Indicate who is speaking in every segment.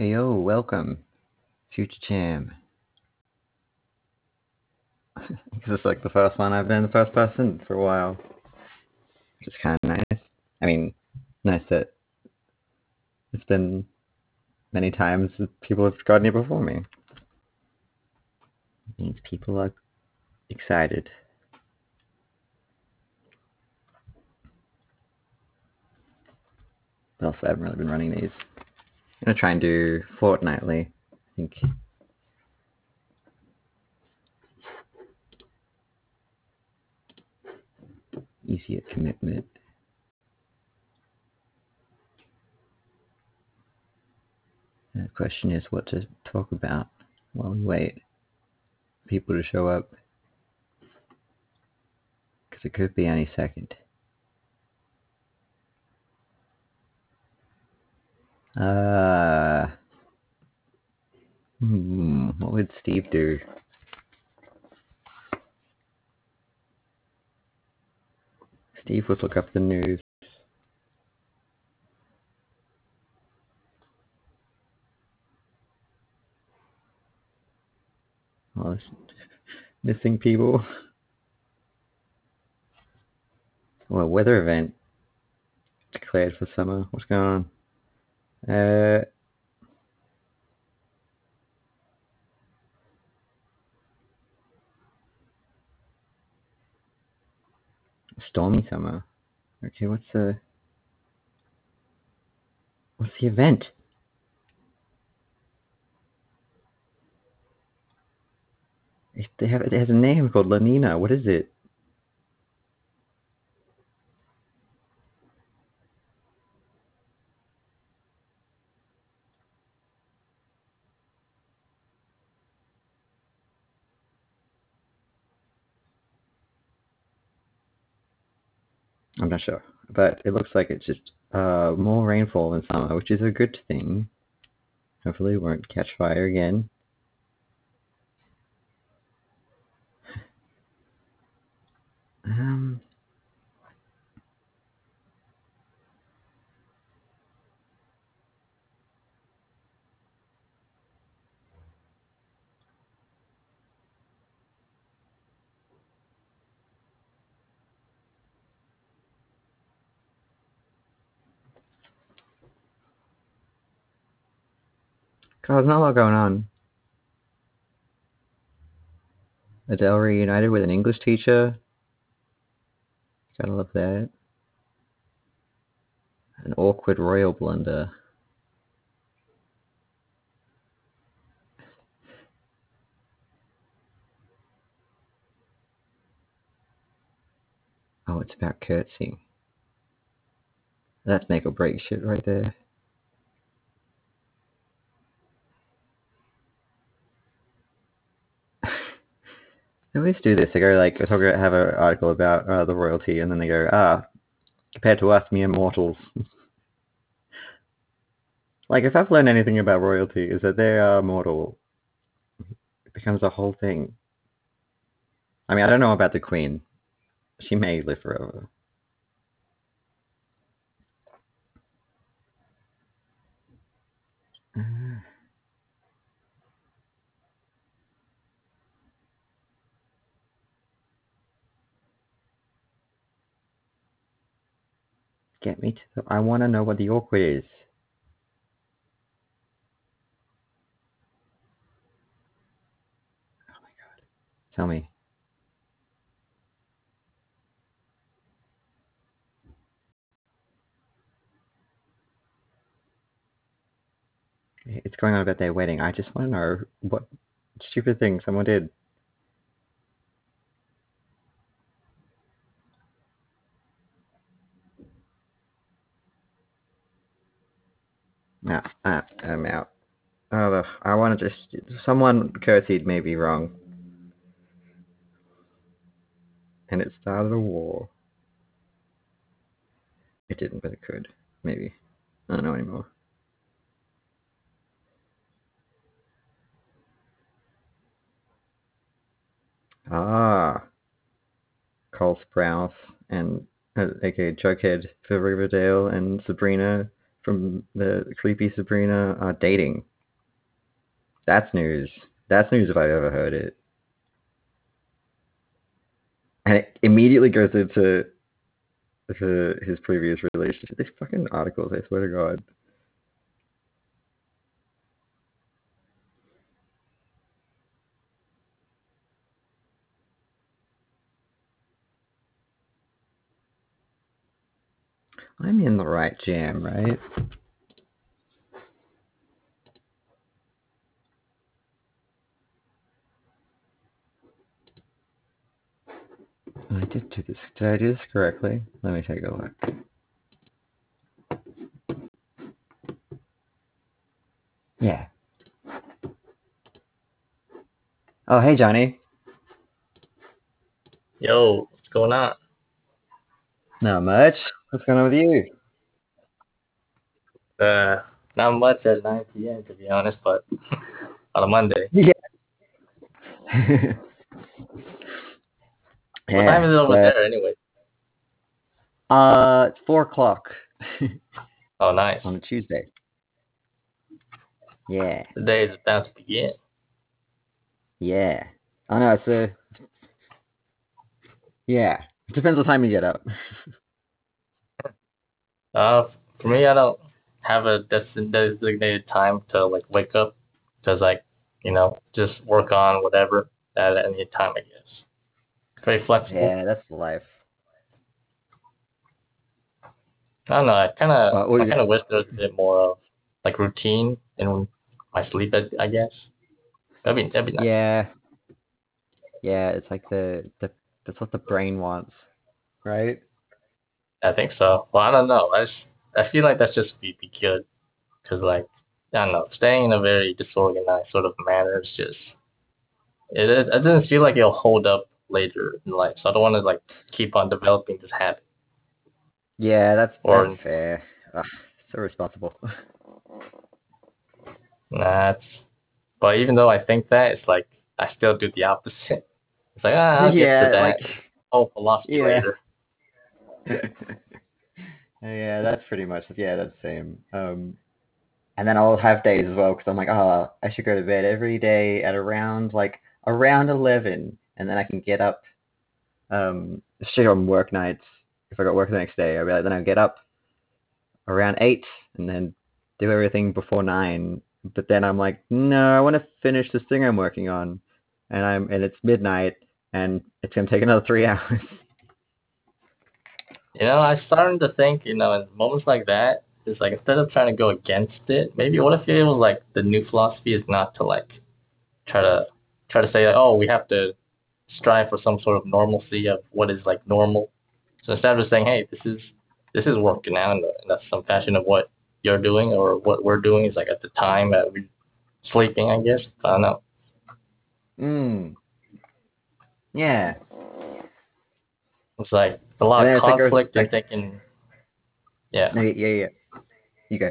Speaker 1: Hey yo, welcome, Future Cham. this is like the first one I've been the first person for a while, which is kind of nice. I mean, nice that it's been many times that people have gotten here before me. It means people are excited. Also, I haven't really been running these. Gonna try and do fortnightly. I think. Easier commitment. And The question is what to talk about while we wait people to show up. Because it could be any second. Uh, hmm, what would Steve do? Steve would look up the news. Oh, missing people. Well, weather event declared for summer. What's going on? Uh, stormy summer. Okay, what's the what's the event? It, they have it has a name called La Nina. What is it? I'm not sure, but it looks like it's just uh, more rainfall in summer, which is a good thing. Hopefully, it won't catch fire again. Um, God, there's not a lot going on. Adele reunited with an English teacher. Gotta love that. An awkward royal blunder. Oh, it's about curtsy. That's make or break shit right there. They always do this. They go like, talk about, have an article about uh, the royalty, and then they go, ah, compared to us mere mortals. like, if I've learned anything about royalty, is that they are mortal. It becomes a whole thing. I mean, I don't know about the queen. She may live forever. Get me to the, I want to know what the awkward is. Oh my god. Tell me. It's going on about their wedding. I just want to know what stupid thing someone did. No, ah, I'm out. Oh, I want to just. Someone curtsied may be wrong. And it started a war. It didn't, but it could. Maybe. I don't know anymore. Ah. Cole Sprouse and uh, aka Jughead for Riverdale and Sabrina from the creepy Sabrina are dating. That's news. That's news if I've ever heard it. And it immediately goes into to his previous relationship. These fucking articles, I swear to God. I'm in the right jam, right? I did do this. Did I do this correctly? Let me take a look. Yeah. Oh, hey, Johnny.
Speaker 2: Yo, what's going on?
Speaker 1: Not much. What's going on with you?
Speaker 2: Uh, not much at 9 p.m. to be honest, but on a Monday.
Speaker 1: Yeah.
Speaker 2: What time is it over
Speaker 1: so,
Speaker 2: there anyway?
Speaker 1: Uh, it's four o'clock
Speaker 2: Oh, nice.
Speaker 1: on a Tuesday. Yeah,
Speaker 2: The day is about to begin.
Speaker 1: yeah. Oh know. it's a. Yeah, it depends what time you get up.
Speaker 2: Uh, for me, I don't have a des- designated time to like wake up because like you know just work on whatever at any time, I guess. Very flexible.
Speaker 1: Yeah, that's life.
Speaker 2: I don't know. I kind of
Speaker 1: Uh,
Speaker 2: I kind of wish there was a bit more of like routine in my sleep. I, I guess that'd be that'd be nice.
Speaker 1: Yeah, yeah. It's like the the that's what the brain wants, right?
Speaker 2: I think so. Well, I don't know. I just I feel like that's just be, be good because like I don't know, staying in a very disorganized sort of manner is just it. It, it doesn't feel like it'll hold up later in life. So I don't want to like keep on developing this habit.
Speaker 1: Yeah, that's
Speaker 2: Or-
Speaker 1: that's fair. Ugh, so responsible.
Speaker 2: That's but even though I think that, it's like I still do the opposite. It's like ah, I'll
Speaker 1: yeah,
Speaker 2: get to that.
Speaker 1: like
Speaker 2: oh, philosophy
Speaker 1: Yeah.
Speaker 2: later.
Speaker 1: yeah, that's pretty much yeah, that's the same. Um, and then I'll have days as well because I'm like, oh, I should go to bed every day at around like around eleven, and then I can get up. Um, shit on work nights. If I got work the next day, I'll be like, then I'll get up around eight, and then do everything before nine. But then I'm like, no, I want to finish this thing I'm working on, and I'm and it's midnight, and it's gonna take another three hours.
Speaker 2: You know, I'm starting to think, you know, in moments like that, it's like instead of trying to go against it, maybe what if it was like the new philosophy is not to like try to try to say like, oh, we have to strive for some sort of normalcy of what is like normal. So instead of just saying, hey, this is this is working out in, in some fashion of what you're doing or what we're doing is like at the time that we're sleeping, I guess. I don't know.
Speaker 1: Mm. Yeah.
Speaker 2: It's like a lot of
Speaker 1: like,
Speaker 2: conflict and
Speaker 1: like-
Speaker 2: thinking, yeah.
Speaker 1: No, yeah, yeah. You go.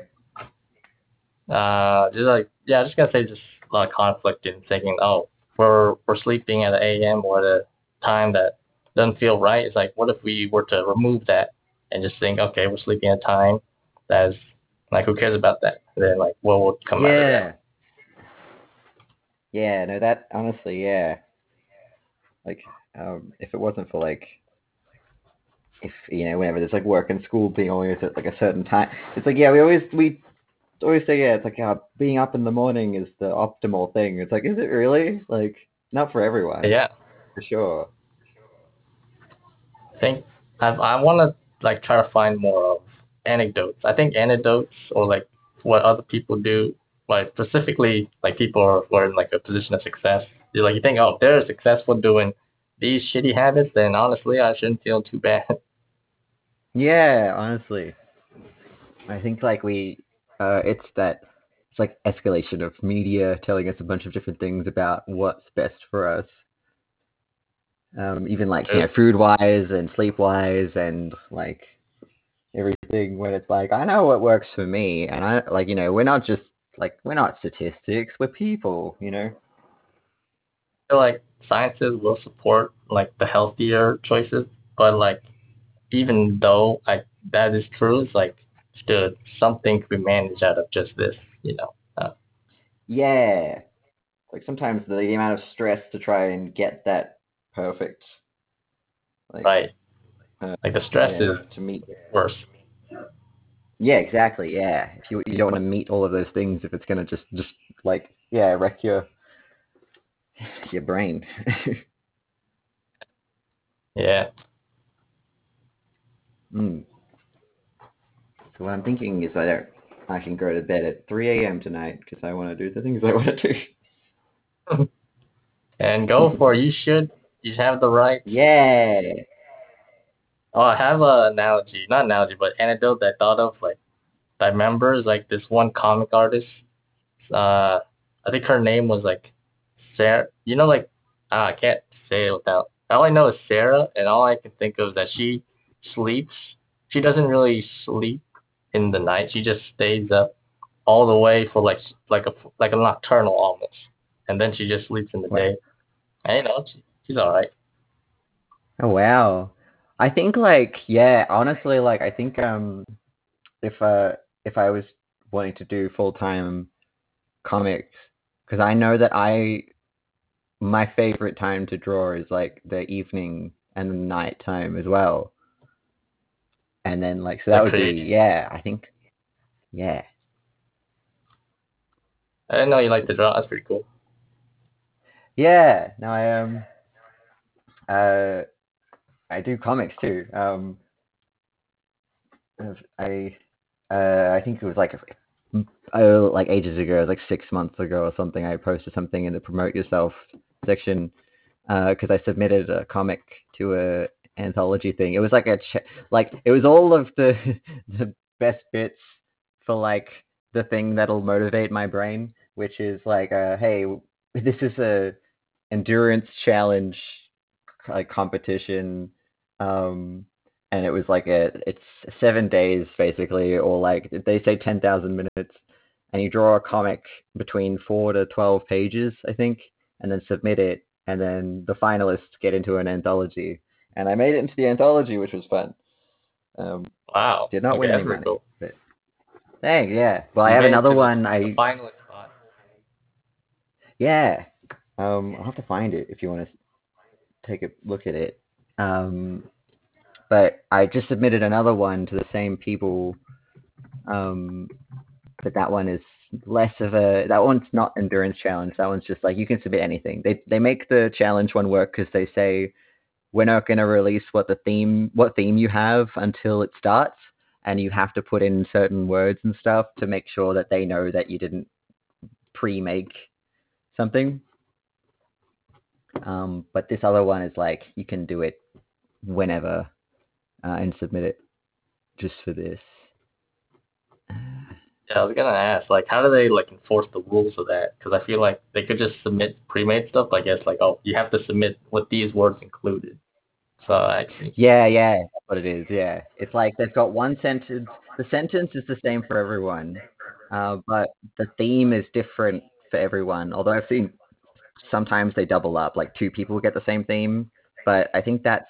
Speaker 2: Uh, just like yeah, I'm just gonna say just a lot of conflict in thinking, oh, we're we're sleeping at an AM or at a time that doesn't feel right. It's like, what if we were to remove that and just think, okay, we're sleeping at a time that is like, who cares about that? And then like, what would come out of that?
Speaker 1: Yeah. Yeah, no, that honestly, yeah. Like, um, if it wasn't for like, if you know, whenever there's like work and school being always at like a certain time, it's like yeah, we always we always say yeah, it's like uh, being up in the morning is the optimal thing. It's like, is it really? Like, not for everyone.
Speaker 2: Yeah,
Speaker 1: for sure.
Speaker 2: I think I I want to like try to find more of anecdotes. I think anecdotes or like what other people do, like specifically like people who are in like a position of success. You like you think, oh, if they're successful doing these shitty habits, then honestly, I shouldn't feel too bad.
Speaker 1: Yeah, honestly. I think like we uh it's that it's like escalation of media telling us a bunch of different things about what's best for us. Um even like, you know, food wise and sleep wise and like everything when it's like I know what works for me and I like, you know, we're not just like we're not statistics, we're people, you know.
Speaker 2: I feel like scientists will support like the healthier choices, but like even though like that is true, it's like still something could be managed out of just this, you know.
Speaker 1: Yeah. like sometimes the, the amount of stress to try and get that perfect. Like,
Speaker 2: right.
Speaker 1: uh,
Speaker 2: Like the stress
Speaker 1: yeah,
Speaker 2: is
Speaker 1: to meet.
Speaker 2: worse.
Speaker 1: Yeah, exactly. Yeah, if you you don't want to meet all of those things, if it's gonna just just like yeah wreck your your brain.
Speaker 2: Yeah.
Speaker 1: Mm. So what I'm thinking is that I can go to bed at 3 a.m. tonight because I want to do the things I want to do.
Speaker 2: And go for it. You should. You have the right.
Speaker 1: Yeah.
Speaker 2: Oh, I have an analogy, not analogy, but anecdote that I thought of. Like, I remember is like this one comic artist. Uh, I think her name was like Sarah. You know, like ah, I can't say it without. All I know is Sarah, and all I can think of is that she sleeps. She doesn't really sleep in the night. She just stays up all the way for like like a like a nocturnal almost, and then she just sleeps in the day. And you know, she, she's all right.
Speaker 1: Oh wow. I think like yeah, honestly like I think um if uh if I was wanting to do full-time comics cuz I know that I my favorite time to draw is like the evening and the night time as well. And then like so that would be yeah, I think yeah.
Speaker 2: I didn't know you like to draw. That's pretty cool.
Speaker 1: Yeah, no I um uh I do comics too. Um I uh I think it was like oh like ages ago, like six months ago or something. I posted something in the promote yourself section uh, because I submitted a comic to a anthology thing. It was like a ch- like it was all of the the best bits for like the thing that'll motivate my brain, which is like uh hey, this is a endurance challenge like competition um and it was like a it's seven days basically or like they say 10,000 minutes and you draw a comic between 4 to 12 pages I think and then submit it and then the finalists get into an anthology and I made it into the anthology which was fun um
Speaker 2: Wow.
Speaker 1: did not
Speaker 2: okay,
Speaker 1: win any money
Speaker 2: cool.
Speaker 1: but thanks yeah well I have another
Speaker 2: the-
Speaker 1: one
Speaker 2: the
Speaker 1: I
Speaker 2: finalist spot.
Speaker 1: yeah um I'll have to find it if you want to take a look at it um but I just submitted another one to the same people. Um, but that one is less of a that one's not endurance challenge. That one's just like you can submit anything. They they make the challenge one work because they say we're not going to release what the theme what theme you have until it starts, and you have to put in certain words and stuff to make sure that they know that you didn't pre-make something. Um, but this other one is like you can do it whenever uh, and submit it just for this.
Speaker 2: Yeah, I was gonna ask, like, how do they like enforce the rules of that? Because I feel like they could just submit pre-made stuff. I guess like, oh, you have to submit with these words included. So actually,
Speaker 1: Yeah, yeah, that's what it is. Yeah, it's like they've got one sentence. The sentence is the same for everyone, uh, but the theme is different for everyone. Although I've seen sometimes they double up, like two people get the same theme. But I think that's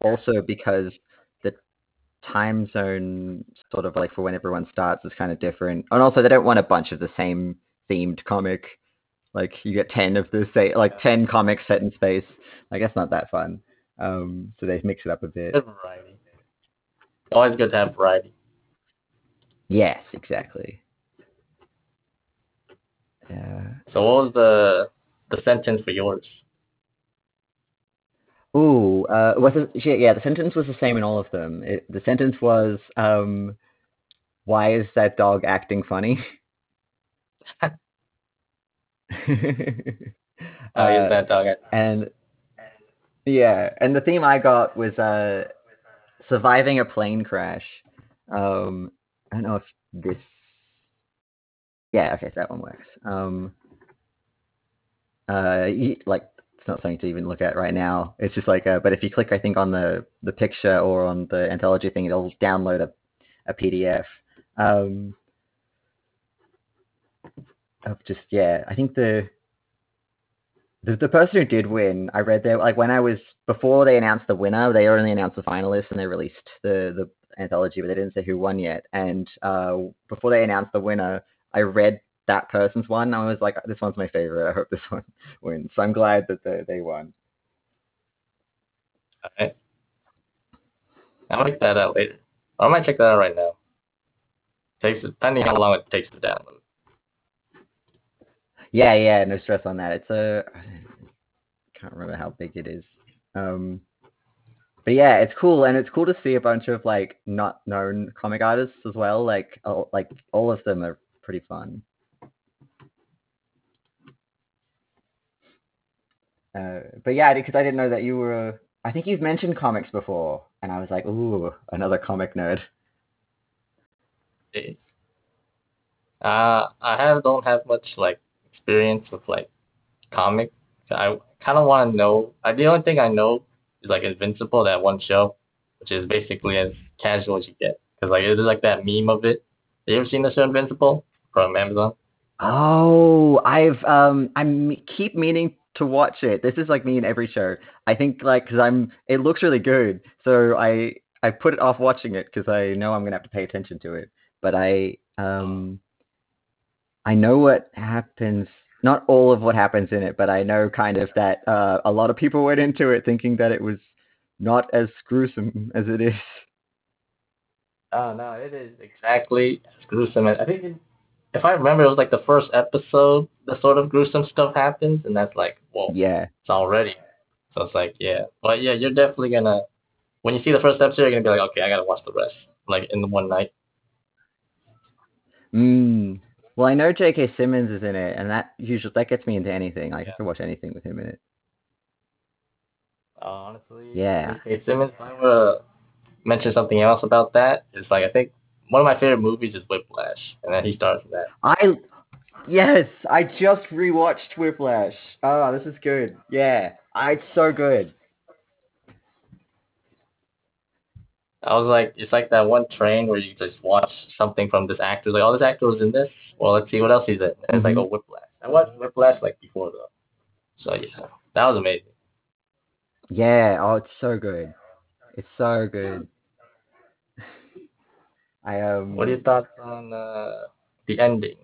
Speaker 1: also because time zone, sort of like for when everyone starts, is kind of different. And also, they don't want a bunch of the same themed comic. Like you get ten of the same, like ten comics set in space. Like that's not that fun. Um, so they mix it up a bit.
Speaker 2: good variety. Always good to have variety.
Speaker 1: Yes, exactly. Yeah.
Speaker 2: So what was the the sentence for yours?
Speaker 1: Ooh, uh, was it? Yeah, the sentence was the same in all of them. It, the sentence was, um, "Why is that dog acting funny?"
Speaker 2: Oh,
Speaker 1: Uh,
Speaker 2: use that dog.
Speaker 1: and yeah, and the theme I got was uh, surviving a plane crash. Um, I don't know if this. Yeah, okay, that one works. Um, uh, like it's not something to even look at right now. It's just like, uh, but if you click, I think on the the picture or on the anthology thing, it'll download a a PDF. Um, of just yeah, I think the the, the person who did win, I read there like when I was before they announced the winner, they only announced the finalists and they released the the anthology, but they didn't say who won yet. And uh, before they announced the winner, I read that person's one. I was like, this one's my favorite. I hope this one wins. So I'm glad that they, they won.
Speaker 2: Alright. I'll check that out later. I might check that out right now. Takes depending how long it takes to download.
Speaker 1: Yeah, yeah, no stress on that. It's a I can't remember how big it is. Um but yeah, it's cool and it's cool to see a bunch of like not known comic artists as well. Like all, like all of them are pretty fun. Uh, but yeah, because I didn't know that you were. I think you've mentioned comics before, and I was like, ooh, another comic nerd.
Speaker 2: Uh, I have don't have much like experience with like comic. I kind of want to know. I the only thing I know is like Invincible, that one show, which is basically as casual as you get. Cause like it's like that meme of it. Have you ever seen the show Invincible from Amazon?
Speaker 1: Oh, I've um, I keep meaning to watch it. This is like me in every show. I think like because I'm, it looks really good, so I I put it off watching it because I know I'm gonna have to pay attention to it. But I um, I know what happens. Not all of what happens in it, but I know kind of that uh, a lot of people went into it thinking that it was not as gruesome as it is.
Speaker 2: Oh no, it is exactly as gruesome. I think it, if I remember, it was like the first episode, the sort of gruesome stuff happens, and that's like, whoa,
Speaker 1: Yeah.
Speaker 2: it's already. So it's like, yeah, but yeah, you're definitely gonna. When you see the first episode, you're gonna be like, okay, I gotta watch the rest, like in one night.
Speaker 1: Mm. Well, I know J.K. Simmons is in it, and that usually that gets me into anything. Like, I
Speaker 2: Yeah.
Speaker 1: can watch anything with him in it.
Speaker 2: Honestly,
Speaker 1: Yeah.
Speaker 2: J.K. Simmons. If I were to mention something else about that, it's like I think one of my favorite movies is Whiplash, and then he stars in that.
Speaker 1: I yes, I just rewatched Whiplash. Oh, this is good. Yeah, I, it's so good.
Speaker 2: I was like, it's like that one train where you just watch something from this actor. Like, oh, this actor was in this. Well, let's see what else he's in. And it's like,
Speaker 1: Mhm.
Speaker 2: oh, Whiplash. I watched Whiplash like before though. So yeah, that was amazing.
Speaker 1: Yeah. Oh, it's so good. It's so good. I um.
Speaker 2: What are your thoughts on uh, the ending?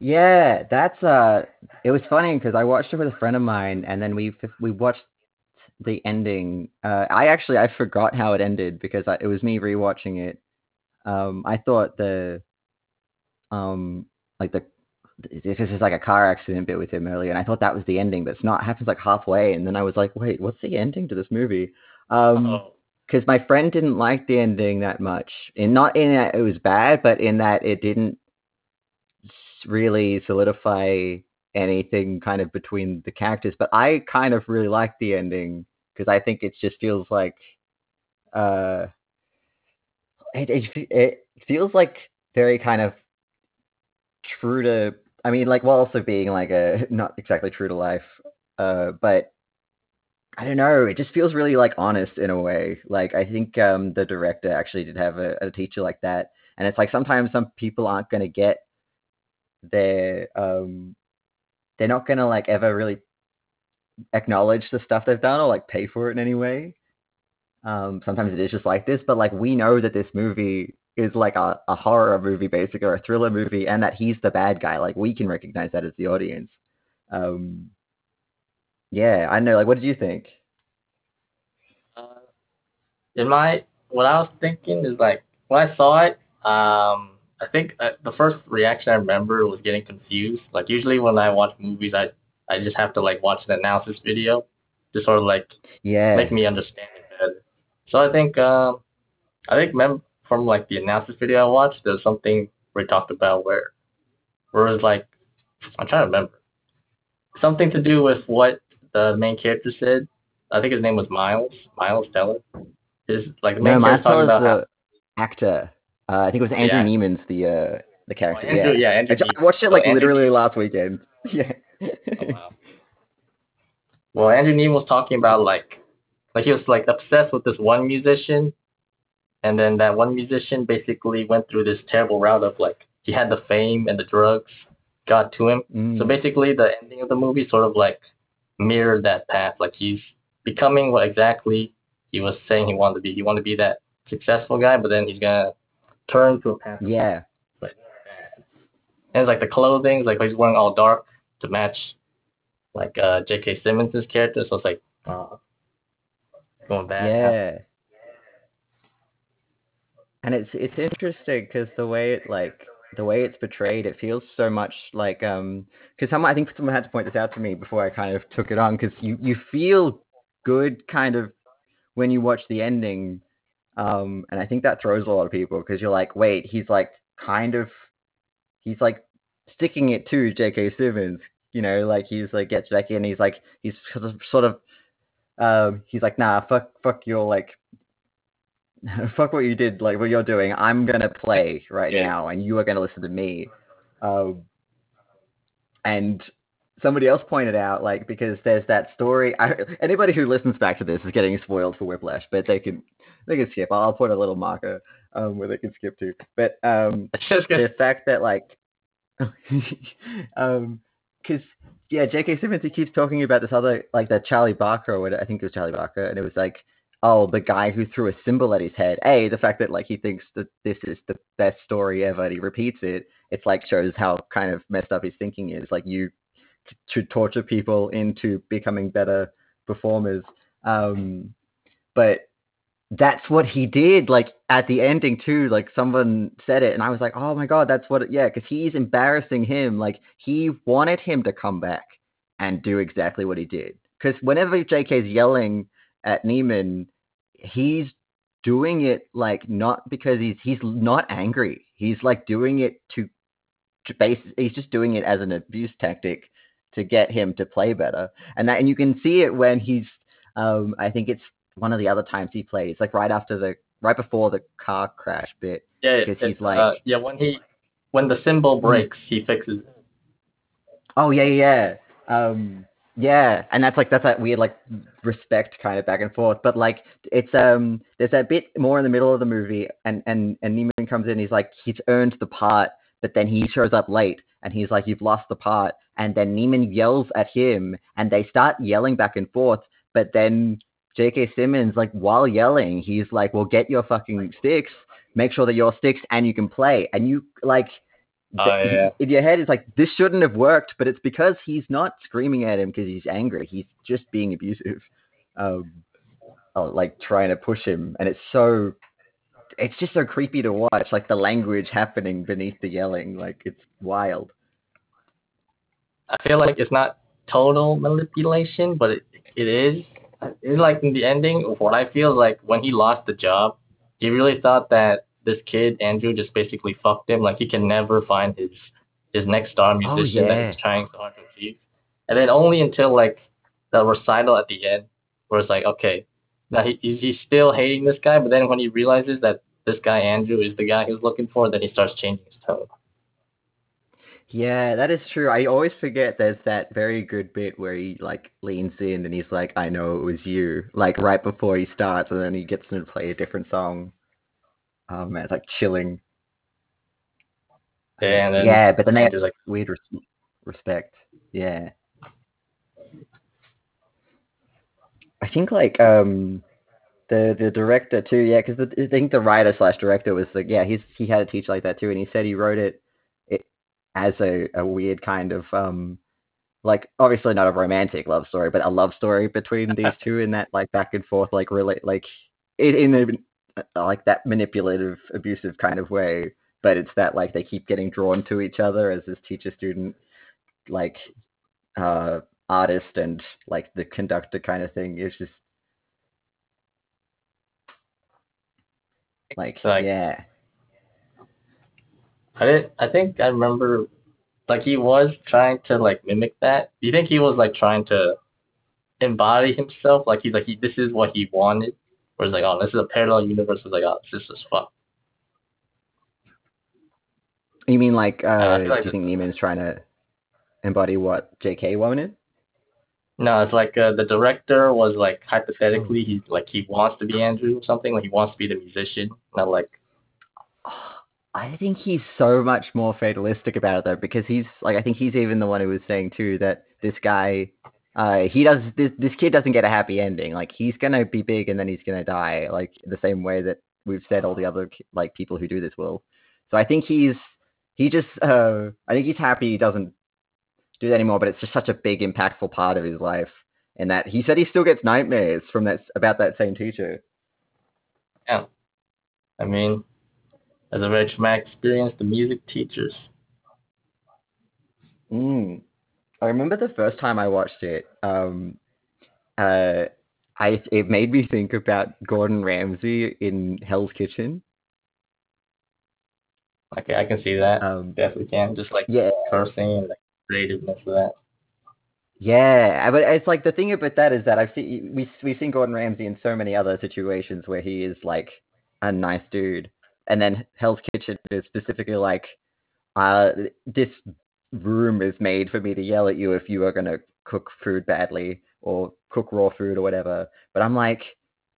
Speaker 1: Yeah, that's uh. It was funny because I watched it with a friend of mine, and then we we watched the ending. Uh, I actually I forgot how it ended because I, it was me rewatching it. Um, I thought the, um, like the this is like a car accident bit with him earlier, and I thought that was the ending, but it's not. It happens like halfway, and then I was like, wait, what's the ending to this movie? Um, because my friend didn't like the ending that much, and not in that it was bad, but in that it didn't really solidify anything kind of between the characters. But I kind of really like the ending because I think it just feels like, uh, it, it it feels like very kind of true to. I mean, like while also being like a not exactly true to life, uh, but I don't know. It just feels really like honest in a way. Like I think um, the director actually did have a, a teacher like that, and it's like sometimes some people aren't going to get their um, they're not to like ever really acknowledge the stuff they've done or like pay for it in any way. Um, sometimes it is just like this, but like we know that this movie is like a, a horror movie basically or a thriller movie and that he's the bad guy. Like we can recognize that as the audience. Um, yeah, I know. Like, what did you think?
Speaker 2: uh, in my what I was thinking is like when I saw it, um, I think uh, the first reaction I remember was getting confused. Like usually when I watch movies, I I just have to like watch an analysis video to sort of like
Speaker 1: Yeah.
Speaker 2: make me understand it better. So I think um, I think mem- from like the analysis video I watched, there's something we talked about where where it was like I'm trying to remember something to do with what the main character said. I think his name was Miles, Miles Teller. His like the main
Speaker 1: no,
Speaker 2: character
Speaker 1: Miles
Speaker 2: talking about how,
Speaker 1: the actor. Uh, I think it was Andrew
Speaker 2: Yeah.
Speaker 1: Neiman's the uh, the
Speaker 2: oh,
Speaker 1: character.
Speaker 2: Andrew,
Speaker 1: yeah.
Speaker 2: yeah, Andrew.
Speaker 1: I, I watched it like
Speaker 2: Andrew
Speaker 1: literally
Speaker 2: Neiman-
Speaker 1: last weekend. Yeah.
Speaker 2: Oh, wow. Well, Andrew Neiman was talking about like, like he was like obsessed with this one musician, and then that one musician basically went through this terrible route of like he had the fame and the drugs got to him. So
Speaker 1: Mm.
Speaker 2: basically, the ending of the movie sort of like mirrored that path. Like he's becoming what exactly he was saying he wanted to be. He wanted to be that successful guy, but then he's gonna turn to a path.
Speaker 1: yeah.
Speaker 2: like. And it's like the clothing, like he's wearing all dark to match like uh J.K. Simmons' character. So it's like uh, going back.
Speaker 1: Yeah. And it's it's interesting because the way it like the way it's portrayed, it feels so much like um because someone I think someone had to point this out to me before I kind of took it on because you you feel good kind of when you watch the ending, um and I think that throws a lot of people because you're like wait he's like kind of he's like sticking it to J.K. Simmons, you know, like he's like gets back in, he's like he's sort of sort of um he's like nah fuck fuck your like fuck what you did, like what you're doing. I'm gonna play right
Speaker 2: Yeah.
Speaker 1: now, and you are gonna listen to me. Um, and somebody else pointed out, like, because there's that story. I, anybody who listens back to this is getting spoiled for Whiplash, but they can they can skip. I'll put a little marker um, where they can skip to. But um,
Speaker 2: It's just gonna,
Speaker 1: the fact that like um because yeah jk simmons he keeps talking about this other like that charlie parker or i think it was charlie parker and it was like oh the guy who threw a cymbal at his head a the fact that like he thinks that this is the best story ever and he repeats it it's like shows how kind of messed up his thinking is like you t- should torture people into becoming better performers um but that's what he did like at the ending too like someone said it and i was like oh my god that's what it, yeah because he's embarrassing him like he wanted him to come back and do exactly what he did. Because whenever jk's yelling at neiman he's doing it like not because he's he's not angry he's like doing it to to base he's just doing it as an abuse tactic to get him to play better and that and you can see it when he's um i think it's one of the other times he plays, like right after the right before the car crash bit.
Speaker 2: yeah,
Speaker 1: because he's like-
Speaker 2: uh, yeah, when he when the cymbal breaks, he fixes it.
Speaker 1: Oh yeah, yeah, yeah. Um, yeah, and that's like that's that weird like respect kind of back and forth. But like it's um there's that bit more in the middle of the movie, and and and Neiman comes in. He's like he's earned the part, but then he shows up late, and he's like you've lost the part. And then Neiman yells at him, and they start yelling back and forth. But then J.K. Simmons, like while yelling, he's like, "Well, get your fucking sticks. Make sure that your sticks, and you can play." And you like
Speaker 2: Oh,
Speaker 1: th-
Speaker 2: yeah.
Speaker 1: in your head it's like this shouldn't have worked but it's because he's not screaming at him because he's angry he's just being abusive um oh, like trying to push him and it's so it's just so creepy to watch like the language happening beneath the yelling like it's wild
Speaker 2: I feel like it's not total manipulation, but it, it is. It's like in the ending, what I feel like when he lost the job, he really thought that this kid Andrew just basically fucked him. Like he can never find his his next star oh, musician that
Speaker 1: yeah.
Speaker 2: he's trying so hard to achieve. And then only until like the recital at the end, where it's like, okay, now he he's, he's still hating this guy, but then when he realizes that this guy Andrew is the guy he was looking for, then he starts changing his tone.
Speaker 1: Yeah that is true i always forget there's that very good bit where he like leans in and he's like i know it was you like right before he starts and then he gets him to play a different song oh man it's like chilling
Speaker 2: Yeah, then
Speaker 1: yeah, but then they have
Speaker 2: like,
Speaker 1: weird res- respect. Yeah. I think like um the the director too, yeah, because I think the writer slash director was like, yeah, he's he had a teacher like that too, and he said he wrote it as a a weird kind of um like obviously not a romantic love story, but a love story between these two in that like back and forth like relate like in, in a, like that manipulative abusive kind of way but it's that like they keep getting drawn to each other as this teacher student like uh artist and like the conductor kind of thing. It's just like,
Speaker 2: Like-
Speaker 1: yeah
Speaker 2: I didn't. I think I remember, like he was trying to like mimic that. Do you think he was like trying to embody himself? Like he's like he, this is what he wanted, or is like oh this is a parallel universe. It's like oh this is fuck.
Speaker 1: you mean like uh
Speaker 2: like
Speaker 1: do you think Neiman's trying to embody what JK wanted
Speaker 2: No, it's like uh, the director was like hypothetically he like he wants to be Andrew or something. Like he wants to be the musician. Not like
Speaker 1: I think he's so much more fatalistic about it though, because he's like I think he's even the one who was saying too that this guy, uh, he does this this kid doesn't get a happy ending. Like he's gonna be big and then he's gonna die, like the same way that we've said all the other like people who do this will. So I think he's he just uh, I think he's happy he doesn't do that anymore, but it's just such a big impactful part of his life. And that he said he still gets nightmares from that about that same teacher.
Speaker 2: Yeah. I mean, as a very my experience, the music teachers.
Speaker 1: Mm. I remember the first time I watched it. Um, uh, I it made me think about Gordon Ramsay in Hell's Kitchen.
Speaker 2: Okay, I can see that.
Speaker 1: Um,
Speaker 2: Definitely can. Just like
Speaker 1: yeah,
Speaker 2: cursing and like creativeness of that.
Speaker 1: yeah, but it's like the thing about that is that I've seen we we've seen Gordon Ramsay in so many other situations where he is like a nice dude, and then Hell's Kitchen is specifically like, uh, this room is made for me to yell at you if you are gonna cook food badly or cook raw food or whatever. But I'm like,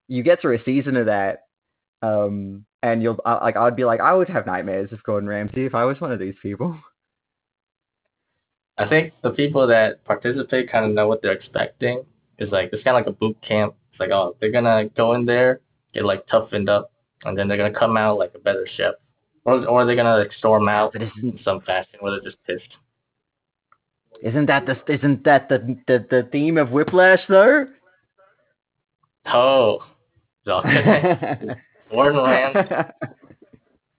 Speaker 1: you get through a season of that, um, and you'll I- like I'd be like I would have nightmares of Gordon Ramsay if I was one of these people.
Speaker 2: I think the people that participate kind of know what they're expecting. It's like it's kind of like a boot camp. It's like oh they're gonna go in there, get like toughened up, and then they're gonna come out like a better chef, or or they're gonna like storm out
Speaker 1: But isn't
Speaker 2: in some fashion where they're just pissed.
Speaker 1: isn't that the isn't that the the, the theme of Whiplash though?
Speaker 2: Oh, it's all connected. Gordon Ramsay.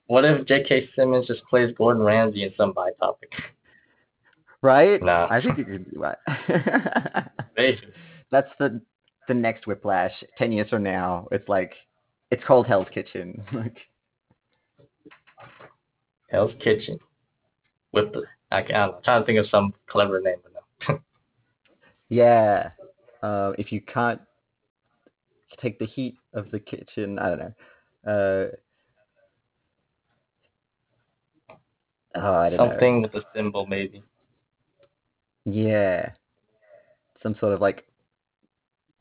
Speaker 2: What if J.K. Simmons just plays Gordon Ramsay in some biopic?
Speaker 1: right?
Speaker 2: No.
Speaker 1: I think you could do that. That's the the next Whiplash. Ten years from now, it's like it's called Hell's Kitchen. Like
Speaker 2: Hell's Kitchen. With the I can't, I'm trying to think of some clever name, but no.
Speaker 1: yeah, uh, if you can't take the heat of the kitchen, I don't know. Uh, oh, I don't know.
Speaker 2: Something with a symbol, maybe.
Speaker 1: Yeah. Some sort of like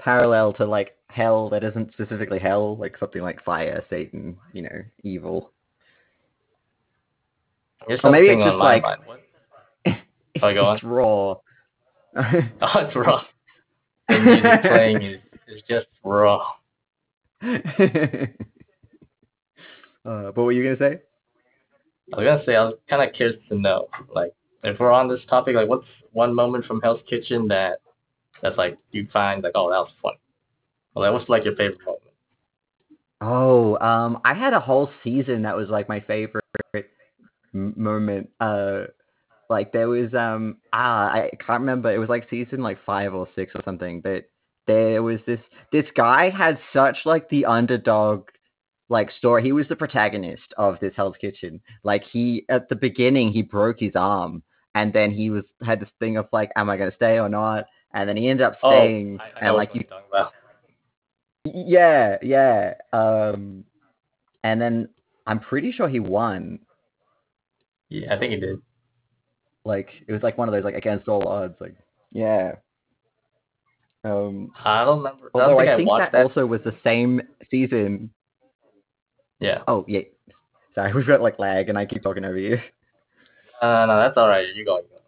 Speaker 1: parallel to like hell that isn't specifically hell, like something like fire, Satan, you know, evil.
Speaker 2: Here's
Speaker 1: Or maybe it's just like-
Speaker 2: mind. What? Oh, go on.
Speaker 1: It's raw.
Speaker 2: Oh, it's raw. The music playing is, is just raw.
Speaker 1: uh, but what were you gonna say?
Speaker 2: I was gonna say I was kind of curious to know, like, if we're on this topic, like, what's one moment from Hell's Kitchen that that's like you find like, oh, that was fun. Like, what's like your favorite moment?
Speaker 1: Oh, um, I had a whole season that was like my favorite moment. Uh, like there was um ah I can't remember. It was like season like five or six or something. But there was this this guy had such like the underdog like story. He was the protagonist of this Hell's Kitchen. Like he at the beginning he broke his arm, and then he was had this thing of like, am I gonna stay or not? And then he ended up staying,
Speaker 2: oh, I, I
Speaker 1: and like you
Speaker 2: you're talking about.
Speaker 1: yeah, yeah. Um, and then I'm pretty sure he won.
Speaker 2: Yeah, I think he did.
Speaker 1: Like it was like one of those like against all odds. Like yeah. Um,
Speaker 2: I don't remember. I don't think
Speaker 1: I think
Speaker 2: watched
Speaker 1: that,
Speaker 2: that.
Speaker 1: also was the same season.
Speaker 2: Yeah.
Speaker 1: Oh yeah. Sorry, we've got like lag, and I keep talking over you.
Speaker 2: Uh, no, that's all right. You go. you go.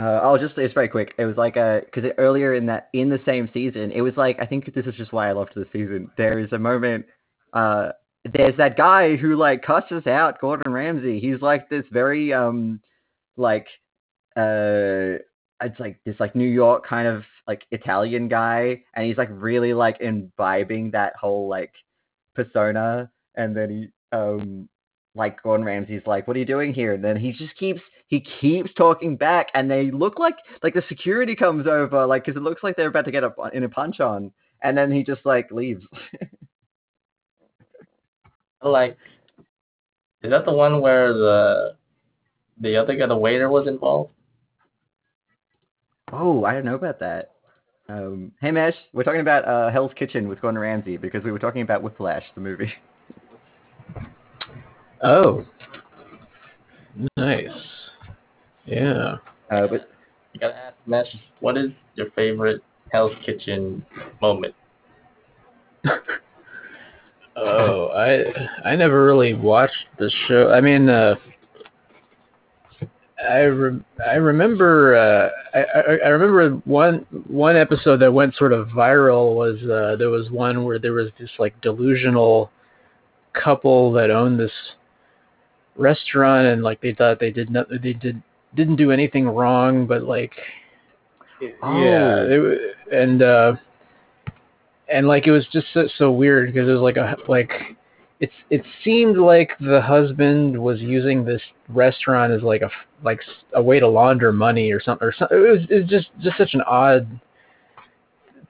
Speaker 1: Uh, I'll just say it's very quick. It was like a because earlier in that in the same season, it was like I think this is just why I loved the season. There is a moment. Uh, there's that guy who like cusses out Gordon Ramsay. He's like this very um, like uh, it's like this like New York kind of like Italian guy, and he's like really like imbibing that whole like persona, and then he um like Gordon Ramsay's like, "What are you doing here?" And then he just keeps he keeps talking back, and they look like like the security comes over, like because it looks like they're about to get a, in a punch on, and then he just like leaves.
Speaker 2: Like, is that the one where the the other guy, the waiter, was involved?
Speaker 1: oh, I don't know about that. Um, hey Mesh, we're talking about uh, Hell's Kitchen with Gordon Ramsay because we were talking about Whiplash, the movie.
Speaker 3: Oh. Nice. Yeah.
Speaker 1: Uh, but
Speaker 2: You gotta ask Mesh, what is your favorite Hell's Kitchen moment?
Speaker 3: Oh, I I never really watched the show. I mean, uh, I re- I remember uh, I, I I remember one one episode that went sort of viral was uh, there was one where there was this like delusional couple that owned this restaurant and like they thought they did not they did didn't do anything wrong, but like yeah,
Speaker 1: Oh.
Speaker 3: it, and uh and like it was just so, so weird because it was like a like it's it seemed like the husband was using this restaurant as like a like a way to launder money or something or something. It was it was just just such an odd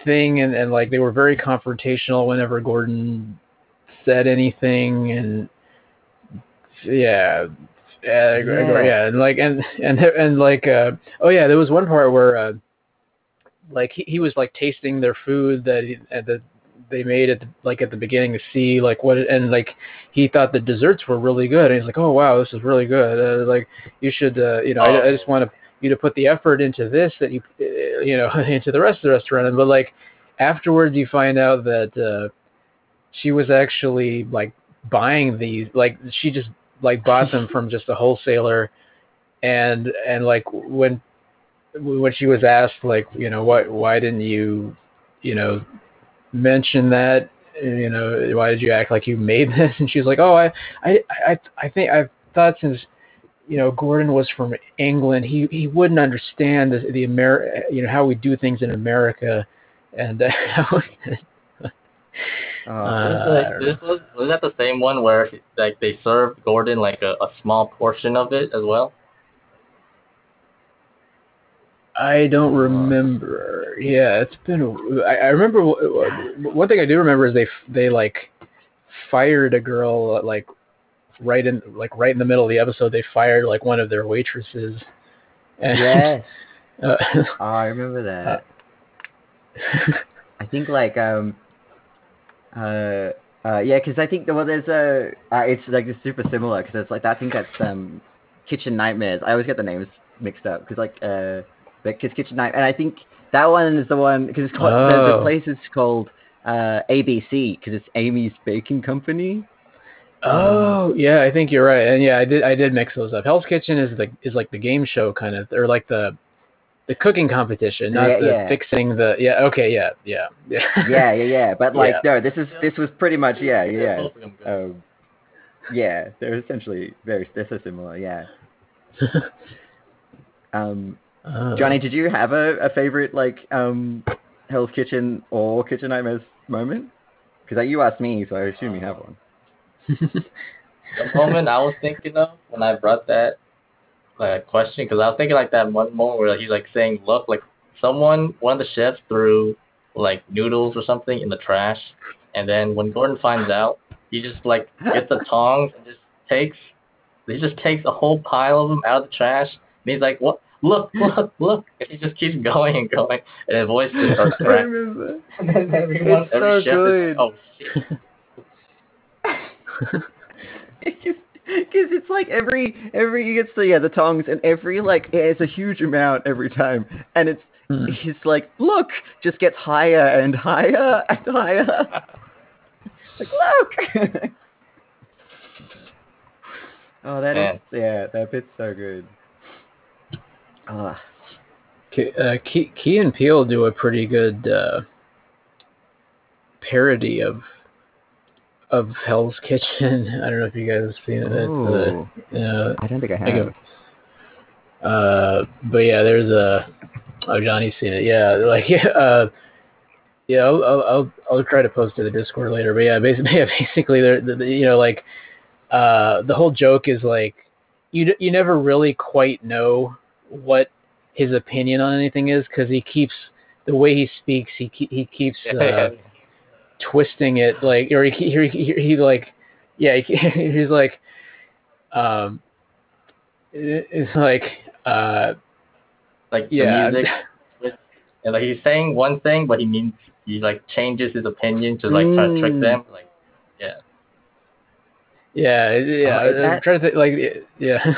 Speaker 3: thing and and like they were very confrontational whenever Gordon said anything and yeah. Yeah,
Speaker 1: Yeah.
Speaker 3: yeah, and like and and and like uh oh yeah, there was one part where uh like he, he was like tasting their food that he, uh, that they made at the, like at the beginning to see like what and like he thought the desserts were really good and he's like oh wow this is really good. Uh, like you should uh, you know I, I just want to you to put the effort into this that you uh, you know into the rest of the restaurant and but like afterwards you find out that uh she was actually like buying these like she just like bought them from just a wholesaler. And and like when when she was asked like you know why why didn't you you know mention that? You know why did you act like you made this? And she's like oh i i i i think i thought since you know Gordon was from England he he wouldn't understand the the Amer you know how we do things in America. And uh,
Speaker 1: Oh,
Speaker 3: Uh,
Speaker 2: Like, this was was that the same one where like they served Gordon like a, a small portion of it as well?
Speaker 3: I don't remember. Yeah, it's been. a- I, I remember one thing I do remember is they they like fired a girl uh, like right in like right in the middle of the episode. They fired like one of their waitresses. And,
Speaker 1: yes.
Speaker 3: uh,
Speaker 1: Oh, I remember that. I think like um uh uh yeah, because I think well there's a uh, it's like it's super similar because it's like I think that's um Kitchen Nightmares. I always get the names mixed up because like uh it's Kitchen Night and I think that one is the one because it's called the, the
Speaker 3: Oh.
Speaker 1: place is called uh ABC because it's Amy's Baking Company.
Speaker 3: oh yeah, I think you're right. And yeah, I did I did mix those up. Hell's Kitchen is the is like the game show kind of or like the the cooking competition, not
Speaker 1: Yeah,
Speaker 3: the
Speaker 1: yeah.
Speaker 3: fixing the yeah. Okay, yeah, yeah, yeah.
Speaker 1: Yeah, yeah, yeah. But like
Speaker 3: Yeah.
Speaker 1: no, this is this was pretty much yeah, yeah. yeah.
Speaker 2: Both of them good.
Speaker 1: Um, yeah, they're essentially very they're so similar. Yeah. Um,
Speaker 3: Uh,
Speaker 1: Johnny, did you have a, a favorite like um Hell's Kitchen or Kitchen Nightmares moment? Because you asked me, so I assume you have one.
Speaker 2: the moment I was thinking of when I brought that like question, because I was thinking like that one moment where he's like saying, "Look, like someone, one of the chefs threw like noodles or something in the trash," and then when Gordon finds out, he just like gets the tongs and just takes, he just takes a whole pile of them out of the trash, and he's like, "What? Look, look, look!" And he just keeps going and going, and his voice just starts cracking. And then everyone,
Speaker 1: It's
Speaker 2: every
Speaker 1: so
Speaker 2: chef
Speaker 1: good.
Speaker 2: is like, "Oh shit!"
Speaker 1: Because it's like every every he gets the yeah the tongs and every like it's a huge amount every time. And it's
Speaker 3: Hmm.
Speaker 1: he's like look! just gets higher and higher and higher. Like look! Oh that is
Speaker 2: Man.
Speaker 1: yeah that bit's so good. Oh
Speaker 3: Key, uh, Key, Key and Peele do a pretty good uh, parody of of Hell's Kitchen. I don't know if you guys have seen it. It's, uh, uh,
Speaker 1: I don't think I
Speaker 3: think
Speaker 1: have
Speaker 3: of- uh, but yeah, there's a oh Johnny's seen it. Yeah, like yeah, uh, yeah. I'll, I'll I'll I'll try to post to the Discord later. But yeah, basically, yeah, basically, they're, the, the- you know like uh, the whole joke is like you you never really quite know what his opinion on anything is because he keeps the way he speaks. He he keeps uh, twisting it like or he he, he, he like yeah he, he's like um it's like uh
Speaker 2: like
Speaker 3: yeah.
Speaker 2: the music and like he's saying one thing but he means he like changes his opinion to like try to trick
Speaker 1: Mm.
Speaker 2: them like yeah.
Speaker 3: Yeah yeah
Speaker 1: Oh, is
Speaker 3: I'm
Speaker 1: that-
Speaker 3: trying to think like yeah.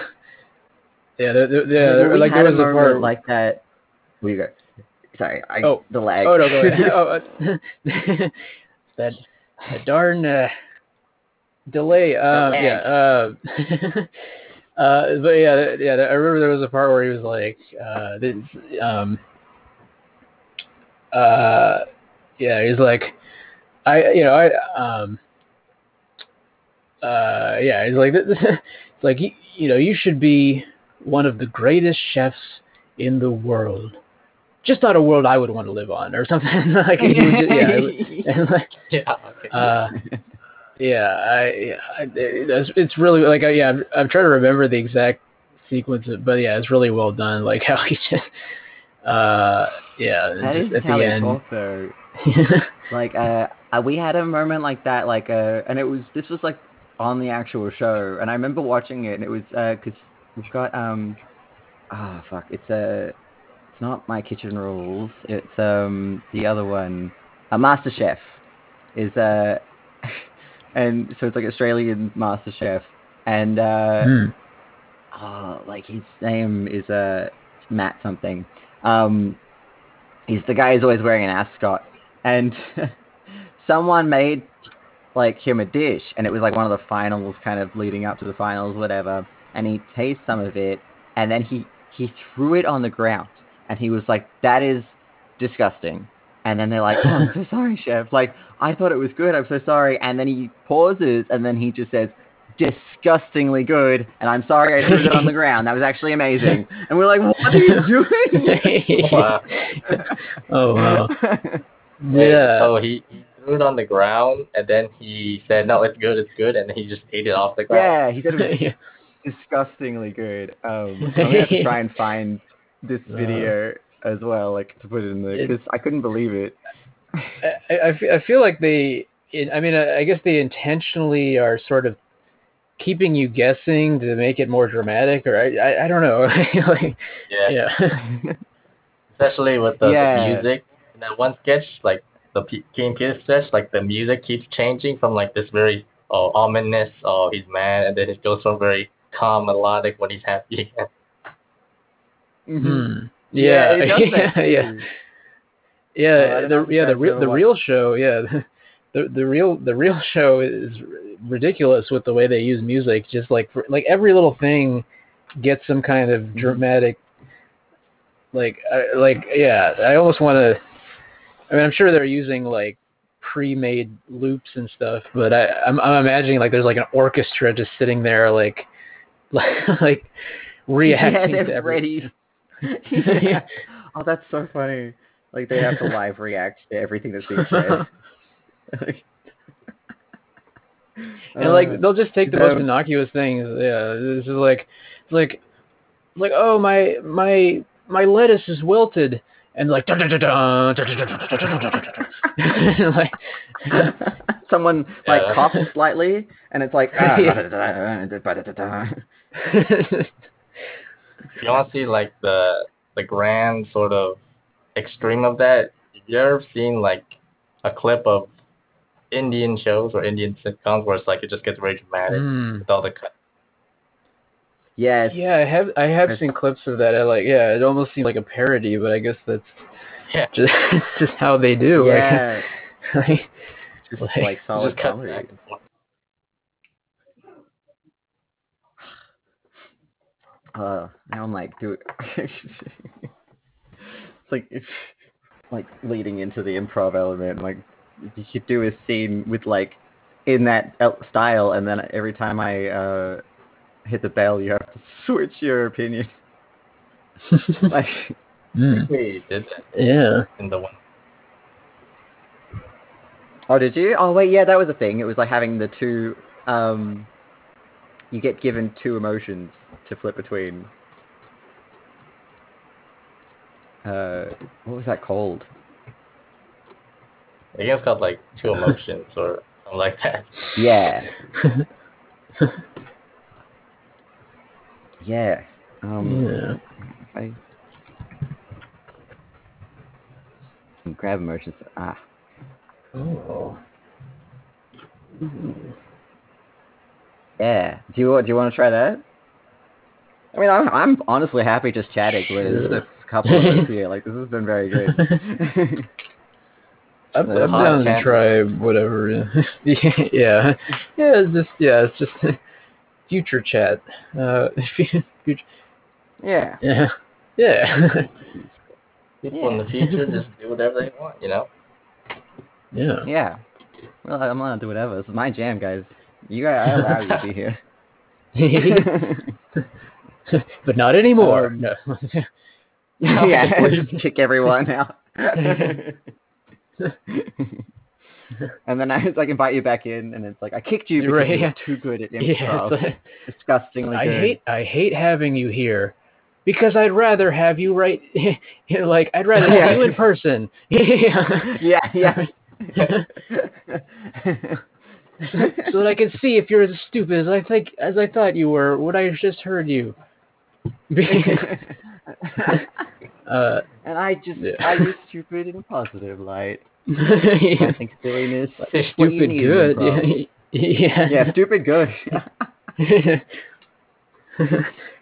Speaker 3: Yeah the, the,
Speaker 1: Well,
Speaker 3: yeah
Speaker 1: we
Speaker 3: like there was a
Speaker 1: moment
Speaker 3: part
Speaker 1: like that? We go sorry I
Speaker 3: Oh.
Speaker 1: the lag.
Speaker 3: Oh no go ahead. Oh, uh, that, that darn uh, delay um yeah uh uh but yeah yeah I remember there was a part where he was like uh this um uh yeah he's like I you know I um uh yeah he's like it's like you know you should be one of the greatest chefs in the world. Just not a world I would want to live on, or something like. he would just- yeah, would- like,
Speaker 2: Yeah. Okay.
Speaker 3: uh, yeah, I, I it's, it's really like, I, yeah, I'm, I'm trying to remember the exact sequence, of, but yeah, it's really well done. Like how he just, uh, yeah,
Speaker 1: That
Speaker 3: just at
Speaker 1: how
Speaker 3: the
Speaker 1: they
Speaker 3: end.
Speaker 1: talk though. Like uh, uh, we had a moment like that, like uh, and it was this was like on the actual show, and I remember watching it, and it was because we've got um, ah fuck, it's a, it's not my kitchen rules, it's um the other one, a Master Chef, is uh, and so it's like Australian Master Chef, and uh,
Speaker 3: Hmm.
Speaker 1: oh, like his name is uh Matt something. Um, he's the guy who's always wearing an ascot, and someone made like him a dish, and it was like one of the finals, kind of leading up to the finals, whatever. And he tasted some of it, and then he he threw it on the ground, and he was like, "That is disgusting." And then they're like, "Oh, I'm so sorry, chef. Like, I thought it was good. I'm so sorry." And then he pauses, and then he just says, "Disgustingly good." And I'm sorry I threw it on the ground. That was actually amazing. And we're like, "What are you doing?"
Speaker 2: Wow.
Speaker 3: oh wow.
Speaker 2: Wait,
Speaker 3: Yeah.
Speaker 2: So he, he threw it on the ground, and then he said, "No, it's good, it's good," and he just ate it off the ground.
Speaker 1: yeah, he said it was
Speaker 3: Yeah.
Speaker 1: disgustingly good. Um, I'm gonna have to try and find this
Speaker 3: Uh,
Speaker 1: video as well, like to put it in the because I couldn't believe it.
Speaker 3: I, I, I feel like they, I mean, I, I guess they intentionally are sort of keeping you guessing to make it more dramatic, or I, I, I don't know. like,
Speaker 2: Yeah.
Speaker 3: yeah.
Speaker 2: Especially with the, the music. In that one sketch, like the P- King Peter sketch, like the music keeps changing from like this very oh ominous, oh he's mad, and then it goes from very calm melodic when he's happy.
Speaker 1: Mhm.
Speaker 3: Hmm.
Speaker 1: Yeah,
Speaker 3: Yeah. yeah. Yeah. Yeah,
Speaker 1: Uh, don't know
Speaker 3: the yeah the real the
Speaker 1: watched-
Speaker 3: real show, yeah, the the real the real show is ridiculous with the way they use music. Just like for, like every little thing gets some kind of
Speaker 1: Mhm.
Speaker 3: dramatic, like I, like yeah. I almost want to. I mean, I'm sure they're using like pre-made loops and stuff, but I I'm, I'm imagining like there's like an orchestra just sitting there like like like reacting
Speaker 1: yeah,
Speaker 3: to
Speaker 1: they're
Speaker 3: every.
Speaker 1: Yeah. Oh, that's so funny. Like they have to live react to everything that's being said. Like-
Speaker 3: and like
Speaker 1: Uh,
Speaker 3: they'll just take the most innocuous things. Yeah, this is like, it's like, it's like oh my my my lettuce is wilted, and like dun, dun, dun, dun, dun, dun, dun, dun, dun, dun, dun, dun. like
Speaker 1: someone like coughs slightly, and it's like. ah,
Speaker 2: you want to see like the the grand sort of extreme of that, you ever seen like a clip of Indian shows or Indian sitcoms where it's like it just gets very dramatic
Speaker 3: Hmm.
Speaker 2: with all the cut?
Speaker 1: Yes.
Speaker 3: Yeah, I have I have seen clips of that. I like yeah, it almost seems like a parody, but I guess that's
Speaker 2: Yeah.
Speaker 3: just just how they do. like-
Speaker 1: Yeah.
Speaker 3: like,
Speaker 1: Just
Speaker 3: Like,
Speaker 1: like solid
Speaker 2: just cut
Speaker 1: comedy.
Speaker 2: back and forth.
Speaker 1: Uh, now I'm like, dude. it's like it's like leading into the improv element. Like you could do a scene with like in that style, and then every time I uh hit the bell, you have to switch your opinion. like
Speaker 3: Hmm.
Speaker 2: We did that
Speaker 3: Yeah.
Speaker 2: in the one.
Speaker 1: Oh, did you? Oh, wait, yeah, that was a thing. It was like having the two. Um, you get given two emotions to flip between. Uh, what was that called?
Speaker 2: I guess it's called like two emotions or something like that.
Speaker 1: Yeah, yeah. Um,
Speaker 3: yeah.
Speaker 1: I grab emotions. Ah,
Speaker 3: Oh.
Speaker 1: Yeah. Do you do you want to try that? I mean, I'm I'm honestly happy just chatting with a couple of us here. Like this has been very good.
Speaker 3: I'm, I'm
Speaker 2: hot
Speaker 3: down to try whatever. Yeah, yeah, yeah. It's just yeah, it's just future chat. Uh, future,
Speaker 1: yeah.
Speaker 3: yeah, yeah,
Speaker 2: People in the future just do whatever they want, you know?
Speaker 3: yeah.
Speaker 1: Yeah. Well, I'm gonna do whatever. This is my jam, guys. You guys, I allow you to be here.
Speaker 3: but not anymore.
Speaker 1: Um,
Speaker 3: no.
Speaker 1: yeah, just kick everyone out. and then I like invite you back in, and it's like I kicked you because
Speaker 3: Right,
Speaker 1: you
Speaker 3: yeah.
Speaker 1: too good at
Speaker 3: yeah,
Speaker 1: improv.
Speaker 3: it's like-
Speaker 1: Disgustingly
Speaker 3: I
Speaker 1: good.
Speaker 3: hate I hate having you here because I'd rather have you right like I'd rather
Speaker 1: Yeah.
Speaker 3: have you in person. yeah.
Speaker 1: Yeah, yeah.
Speaker 3: so that I can see if you're as stupid as I think as I thought you were when I just heard you. uh,
Speaker 1: and I just
Speaker 3: Yeah.
Speaker 1: I use stupid in a positive light. I
Speaker 3: yeah.
Speaker 1: think silliness. That's what you
Speaker 3: stupid good. Yeah.
Speaker 1: Yeah, stupid good.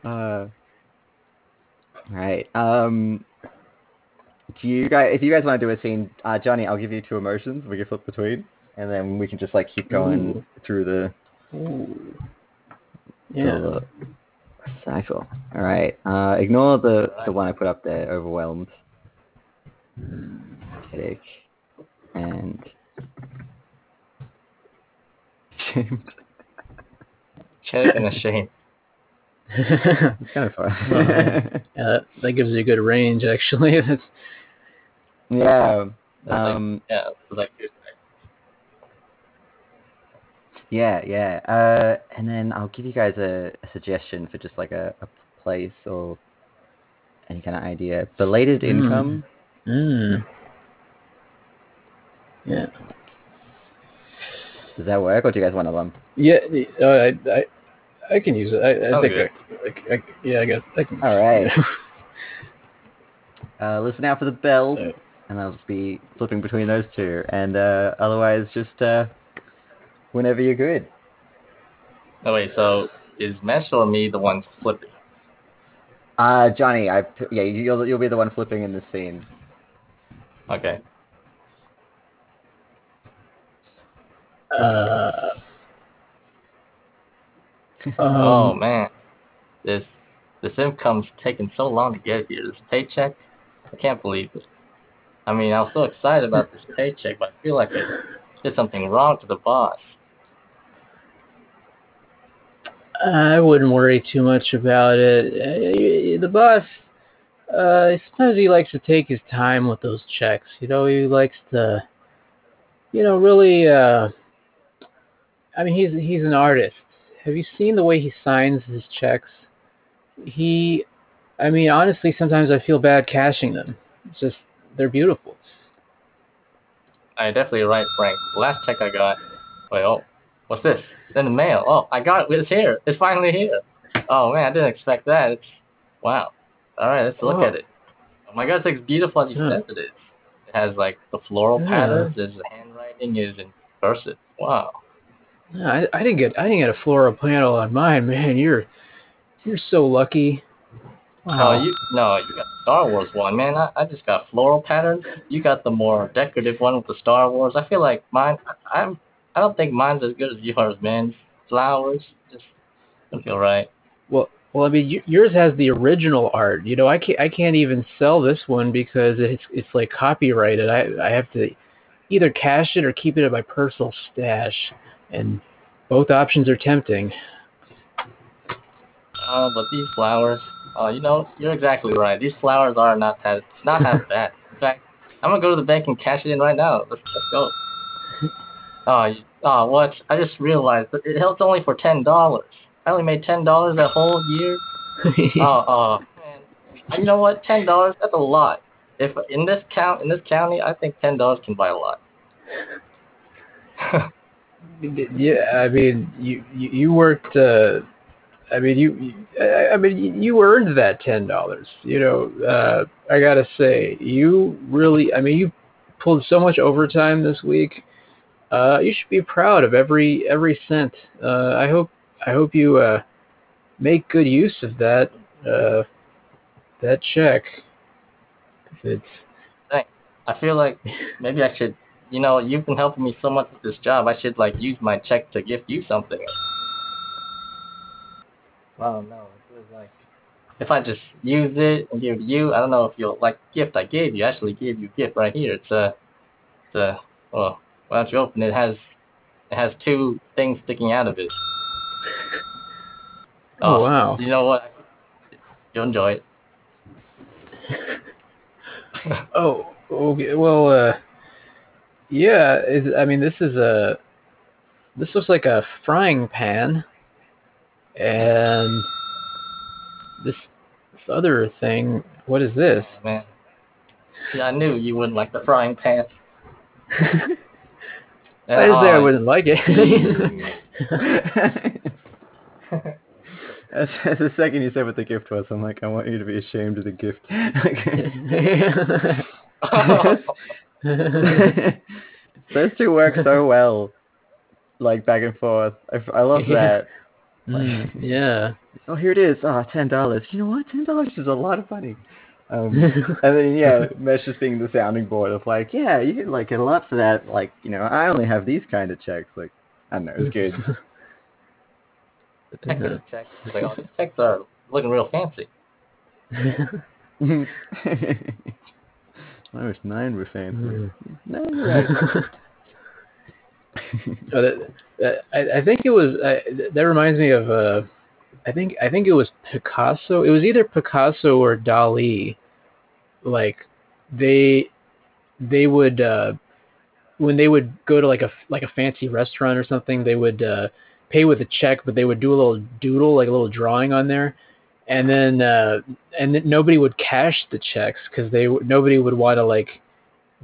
Speaker 1: uh, right. Um, do you guys? If you guys want to do a scene, uh, Johnny, I'll give you two emotions. We can flip between, and then we can just like keep going
Speaker 3: Ooh.
Speaker 1: through the
Speaker 3: Ooh. Yeah.
Speaker 1: the cycle. All right. Uh, ignore the the one I put up there. Overwhelmed. Headache. And. Shamed.
Speaker 2: Check and ashamed.
Speaker 1: It's kind of fun.
Speaker 3: Uh, that gives you a good range, actually.
Speaker 1: Yeah.
Speaker 2: That's like-
Speaker 1: Um.
Speaker 2: yeah, like
Speaker 1: Yeah. Yeah. Uh. And then I'll give you guys a, a suggestion for just like a, a place or any kind of idea. Belated
Speaker 3: Hmm.
Speaker 1: income.
Speaker 3: mm. Yeah.
Speaker 1: Does that work, or do you guys want a lump?
Speaker 3: Yeah. Uh, I, I I can use it. I, I
Speaker 2: Sounds
Speaker 3: think.
Speaker 2: good.
Speaker 3: I, I, I, yeah, I guess. I can.
Speaker 1: All right. Uh, listen out for the bells,
Speaker 3: Uh,
Speaker 1: and I'll just be flipping between those two. And uh, otherwise, just uh, whenever you're good.
Speaker 2: No wait, so is Mesh or me the one flipping?
Speaker 1: Uh, Johnny, I yeah, you'll you'll be the one flipping in this scene.
Speaker 2: Okay.
Speaker 3: uh,
Speaker 2: oh
Speaker 3: um,
Speaker 2: man, this this income's taking so long to get here. This paycheck, I can't believe it. I mean, I was so excited about this paycheck, but I feel like I did something wrong to the boss.
Speaker 3: I wouldn't worry too much about it. Uh, The boss, uh, sometimes he likes to take his time with those checks. You know, he likes to, you know, really. Uh, I mean, he's he's an artist. Have you seen the way he signs his checks? He, I mean, honestly, sometimes I feel bad cashing them. It's just they're beautiful.
Speaker 2: I definitely right, Frank. The last check I got. Wait, oh, what's this? In the mail. Oh, I got it. It's here. It's finally here. Oh man, I didn't expect that. It's wow. All right, let's look
Speaker 3: Oh.
Speaker 2: at it. Oh my God, it's beautiful as you
Speaker 3: Yeah.
Speaker 2: said it is. It has like the floral
Speaker 3: Yeah.
Speaker 2: patterns. His handwriting is in cursive. Wow.
Speaker 3: No, I, I didn't get I didn't get a floral panel on mine, man. You're you're so lucky. Wow.
Speaker 2: Oh, you no, you got the Star Wars one, man. I, I just got floral patterns. You got the more decorative one with the Star Wars. I feel like mine. I, I'm. I don't think mine's as good as yours, man. Flowers, just don't feel right.
Speaker 3: Well, well, I mean, y- yours has the original art. You know, I can't I can't even sell this one because it's it's like copyrighted. I I have to either cash it or keep it in my personal stash, and both options are tempting.
Speaker 2: Oh, but these flowers. Oh, you know, you're exactly right. These flowers are not that not that bad. In fact, I'm gonna go to the bank and cash it in right now. Let's let's go. Oh, oh, what? I just realized that it helped only for ten dollars. I only made ten dollars that whole year. oh, oh, man. You know what? Ten dollars? That's a lot. If in this count in this county, I think ten dollars can buy a lot.
Speaker 3: yeah, I mean, you you, you worked. Uh, I mean, you, I I mean, you- you earned that ten dollars. You know, uh, I gotta say, you really. I mean, you pulled so much overtime this week. Uh, you should be proud of every every cent. Uh, I hope I hope you uh, make good use of that uh, that check. It's
Speaker 2: I feel like maybe I should. You know, you've been helping me so much with this job. I should like use my check to gift you something. Oh no, it like if I just use it and give it to you, I don't know if you'll like gift I gave you. I actually gave you a gift right here. It's a, it's a. Well, why don't you open it? Has, it has two things sticking out of it.
Speaker 3: Oh, wow.
Speaker 2: You know what? You'll enjoy it.
Speaker 3: Oh, okay. Well, uh, yeah. Is I mean, this is a this looks like a frying pan, and this this other thing. What is this?
Speaker 2: Oh, man. Yeah, I knew you wouldn't like the frying pan.
Speaker 3: I didn't say I
Speaker 2: Oh,
Speaker 3: wouldn't like it.
Speaker 1: As, as the second you said what the gift was, I'm like, I want you to be ashamed of the gift. Those two work so well, like back and forth. I love that.
Speaker 3: Mm, yeah.
Speaker 1: Oh, here it is. Ah, ten dollars. You know what? Ten dollars is a lot of money. Um, and then yeah, Mesh just being the sounding board of like, yeah, you can like get a lot for that. Like, you know, I only have these kind of checks. Like, I don't know, it's good.
Speaker 2: Check this check. He's like, oh, these checks are looking real fancy.
Speaker 1: I wish nine were fancy.
Speaker 3: Mm.
Speaker 1: No, you're right.
Speaker 3: That, that, I, I think it was. I, that reminds me of. Uh, I think I think it was Picasso. It was either Picasso or Dali. Like, they, they would uh, when they would go to like a like a fancy restaurant or something, they would uh, pay with a check, but they would do a little doodle, like a little drawing on there, and then uh, and then nobody would cash the checks because they nobody would want to like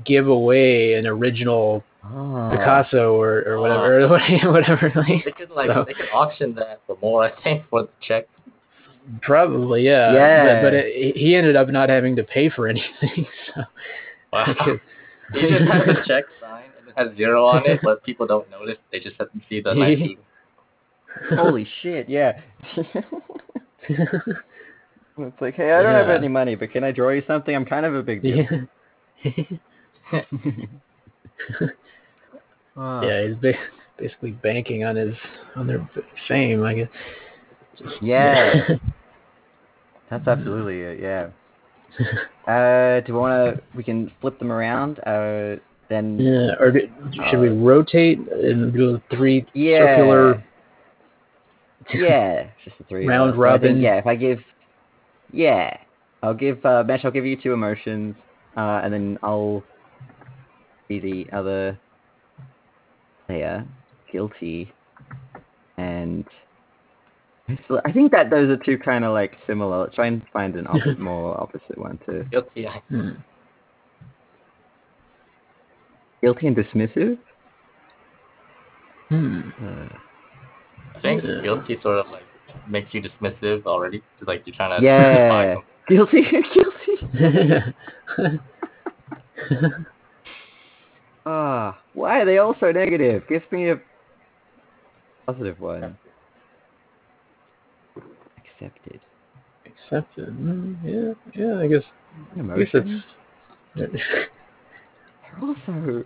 Speaker 3: give away an original
Speaker 1: Oh.
Speaker 3: Picasso or, or whatever, or whatever. Like,
Speaker 2: They could like
Speaker 3: so,
Speaker 2: they could auction that for more, I think, for the check.
Speaker 3: Probably, yeah.
Speaker 1: Yeah.
Speaker 3: But, but it, he ended up not having to pay for anything. So,
Speaker 2: Wow.
Speaker 3: because-
Speaker 2: he just has a check sign and it has zero on it, but people don't notice. They just have to see the nice doodle.
Speaker 1: Holy shit, yeah. it's like, hey, I don't have any money, but can I draw you something? I'm kind of a big deal.
Speaker 3: yeah,
Speaker 1: Ah.
Speaker 3: yeah, he's basically banking on his on their fame, I guess.
Speaker 1: Yeah. That's absolutely it, yeah. Uh, do we want to, we can flip them around, uh, then,
Speaker 3: yeah. Or do, should we rotate and do a three
Speaker 1: yeah.
Speaker 3: circular?
Speaker 1: Yeah, just the three.
Speaker 3: Round.
Speaker 1: So think,
Speaker 3: robin.
Speaker 1: yeah, if I give, yeah, I'll give uh, Mesh. I'll give you two emotions, uh, and then I'll be the other player, guilty, and so I think that those are two kind of like similar. Let's try and find an opposite, more opposite one too.
Speaker 2: Guilty. I-
Speaker 3: Hmm.
Speaker 1: Guilty and dismissive.
Speaker 3: Hmm.
Speaker 1: Uh,
Speaker 2: I think
Speaker 3: Yeah.
Speaker 2: guilty sort of like makes you dismissive already. It's like you're trying to
Speaker 1: yeah,
Speaker 2: justify
Speaker 1: guilty, guilty. Ah, why are they all so negative? Give me a positive one. Accepted.
Speaker 3: Accepted. Mm, yeah, yeah. I guess. I guess
Speaker 1: Emotions.
Speaker 3: it's.
Speaker 1: They're also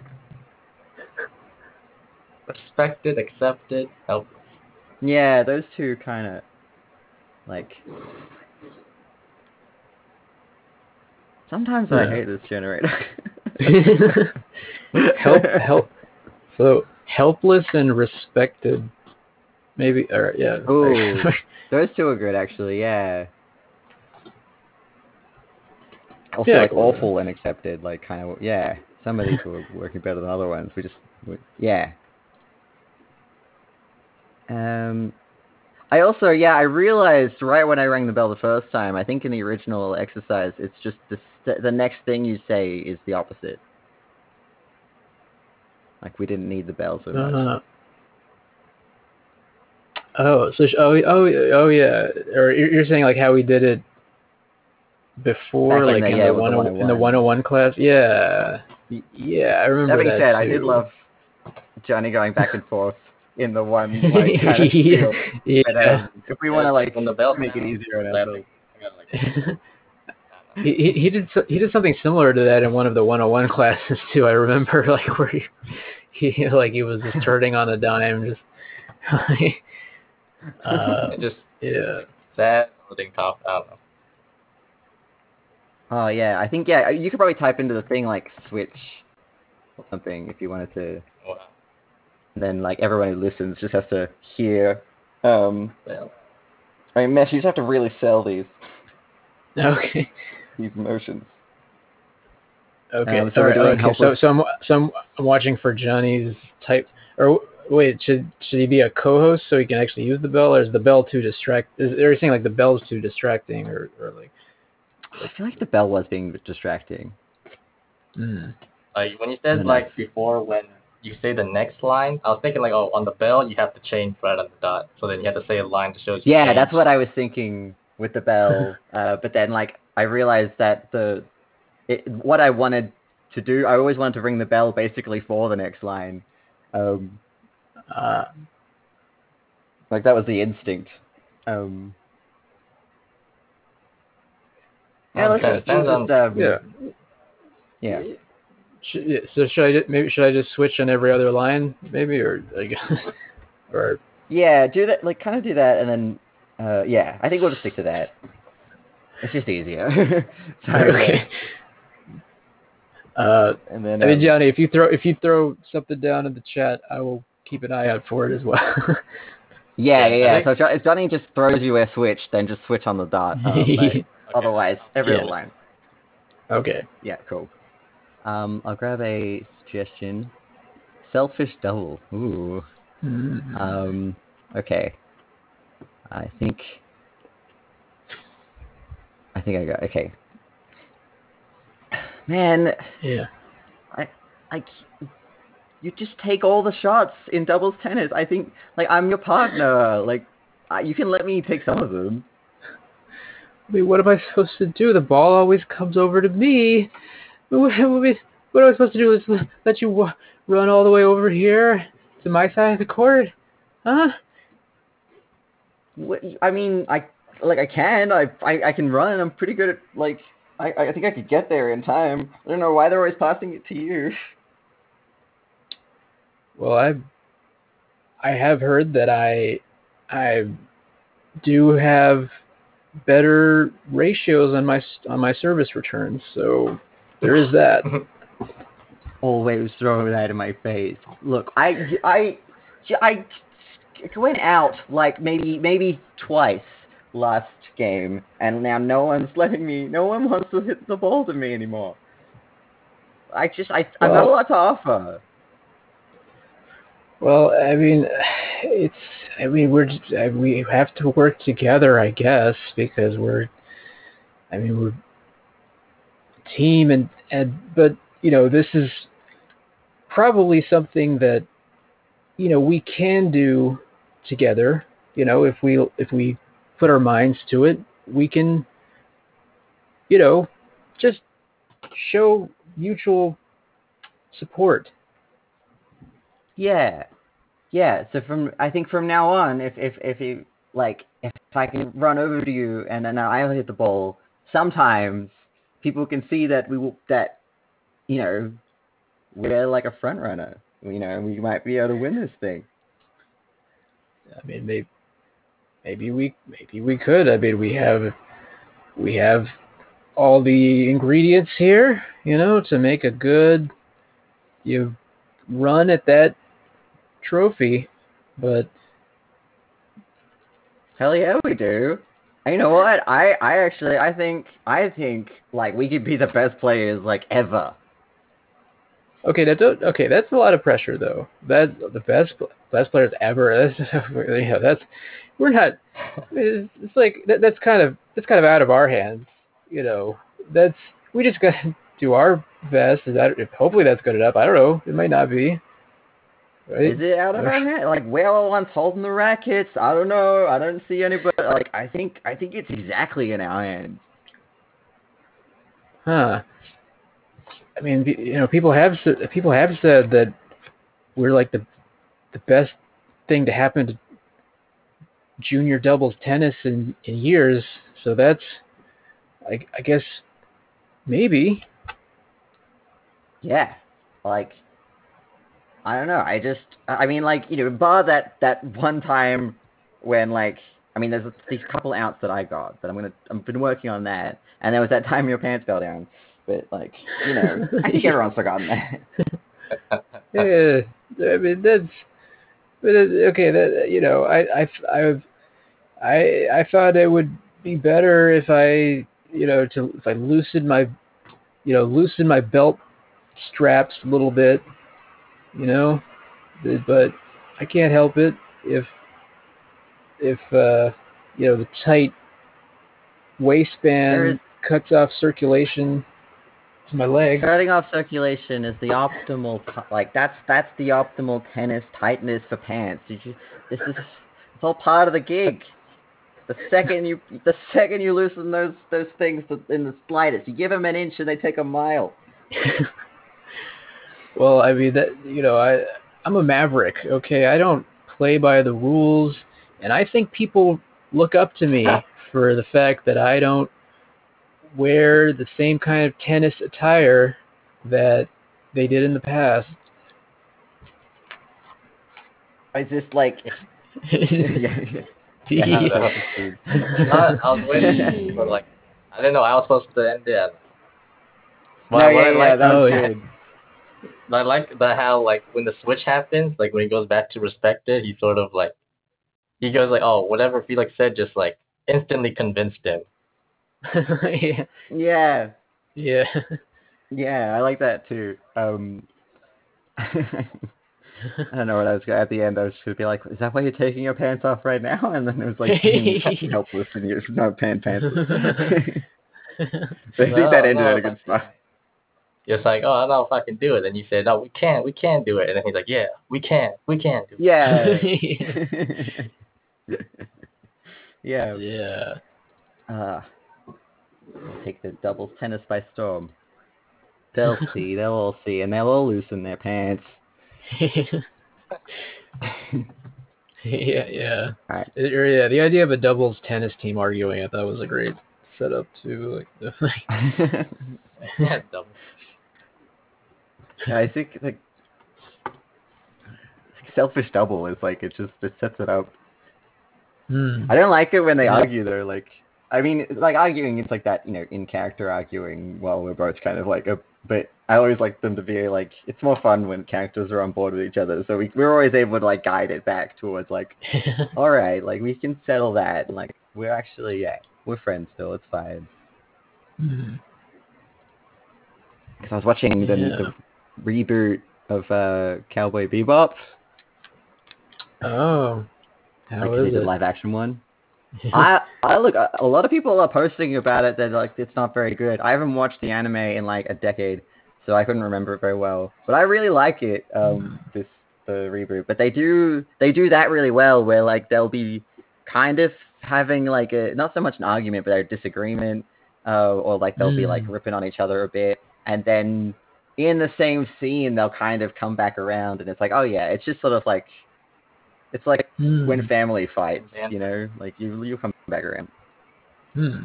Speaker 2: respected, accepted, helpless.
Speaker 1: yeah. Those two kind of like. Sometimes I hate this generator.
Speaker 3: help, help. So helpless and respected. Maybe. Or yeah.
Speaker 1: Ooh. Those two are good, actually. Yeah. Also,
Speaker 3: Yeah,
Speaker 1: like awful and accepted, like kind of yeah. Some of these were working better than other ones. We just we, yeah. Um, I also yeah I realized right when I rang the bell the first time. I think in the original exercise, it's just the st- the next thing you say is the opposite. Like we didn't need the bell so much.
Speaker 3: Uh, oh, so sh- oh oh oh yeah. Or you're you're saying like how we did it before, like
Speaker 1: the-
Speaker 3: in,
Speaker 1: yeah,
Speaker 3: the
Speaker 1: with the
Speaker 3: one in the
Speaker 1: 101.
Speaker 3: 101 class. Yeah. Yeah, I remember
Speaker 1: That being said, I did love Johnny going back and forth in the one like kind of field.
Speaker 3: yeah.
Speaker 1: But, um, if we want to like
Speaker 2: on the belt
Speaker 1: make it easier on
Speaker 2: that-
Speaker 1: ourselves.
Speaker 2: Like,
Speaker 3: he, he he did so, he did something similar to that in one of the 101 classes too. I remember like where he, he like he was just turning on a dime, just uh,
Speaker 2: just
Speaker 3: yeah.
Speaker 2: sad holding top. I don't know.
Speaker 1: Oh yeah, I think yeah, you could probably type into the thing like switch or something if you wanted to.
Speaker 2: Wow.
Speaker 1: Then like everyone who listens just has to hear um
Speaker 2: Well,
Speaker 1: I mean, Mesh, you just have to really sell these
Speaker 3: Okay.
Speaker 1: these motions.
Speaker 3: Okay.
Speaker 1: Um, so
Speaker 3: all right, okay. So
Speaker 1: helpless-
Speaker 3: so I'm so I'm, I'm watching for Johnny's type. Or wait, should should he be a co-host so he can actually use the bell, or is the bell too distract? Is are you saying like the bell's too distracting, or or like?
Speaker 1: I feel like the bell was being distracting.
Speaker 3: Mm.
Speaker 2: Like when you said
Speaker 1: No, no.
Speaker 2: like before when you say the next line, I was thinking like oh on the bell you have to change right on the dot. So then you have to say a line to show. you
Speaker 1: Yeah,
Speaker 2: changed.
Speaker 1: that's what I was thinking with the bell. uh, but then, like, I realized that the it, what I wanted to do, I always wanted to ring the bell basically for the next line. Um,
Speaker 3: Uh,
Speaker 1: like that was the instinct. Um, yeah, let's
Speaker 2: Okay, depends
Speaker 1: let's
Speaker 2: on-
Speaker 1: just, um,
Speaker 3: yeah.
Speaker 1: yeah.
Speaker 3: Yeah, so should I maybe should I just switch on every other line maybe or like or
Speaker 1: Yeah, do that. Like, kind of do that, and then, uh, yeah, I think we'll just stick to that. It's just easier. so,
Speaker 3: okay. Uh,
Speaker 1: And then,
Speaker 3: I mean
Speaker 1: um,
Speaker 3: Johnny, if you throw if you throw something down in the chat, I will keep an eye out for it as well.
Speaker 1: yeah, yeah, yeah.
Speaker 2: think-
Speaker 1: So Jo- if Johnny just throws you a switch, then just switch on the dot. Um,
Speaker 2: Okay.
Speaker 1: Otherwise, every
Speaker 3: Yeah.
Speaker 1: other line.
Speaker 3: okay.
Speaker 1: Yeah, cool. Um, I'll grab a suggestion. Selfish double. Ooh.
Speaker 3: Mm.
Speaker 1: Um, okay. I think. I think I got okay. Man,
Speaker 3: yeah.
Speaker 1: like you just take all the shots in doubles tennis. I think like I'm your partner. Like I, you can let me take some of them.
Speaker 3: I mean, what am I supposed to do? The ball always comes over to me. What, what, what am I supposed to do? Is let you run all the way over here to my side of the court? Huh?
Speaker 1: What, I mean, I like I can. I, I I can run. I'm pretty good at like. I I think I could get there in time. I don't know why they're always passing it to you.
Speaker 3: Well, I I have heard that I I do have better ratios on my on my service returns, so there is that.
Speaker 1: Always throw that in my face. Look, I I I went out like maybe maybe twice last game, and now no one's letting me. No one wants to hit the ball to me anymore. I just I I've got a lot to offer.
Speaker 3: Well, I mean, it's I mean we're we have to work together, I guess, because we're I mean we're a team and and but you know this is probably something that you know we can do together. You know, if we if we put our minds to it, we can you know just show mutual support.
Speaker 1: Yeah, yeah. So from I think from now on, if if if you like, if I can run over to you and then I hit the ball, sometimes people can see that we will that you know we're like a front runner. You know, we might be able to win this thing.
Speaker 3: I mean, maybe maybe we maybe we could. I mean, we have we have all the ingredients here, you know, to make a good you run at that trophy. But
Speaker 1: Hell yeah, we do. And you know what? I I actually I think I think like we could be the best players like ever.
Speaker 3: okay, that's a- okay. That's a lot of pressure, though. That the best best players ever. That's you know, that's we're not. It's, it's like that, that's kind of that's kind of out of our hands. You know, that's we just got to do our best. Is that hopefully that's good enough? I don't know. It might not be. Right?
Speaker 1: Is it out of our hand? Like the ones holding the rackets. I don't know. I don't see anybody. Like I think I think it's exactly in our hands.
Speaker 3: Huh. I mean, you know, people have people have said that we're like the the best thing to happen to junior doubles tennis in in years. So that's, I, I guess, maybe.
Speaker 1: Yeah. Like I don't know. I just I mean like, you know, bar that that one time when like I mean there's these couple outs that I got, but I'm gonna I've been working on that. And there was that time your pants fell down. But like, you know, I think everyone's forgotten that.
Speaker 3: Yeah, I mean that's, but okay. That you know, I I I've I I thought it would be better if I you know to if I loosened my you know loosened my belt straps a little bit, you know, but I can't help it if if uh you know the tight waistband
Speaker 1: is-
Speaker 3: cuts off circulation to my leg.
Speaker 1: Cutting off circulation is the optimal, like that's that's the optimal tennis tightness for pants. Just, this is it's all part of the gig. The second you the second you loosen those those things in the slightest, you give them an inch and they take a mile.
Speaker 3: well, I mean that you know I I'm a maverick. Okay, I don't play by the rules, and I think people look up to me for the fact that I don't wear the same kind of tennis attire that they did in the past.
Speaker 1: Is this like? yeah,
Speaker 3: Yeah.
Speaker 1: yeah,
Speaker 2: Not, I was waiting for like I didn't know I was supposed to end it.
Speaker 1: no,
Speaker 2: What, what
Speaker 1: yeah,
Speaker 2: I
Speaker 1: yeah,
Speaker 2: like,
Speaker 1: that was
Speaker 3: Oh, yeah.
Speaker 1: good.
Speaker 2: I like the how like when the switch happens, like when he goes back to respect it, he sort of like he goes like, oh, whatever Felix said, just like instantly convinced him.
Speaker 3: yeah.
Speaker 1: Yeah,
Speaker 3: Yeah.
Speaker 1: yeah, I like that too. Um, I don't know what I was gonna, at the end. I was just gonna be like, "Is that why you're taking your pants off right now?" And then it was like being helpless and you're not pant pantsless. so I think
Speaker 2: No,
Speaker 1: that ended
Speaker 2: no,
Speaker 1: at a good spot.
Speaker 2: It's like, oh, I don't know if I can do it. And you said, no, we can't, we can't do it. And then he's like, yeah, we can, we can do it.
Speaker 1: Yeah. yeah.
Speaker 3: yeah.
Speaker 1: Uh, we'll take the doubles tennis by storm. They'll see. They'll all see, and they'll all loosen their pants.
Speaker 3: yeah, yeah.
Speaker 1: Alright.
Speaker 3: It- yeah, the idea of a doubles tennis team arguing, I thought was a great setup to like the
Speaker 2: Yeah, double.
Speaker 1: I think like selfish double is like it just it sets it up.
Speaker 3: Hmm.
Speaker 1: I don't like it when they
Speaker 3: Yeah.
Speaker 1: argue. They're like, I mean, like arguing. It's like that, you know, in character arguing. While we're both kind of like a, but I always like them to be like, it's more fun when characters are on board with each other. So we we're always able to like guide it back towards like, all right, like we can settle that. And, like we're actually yeah, we're friends still. It's fine.
Speaker 3: Hmm.
Speaker 1: Because I was watching the,
Speaker 3: Yeah.
Speaker 1: the reboot of uh Cowboy Bebop,
Speaker 3: Oh. How
Speaker 1: like
Speaker 3: is it?
Speaker 1: the live action one. I I look a lot of people are posting about it that like it's not very good. I haven't watched the anime in like a decade, so I couldn't remember it very well. But I really like it. Um, this the reboot, but they do they do that really well, where like they'll be kind of having like a not so much an argument, but a disagreement, uh, or like they'll be like
Speaker 3: Mm.
Speaker 1: ripping on each other a bit, and then in the same scene they'll kind of come back around, and it's like oh yeah, it's just sort of like it's like
Speaker 3: Hmm.
Speaker 1: when family fights,
Speaker 2: Yeah.
Speaker 1: you know, like you you come back around.
Speaker 3: Hmm.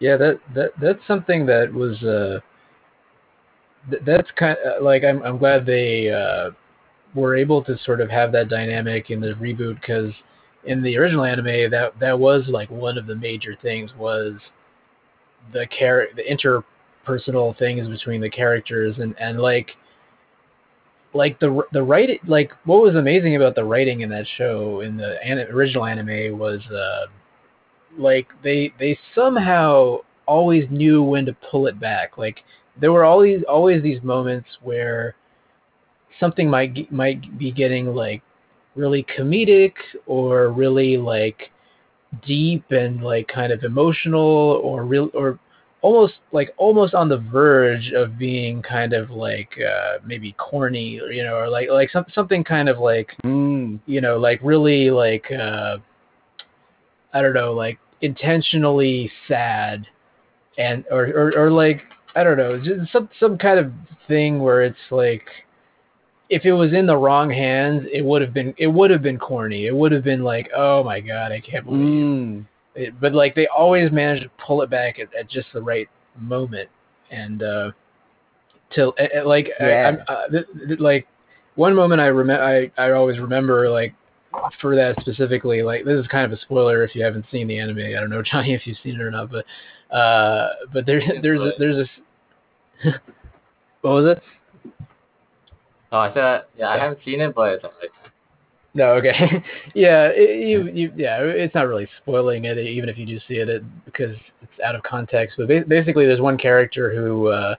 Speaker 3: Yeah, that that that's something that was uh th- that's kind of like I'm I'm glad they uh were able to sort of have that dynamic in the reboot cuz in the original anime that that was like one of the major things was the char- the interpersonal things between the characters and and like like the the writing like what was amazing about the writing in that show in the original anime was uh like they they somehow always knew when to pull it back. Like there were always always these moments where something might might be getting like really comedic or really like deep and like kind of emotional or real or almost like almost on the verge of being kind of like uh maybe corny or you know or like like some, something kind of like
Speaker 1: Mm.
Speaker 3: you know like really like uh i don't know like intentionally sad and or or, or like i don't know just some some kind of thing where it's like if it was in the wrong hands it would have been it would have been corny it would have been like oh my god i can't believe
Speaker 1: Mm.
Speaker 3: It, but like they always manage to pull it back at, at just the right moment and uh till uh, like
Speaker 1: Yeah.
Speaker 3: I'm, uh, th- th- like one moment i remember I, I always remember like for that specifically like this is kind of a spoiler if you haven't seen the anime i don't know johnny if you've seen it or not but uh but there's
Speaker 2: Yeah,
Speaker 3: there's a, there's a what was it
Speaker 2: Oh, I said, yeah, I haven't seen it, but it's alright.
Speaker 3: No, okay. yeah, it, you, you, yeah, it's not really spoiling it, even if you do see it, it because it's out of context. But ba- basically, there's one character who uh,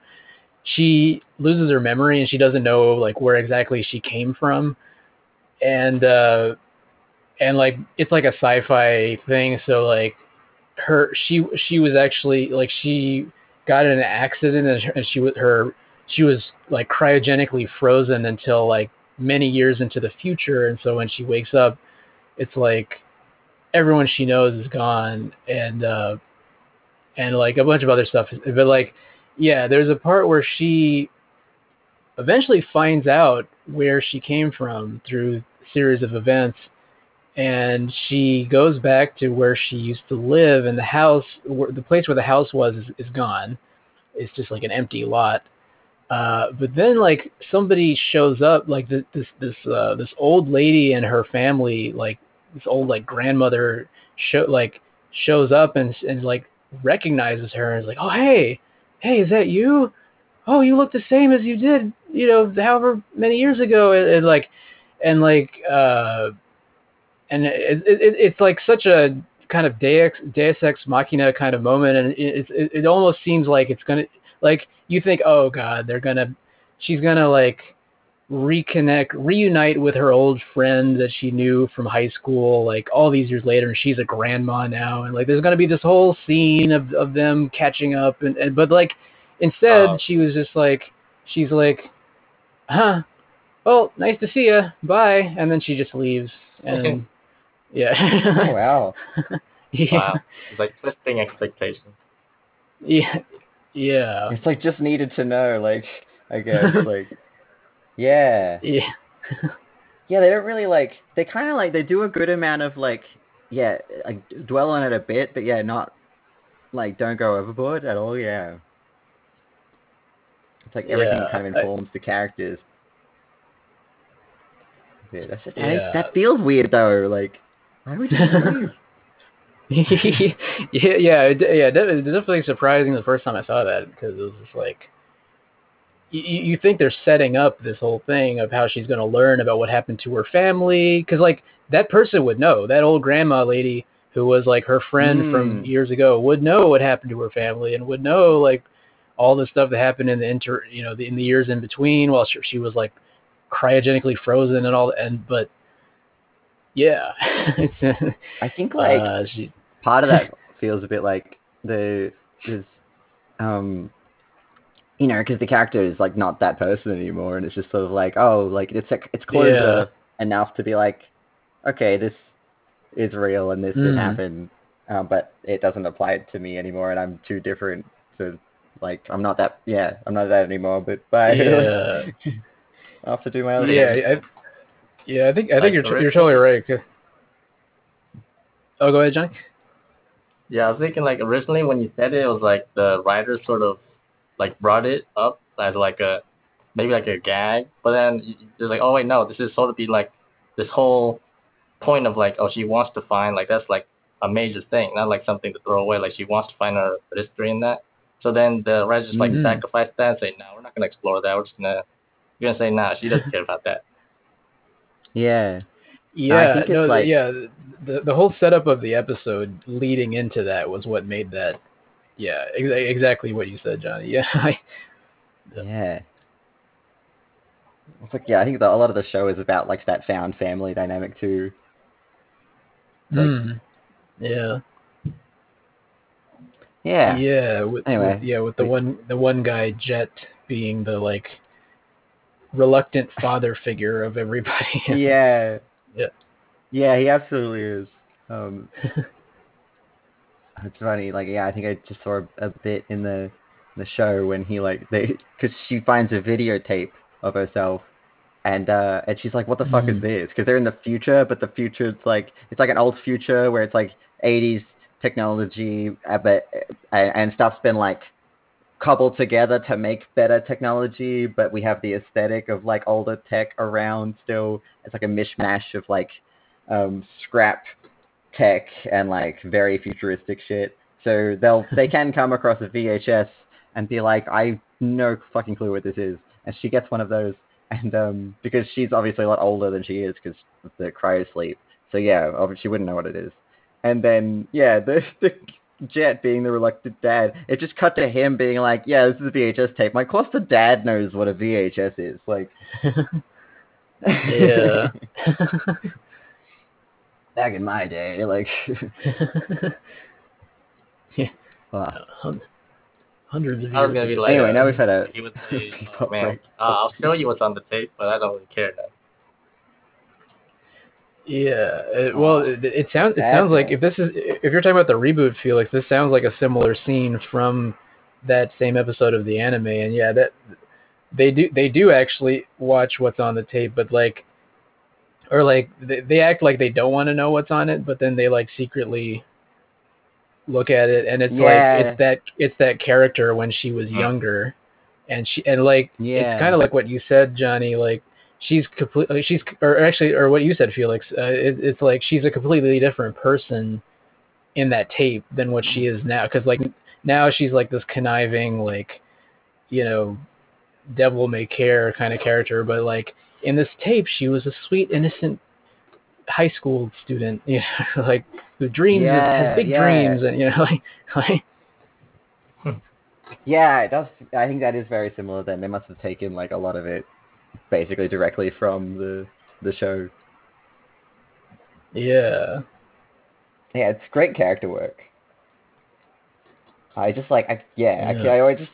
Speaker 3: she loses her memory and she doesn't know like where exactly she came from, and uh, and like it's like a sci-fi thing. So like her, she she was actually like she got in an accident and, and she was her she was like cryogenically frozen until like many years into the future. And so when she wakes up it's like everyone she knows is gone. And uh and like a bunch of other stuff. But like yeah there's a part where she eventually finds out where she came from through series of events. And she goes back to where she used to live. And the house the place where the house was is, is gone. It's just like an empty lot uh, but then like somebody shows up, like this this this uh, this old lady and her family, like this old like grandmother show like shows up and and like recognizes her and is like, oh hey, hey, is that you? Oh, you look the same as you did, you know, however many years ago, and, and like, and like, uh, and it, it, it's like such a kind of deus deus ex machina kind of moment, and it it, it almost seems like it's gonna like you think, oh god, they're gonna, she's gonna like reconnect, reunite with her old friend that she knew from high school, like all these years later, and she's a grandma now, and like there's gonna be this whole scene of of them catching up, and, and but like instead
Speaker 2: Oh.
Speaker 3: she was just like, she's like, huh, well, nice to see you, bye, and then she just leaves, and yeah,
Speaker 1: Oh wow.
Speaker 3: yeah,
Speaker 2: Wow. It's like twisting expectations.
Speaker 3: yeah, yeah,
Speaker 1: It's like just needed to know, like I guess like yeah.
Speaker 3: yeah.
Speaker 1: Yeah, they don't really like they kinda like they do a good amount of like yeah, like dwell on it a bit, but yeah, not like don't go overboard at all, yeah. It's like everything
Speaker 3: Yeah,
Speaker 1: kind of
Speaker 3: I-
Speaker 1: informs the characters. Yeah, that's just,
Speaker 3: Yeah.
Speaker 1: that feels weird though, like why would you?
Speaker 3: yeah, yeah, it, yeah. Definitely surprising the first time I saw that because it was just like, you, you think they're setting up this whole thing of how she's going to learn about what happened to her family because like that person would know that old grandma lady who was like her friend from
Speaker 1: Mm.
Speaker 3: years ago would know what happened to her family and would know like all the stuff that happened in the inter you know the, in the years in between while she, she was like cryogenically frozen and all and but yeah it's
Speaker 1: I think like
Speaker 3: uh, she
Speaker 1: part of that feels a bit like the is um you know because the character is like not that person anymore and it's just sort of like oh like it's like it's closure enough to be like okay this is real and this did
Speaker 3: Mm.
Speaker 1: happen um, but it doesn't apply to me anymore and i'm too different to like i'm not that yeah i'm not that anymore but bye
Speaker 3: Yeah.
Speaker 1: i have to do my other
Speaker 3: yeah. I, yeah, I think I
Speaker 2: Like
Speaker 3: think you're
Speaker 2: the
Speaker 3: you're totally right Oh, go ahead, Johnny.
Speaker 2: Yeah, I was thinking like originally when you said it, it was like the writer sort of like brought it up as like a maybe like a gag, but then you're like, oh wait, no, this is sort of be like this whole point of like, oh, she wants to find like that's like a major thing, not like something to throw away. Like she wants to find her history in that. So then the writer just like
Speaker 3: Mhm.
Speaker 2: sacrifice that and say, no, we're not gonna explore that. We're just gonna you're gonna say, nah, she doesn't care about that.
Speaker 1: yeah
Speaker 3: Yeah,
Speaker 1: think it's
Speaker 3: no, the-
Speaker 1: like-
Speaker 3: yeah, the the whole setup of the episode leading into that was what made that. Yeah, ex- exactly what you said, Johnny. Yeah, I,
Speaker 1: Yeah. It's like yeah, I think a lot of the show is about like that found family dynamic too. Like-
Speaker 3: Mm. yeah,
Speaker 1: Yeah.
Speaker 3: yeah. With,
Speaker 1: Anyway,
Speaker 3: with- yeah, with the
Speaker 1: we-
Speaker 3: one the one guy Jet being the like reluctant father figure of everybody.
Speaker 1: Yeah.
Speaker 3: Yeah.
Speaker 1: Yeah, he absolutely is. Um it's funny, like yeah, I think I just saw a, a bit in the the show when he like they because she finds a videotape of herself and uh and she's like what the fuck is
Speaker 3: Mhm.
Speaker 1: this because they're in the future but the future it's like it's like an old future where it's like 80s technology uh, but and, and stuff's been like cobbled together to make better technology but we have the aesthetic of like older tech around still it's like a mishmash of like um scrap tech and like very futuristic shit so they'll they can come across a VHS and be like I no fucking clue what this is and she gets one of those and um, because she's obviously a lot older than she is because of the cryo sleep. So yeah, obviously she wouldn't know what it is. And then yeah, the the Jet being the reluctant dad, it just cut to him being like, "Yeah, this is a VHS tape." Like, of course the dad knows what a VHS is. Like,
Speaker 3: yeah.
Speaker 1: back in my day, like,
Speaker 3: Yeah.
Speaker 1: wow.
Speaker 3: Hun- Hundreds of
Speaker 2: I was
Speaker 3: years.
Speaker 2: gonna be like,
Speaker 1: Anyway,
Speaker 2: uh,
Speaker 1: now we've had a.
Speaker 2: He would say, oh, man, uh, I'll show you what's on the tape, but I don't really care now.
Speaker 3: Yeah. It, well, it, it sounds it sounds like if this is if you're talking about the reboot, Felix, this sounds like a similar scene from that same episode of the anime. And yeah, that they do they do actually watch what's on the tape, but like or like they, they act like they don't want to know what's on it, but then they like secretly look at it and it's
Speaker 1: Yeah.
Speaker 3: like it's that it's that character when she was younger and she and like
Speaker 1: Yeah.
Speaker 3: it's kind of like what you said johnny like she's completely she's or actually or what you said felix uh, it, it's like she's a completely different person in that tape than what she is now because like now she's like this conniving like you know devil may care kind of character but like in this tape she was a sweet innocent high school student you know like who dreams
Speaker 1: Yeah,
Speaker 3: has big
Speaker 1: yeah.
Speaker 3: dreams and you know like like
Speaker 1: Yeah, it does. I think that is very similar. Then they must have taken like a lot of it, basically directly from the the show.
Speaker 3: yeah
Speaker 1: Yeah, it's great character work. I just like, I, yeah,
Speaker 3: Yeah.
Speaker 1: I, I always just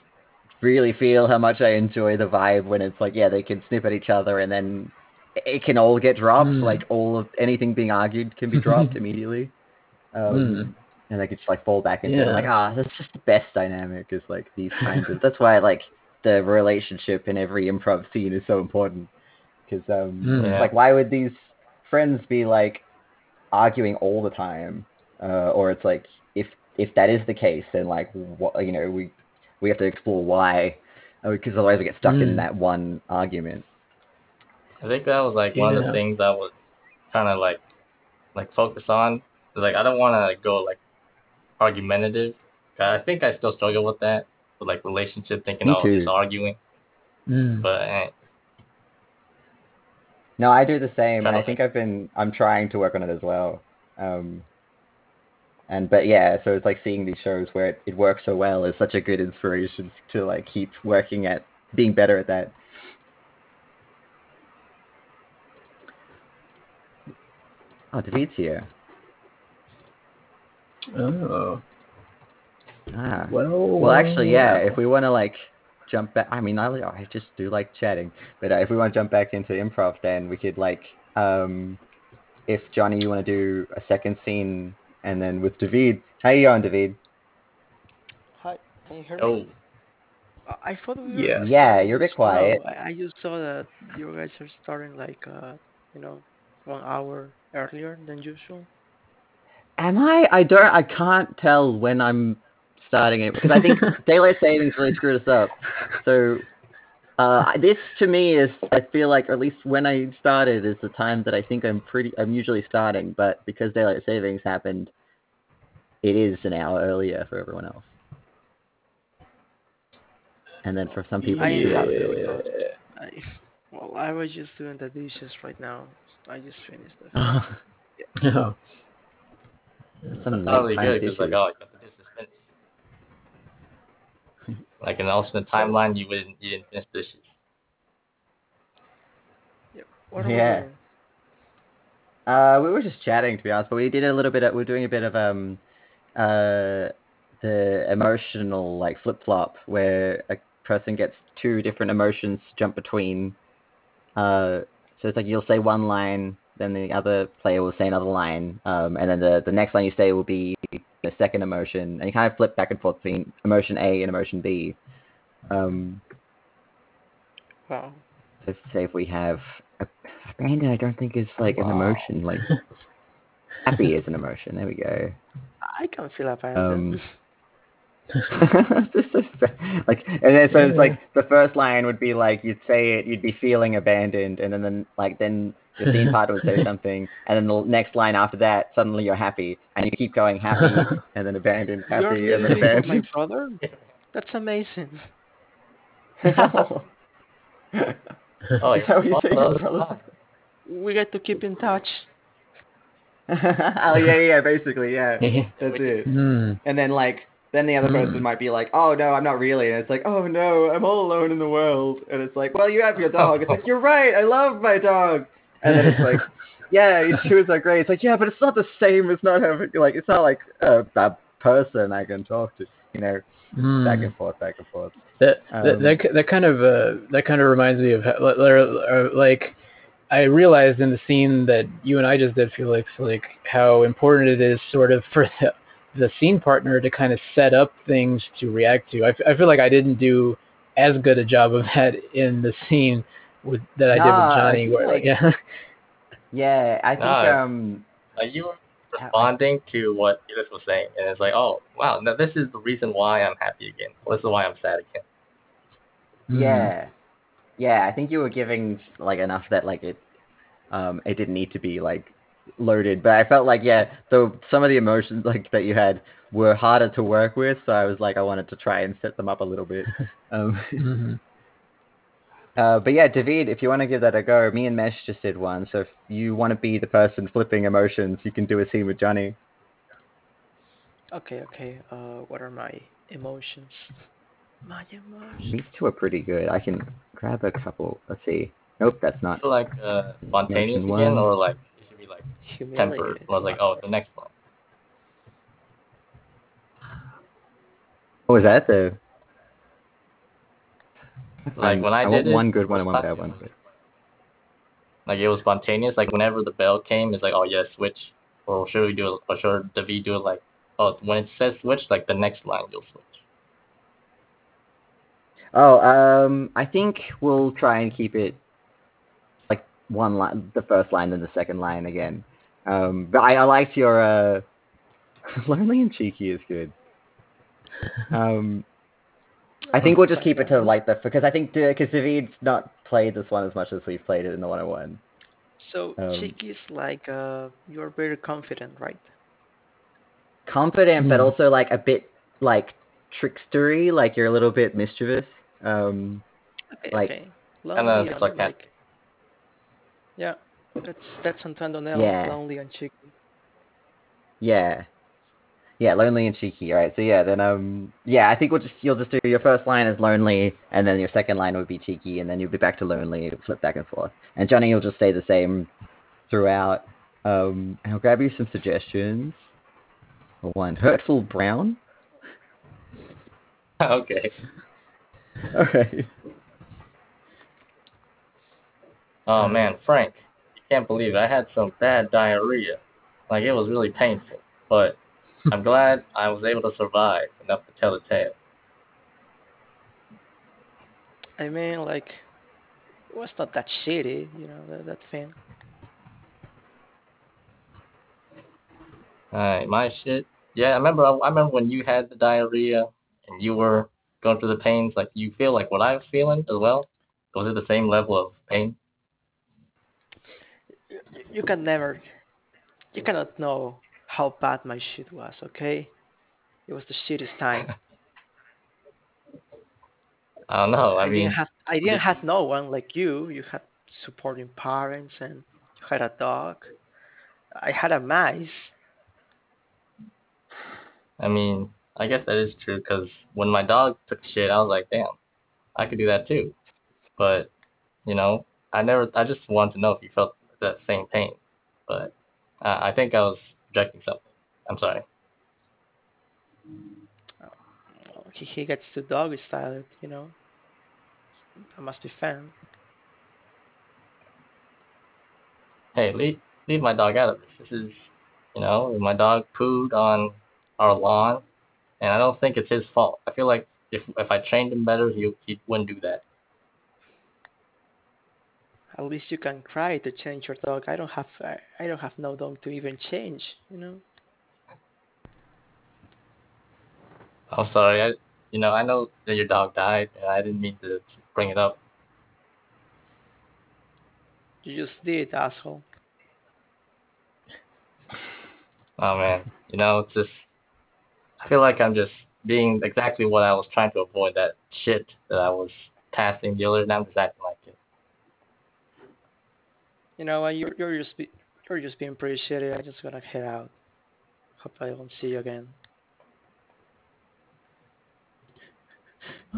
Speaker 1: really feel how much I enjoy the vibe when it's like, yeah, they can snip at each other and then it can all get dropped.
Speaker 3: Mm.
Speaker 1: Like all of anything being argued can be dropped immediately. Um,
Speaker 3: Mm.
Speaker 1: And they could just like fall back into it. Like, ah, that's just the best dynamic. Is like these kinds of. That's why like the relationship in every improv scene is so important. Because um,
Speaker 3: Mm.
Speaker 2: Yeah.
Speaker 1: like, why would these friends be like arguing all the time? Uh, or it's like if if that is the case, then like what you know we we have to explore why, because otherwise we get stuck in
Speaker 3: Mm.
Speaker 1: that one argument.
Speaker 2: I think that was like one of the things I was kind of like like focus on. Like I don't want to go like argumentative. I think I still struggle with that, with like relationship thinking
Speaker 1: Me
Speaker 2: oh
Speaker 1: too.
Speaker 2: just arguing.
Speaker 3: Mm.
Speaker 2: But eh,
Speaker 1: No, I do the same, and I think I've been I'm trying to work on it as well. Um, and but yeah, so it's like seeing these shows where it, it works so well is such a good inspiration to like keep working at being better at that. Oh, David's here.
Speaker 3: oh
Speaker 1: Ah.
Speaker 3: well
Speaker 1: Well, actually, yeah. If we want to like jump back, I mean, I, I just do like chatting. But uh, if we want to jump back into improv, then we could like, um, if Johnny, you want to do a second scene, and then with David. How you going, David?
Speaker 4: Hi, can you hear
Speaker 2: oh,
Speaker 4: me? I I thought we were
Speaker 3: Yeah.
Speaker 1: Yeah, you're a bit
Speaker 4: just now.
Speaker 1: quiet.
Speaker 4: I, I just saw that you guys are starting like uh, you know, one hour earlier than usual.
Speaker 1: Am I? I don't. I can't tell when I'm starting it because I think daylight savings really screwed us up. So. Uh, this to me is, I feel like, or at least when I started, is the time that I think I'm pretty, I'm usually starting, but because daylight savings happened, it is an hour earlier for everyone else. And then for some people,
Speaker 4: I-
Speaker 1: it's two hours earlier.
Speaker 4: I, well, I was just doing the dishes right now. I just finished it.
Speaker 3: No.
Speaker 1: Some
Speaker 2: that's probably
Speaker 1: late-night
Speaker 2: good because like oh, I got the dishes finished. Like in an alternate timeline, you wouldn't you didn't finish dishes.
Speaker 4: What are we
Speaker 1: Yeah. Uh, we were just chatting to be honest, but we did a little bit. Of, we're doing a bit of um, uh, the emotional like flip flop where a person gets two different emotions to jump between. Uh, so it's like you'll say one line, then the other player will say another line, um, and then the the next line you say will be the second emotion, and you kind of flip back and forth between emotion A and emotion B. Um,
Speaker 4: Wow.
Speaker 1: so say if we have a, abandon, I don't think is like an emotion. Like happy is an emotion. There we go.
Speaker 4: I can't feel abandoned.
Speaker 1: Um, This is fa- like, and then so it's like the first line would be like you'd say it, you'd be feeling abandoned, and then, then like then the scene partner would say something, and then the next line after that, suddenly you're happy, and you keep going happy, and then abandoned,
Speaker 4: You're
Speaker 1: happy, and then
Speaker 4: listening to my brother? That's amazing.
Speaker 2: Oh,
Speaker 1: Is that what you're
Speaker 2: you're
Speaker 1: saying,
Speaker 2: one of
Speaker 1: brother?
Speaker 4: We get to keep in touch.
Speaker 1: oh yeah, yeah, basically, yeah. That's it.
Speaker 3: Hmm.
Speaker 1: And then like then the other person
Speaker 3: Mm.
Speaker 1: might be like, "Oh no, I'm not really," and it's like, "Oh no, I'm all alone in the world," and it's like, "Well, you have your dog." It's like, "You're right, I love my dog," and then it's like, "Yeah, she was like great." It's like, "Yeah, but it's not the same. It's not having like it's not like a, a person I can talk to." You know,
Speaker 3: Hmm.
Speaker 1: back and forth, back and forth.
Speaker 3: That that
Speaker 1: Um,
Speaker 3: that, ki- that kind of uh, that kind of reminds me of how- li- li- uh, like I realized in the scene that you and I just did, Felix, like how important it is sort of for the, the scene partner to kind of set up things to react to. I, f- I feel like I didn't do as good a job of that in the scene with that I did with Johnny.
Speaker 1: feel
Speaker 3: Where,
Speaker 1: like-
Speaker 3: yeah,
Speaker 1: Yeah, I think
Speaker 2: No.
Speaker 1: um
Speaker 2: Like you were responding to what Edith was saying, and it's like, oh wow, now this is the reason why I'm happy again. This is why I'm sad again.
Speaker 3: Mhm.
Speaker 1: Yeah, yeah. I think you were giving like enough that like it, um, it didn't need to be like loaded. But I felt like yeah, though some of the emotions like that you had were harder to work with, so I was like I wanted to try and set them up a little bit. Um,
Speaker 3: Mhm.
Speaker 1: uh, but yeah, David, if you want to give that a go, me and Mesh just did one. So if you want to be the person flipping emotions, you can do a scene with Johnny.
Speaker 4: Okay, okay. Uh, what are my emotions? My emotions.
Speaker 1: These two are pretty good. I can grab a couple. Let's see. Nope, that's not.
Speaker 2: feel like uh, spontaneous again,
Speaker 1: one.
Speaker 2: or like it should be like tempered,
Speaker 4: Humiliated.
Speaker 2: or like oh the next one.
Speaker 1: What was that? though?
Speaker 2: Like when I,
Speaker 1: want
Speaker 2: did it,
Speaker 1: one good one and one bad
Speaker 2: spontaneous.
Speaker 1: one.
Speaker 2: Like it was spontaneous. Like whenever the bell came, it's like oh yeah, switch. Or should we do it? Or should the V do it like oh when it says switch, like the next line you'll switch.
Speaker 1: Oh, um, I think we'll try and keep it like one line, the first line, then the second line again. Um, but I, I liked your uh, lonely and cheeky is good. Um, I think we'll just keep it to like the because I think because David's not played this one as much as we've played it in the 101.
Speaker 4: So
Speaker 1: Um,
Speaker 4: cheeky is like uh, you're very confident, right?
Speaker 1: Confident, but
Speaker 3: Hmm.
Speaker 1: also like a bit like trickstery, like you're a little bit mischievous. Um,
Speaker 4: Okay,
Speaker 1: Like-
Speaker 4: okay.
Speaker 2: Kinda
Speaker 4: Lonely and
Speaker 2: sarcastic.
Speaker 4: like. Yeah, that's that's Santander
Speaker 1: Yeah.
Speaker 4: lonely and cheeky.
Speaker 1: Yeah. Yeah, lonely and cheeky. All right. So yeah, then um yeah, I think we'll just you'll just do your first line is lonely and then your second line would be cheeky and then you'll be back to lonely, it'll flip back and forth. And Johnny you'll just say the same throughout. Um and I'll grab you some suggestions. One, hurtful brown.
Speaker 2: okay.
Speaker 1: Okay.
Speaker 2: Oh mm-hmm. man, Frank, you can't believe it. I had some bad diarrhea. Like it was really painful, but I'm glad I was able to survive enough to tell the tale.
Speaker 4: I mean, like, it was not that shitty, eh? you know, that, that thing.
Speaker 2: Alright, my shit. Yeah, I remember. I remember when you had the diarrhea and you were going through the pains. Like you feel like what I was feeling as well. Was it the same level of pain?
Speaker 4: You, you can never, you cannot know how bad my shit was, okay? It was the shittiest time.
Speaker 2: I don't know. I
Speaker 4: I,
Speaker 2: mean,
Speaker 4: didn't have, I didn't have no one like you. You had supporting parents and you had a dog. I had a mice.
Speaker 2: I mean, I guess that is true because when my dog took shit, I was like, damn, I could do that too. But you know, I never. I just wanted to know if you felt that same pain. But uh, I think I was projecting something. I'm sorry.
Speaker 4: He, he gets to doggy style it, you know. I must be fun.
Speaker 2: Hey, leave leave my dog out of this. This is, you know, my dog pooed on our lawn, and I don't think it's his fault. I feel like if if I trained him better, he he wouldn't do that.
Speaker 4: At least you can try to change your dog. I don't have I, I don't have no dog to even change, you know.
Speaker 2: I'm sorry. I, you know, I know that your dog died, and I didn't mean to bring it up.
Speaker 4: You just did, asshole.
Speaker 2: Oh man, you know, it's just I feel like I'm just being exactly what I was trying to avoid. That shit that I was passing the other, and I'm just acting like it.
Speaker 4: You know what? You're you're just be, you're just being pretty shitty. I just gotta head out. Hope I won't see you again.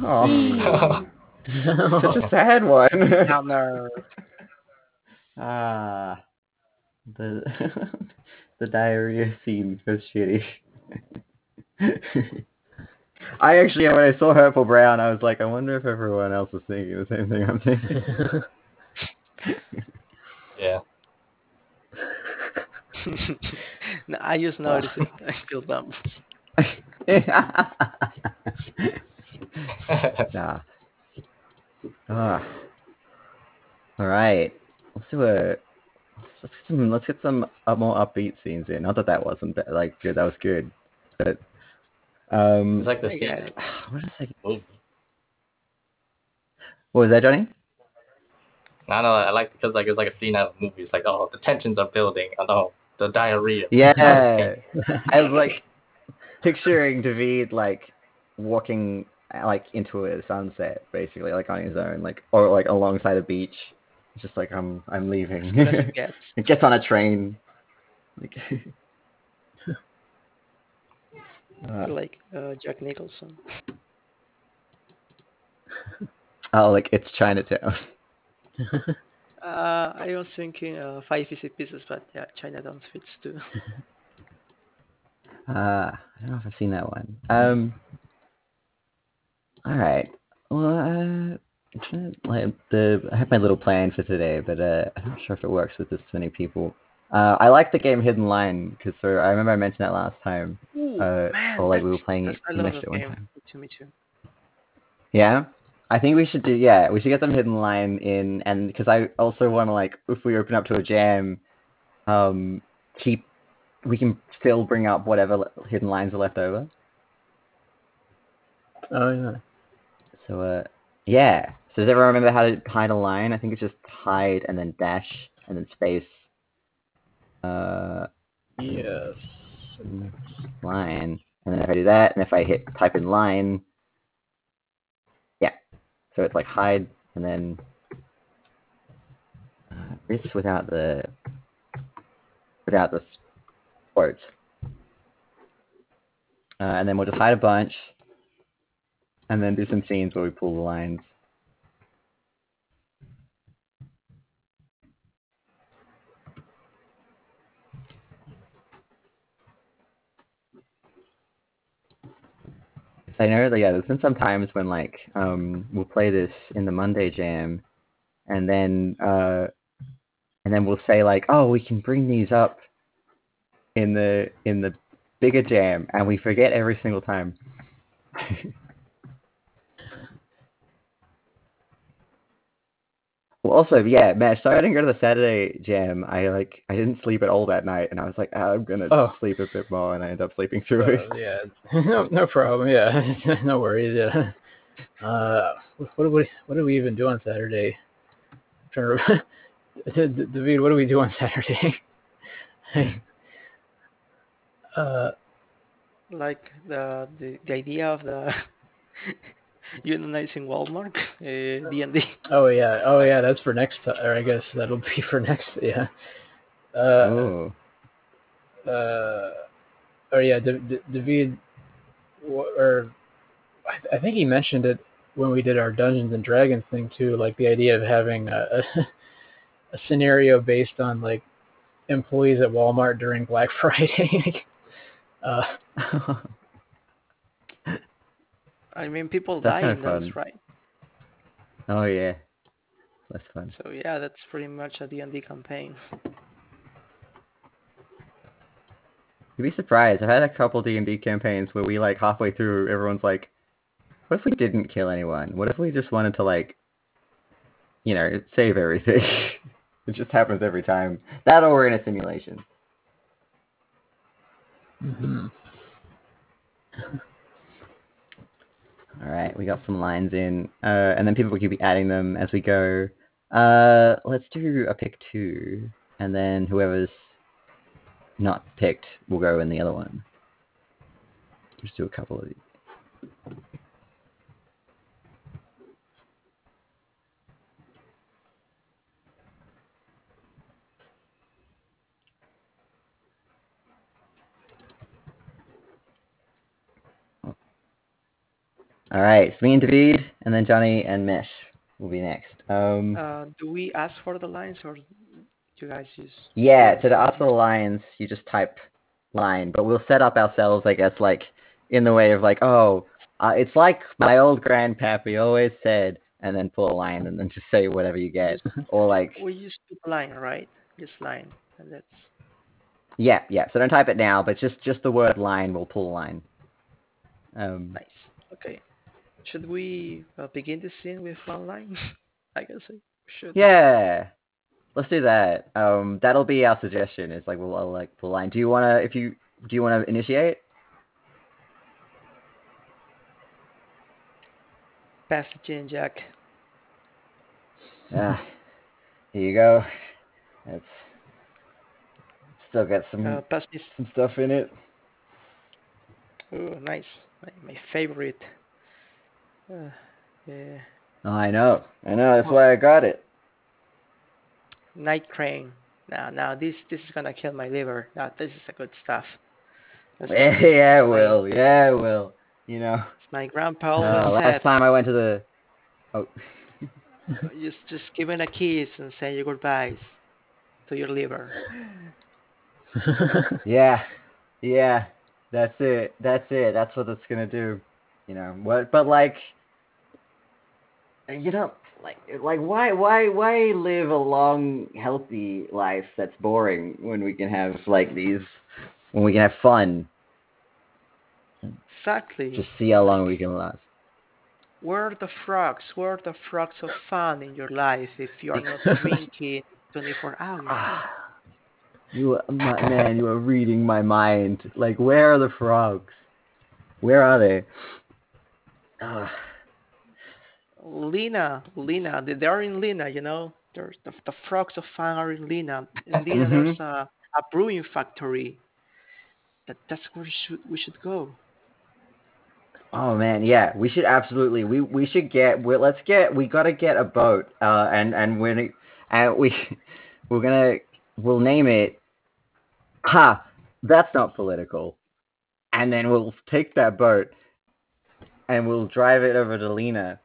Speaker 1: Oh, such a sad one.
Speaker 4: Downer.
Speaker 1: ah, the the diarrhea scene was shitty. I actually, when I saw Purple Brown, I was like, I wonder if everyone else is thinking the same thing I'm thinking.
Speaker 2: Yeah.
Speaker 4: no, I just noticed it. I feel dumb.
Speaker 1: nah. Ah. All right. Let's do a. Let's get some. Let's get some uh, more upbeat scenes in. Not that that wasn't ba- like good. That was good, but um.
Speaker 2: It's like the
Speaker 4: Yeah.
Speaker 1: what is that? What was that, Johnny?
Speaker 2: I know I like because like it's like a scene out of a movie. It's like oh the tensions are building. And oh no, the diarrhea.
Speaker 1: Yeah. I was like picturing David like walking like into a sunset, basically, like on his own, like or like alongside a beach. It's just like I'm I'm leaving.
Speaker 4: Good it gets.
Speaker 1: it gets on a train. Like, uh,
Speaker 4: like uh, Jack Nicholson.
Speaker 1: oh, like it's Chinatown.
Speaker 4: Uh, I was thinking uh, Five Easy Pieces, but yeah, Chinatown fits too.
Speaker 1: Uh, I don't know if I've seen that one. Um. All right. Well, uh, I'm trying to, like the I have my little plan for today, but uh, I'm not sure if it works with this many people. Uh, I like the game Hidden Line because I remember I mentioned that last time.
Speaker 4: Ooh,
Speaker 1: Uh,
Speaker 4: man,
Speaker 1: or like we were playing it.
Speaker 4: I love that game.
Speaker 1: time.
Speaker 4: Me too, me too.
Speaker 1: Yeah. I think we should do yeah, we should get some hidden line in and because I also want to like if we open up to a jam, um, keep we can still bring up whatever le- hidden lines are left over.
Speaker 3: Oh yeah.
Speaker 1: So uh, yeah. So does everyone remember how to hide a line? I think it's just hide and then dash and then space. Uh,
Speaker 3: Yes.
Speaker 1: line, and then if I do that, and if I hit type in line. So it's like hide and then uh, this without the without the quotes. Uh, and then we'll just hide a bunch, and then do some scenes where we pull the lines. I know that yeah, there's been some times when like um we'll play this in the Monday jam and then uh and then we'll say like, Oh, we can bring these up in the in the bigger jam and we forget every single time. also yeah, man, so I didn't go to the Saturday jam. I like I didn't sleep at all that night and I was like, "Ah, I'm gonna
Speaker 3: Oh.
Speaker 1: sleep a bit more and I end up sleeping through it.
Speaker 3: Yeah. no, no problem. Yeah. no worries. Yeah. Uh, what do we what do we even do on Saturday? I'm trying to D- David, what do we do on Saturday? uh,
Speaker 4: Like the the, the idea of the unionizing Walmart, uh, D&D.
Speaker 3: oh yeah, oh yeah, that's for next time. Or I guess that'll be for next. Yeah. Uh,
Speaker 1: oh.
Speaker 3: uh, or yeah, D- D- David, or I, th- I think he mentioned it when we did our Dungeons and Dragons thing too, like the idea of having a, a, a scenario based on like employees at Walmart during Black Friday. uh,
Speaker 4: I mean, people
Speaker 1: That's
Speaker 4: die
Speaker 1: kinda
Speaker 4: in those,
Speaker 1: fun.
Speaker 4: right?
Speaker 1: oh yeah. That's fun.
Speaker 4: So yeah, that's pretty much a D&D campaign.
Speaker 1: You'd be surprised. I've had a couple D and D campaigns where we like halfway through, everyone's like, "What if we didn't kill anyone? What if we just wanted to like, you know, save everything?" it just happens every time. That or we're in a simulation.
Speaker 3: mhm.
Speaker 1: All right, we got some lines in, uh, and then people will be adding them as we go. Uh, let's do a pick two, and then whoever's not picked will go in the other one. Just do a couple of these. All right, it's me and David, and then Johnny and Mesh will be next. Um,
Speaker 4: Uh, do we ask for the lines or you guys use?
Speaker 1: yeah, so to the after the lines, you just type line, but we'll set up ourselves, I guess, like in the way of like, oh, uh, it's like my old grandpappy always said, and then pull a line and then just say whatever you get, or like,
Speaker 4: We use the line, right? Just line, and that's
Speaker 1: yeah, yeah. So don't type it now, but just just the word line will pull a line. Um,
Speaker 4: nice. Okay. Should we uh, begin the scene with one line? I guess I should.
Speaker 1: Yeah. Let's do that. Um, that'll be our suggestion. It's like we'll, uh, like pull line. Do you wanna if you do you wanna initiate?
Speaker 4: Pass the gin, Jack.
Speaker 1: Yeah. here you go. It's still got some
Speaker 4: Uh,
Speaker 1: some stuff in it.
Speaker 4: Oh, nice. My, my favorite. Uh, yeah.
Speaker 1: Oh, I know. I know. That's why I got it.
Speaker 4: Night crane. Now, now this this is gonna kill my liver. Now this is the good stuff. That's
Speaker 1: Yeah, it will. Yeah, it will. You know.
Speaker 4: My grandpa
Speaker 1: Uh, last
Speaker 4: said,
Speaker 1: time I went to the. Oh.
Speaker 4: just just give it a kiss and say your goodbyes to your liver.
Speaker 1: Yeah, yeah, that's it. That's it. That's what it's gonna do. You know what? But like, you know, like, like why, why, why live a long, healthy life that's boring when we can have like these, when we can have fun?
Speaker 4: Exactly.
Speaker 1: Just see how long we can last.
Speaker 4: Where are the frogs? Where are the frogs of fun in your life if you're not drinking 24 hours?
Speaker 1: You, my, man, you are reading my mind. Like, where are the frogs? Where are they? Ah.
Speaker 4: Lena, Lena, they- they're in Lena, you know. There's the, the frogs of fun are in Lena. In Lena,
Speaker 1: Mhm.
Speaker 4: there's a, a brewing factory. That that's where we should we should go.
Speaker 1: Oh man, yeah, we should absolutely. We we should get. We, let's get. We gotta get a boat. Uh, and and when and we we're gonna we'll name it. Ha, that's not political. And then we'll take that boat, and we'll drive it over to Lena,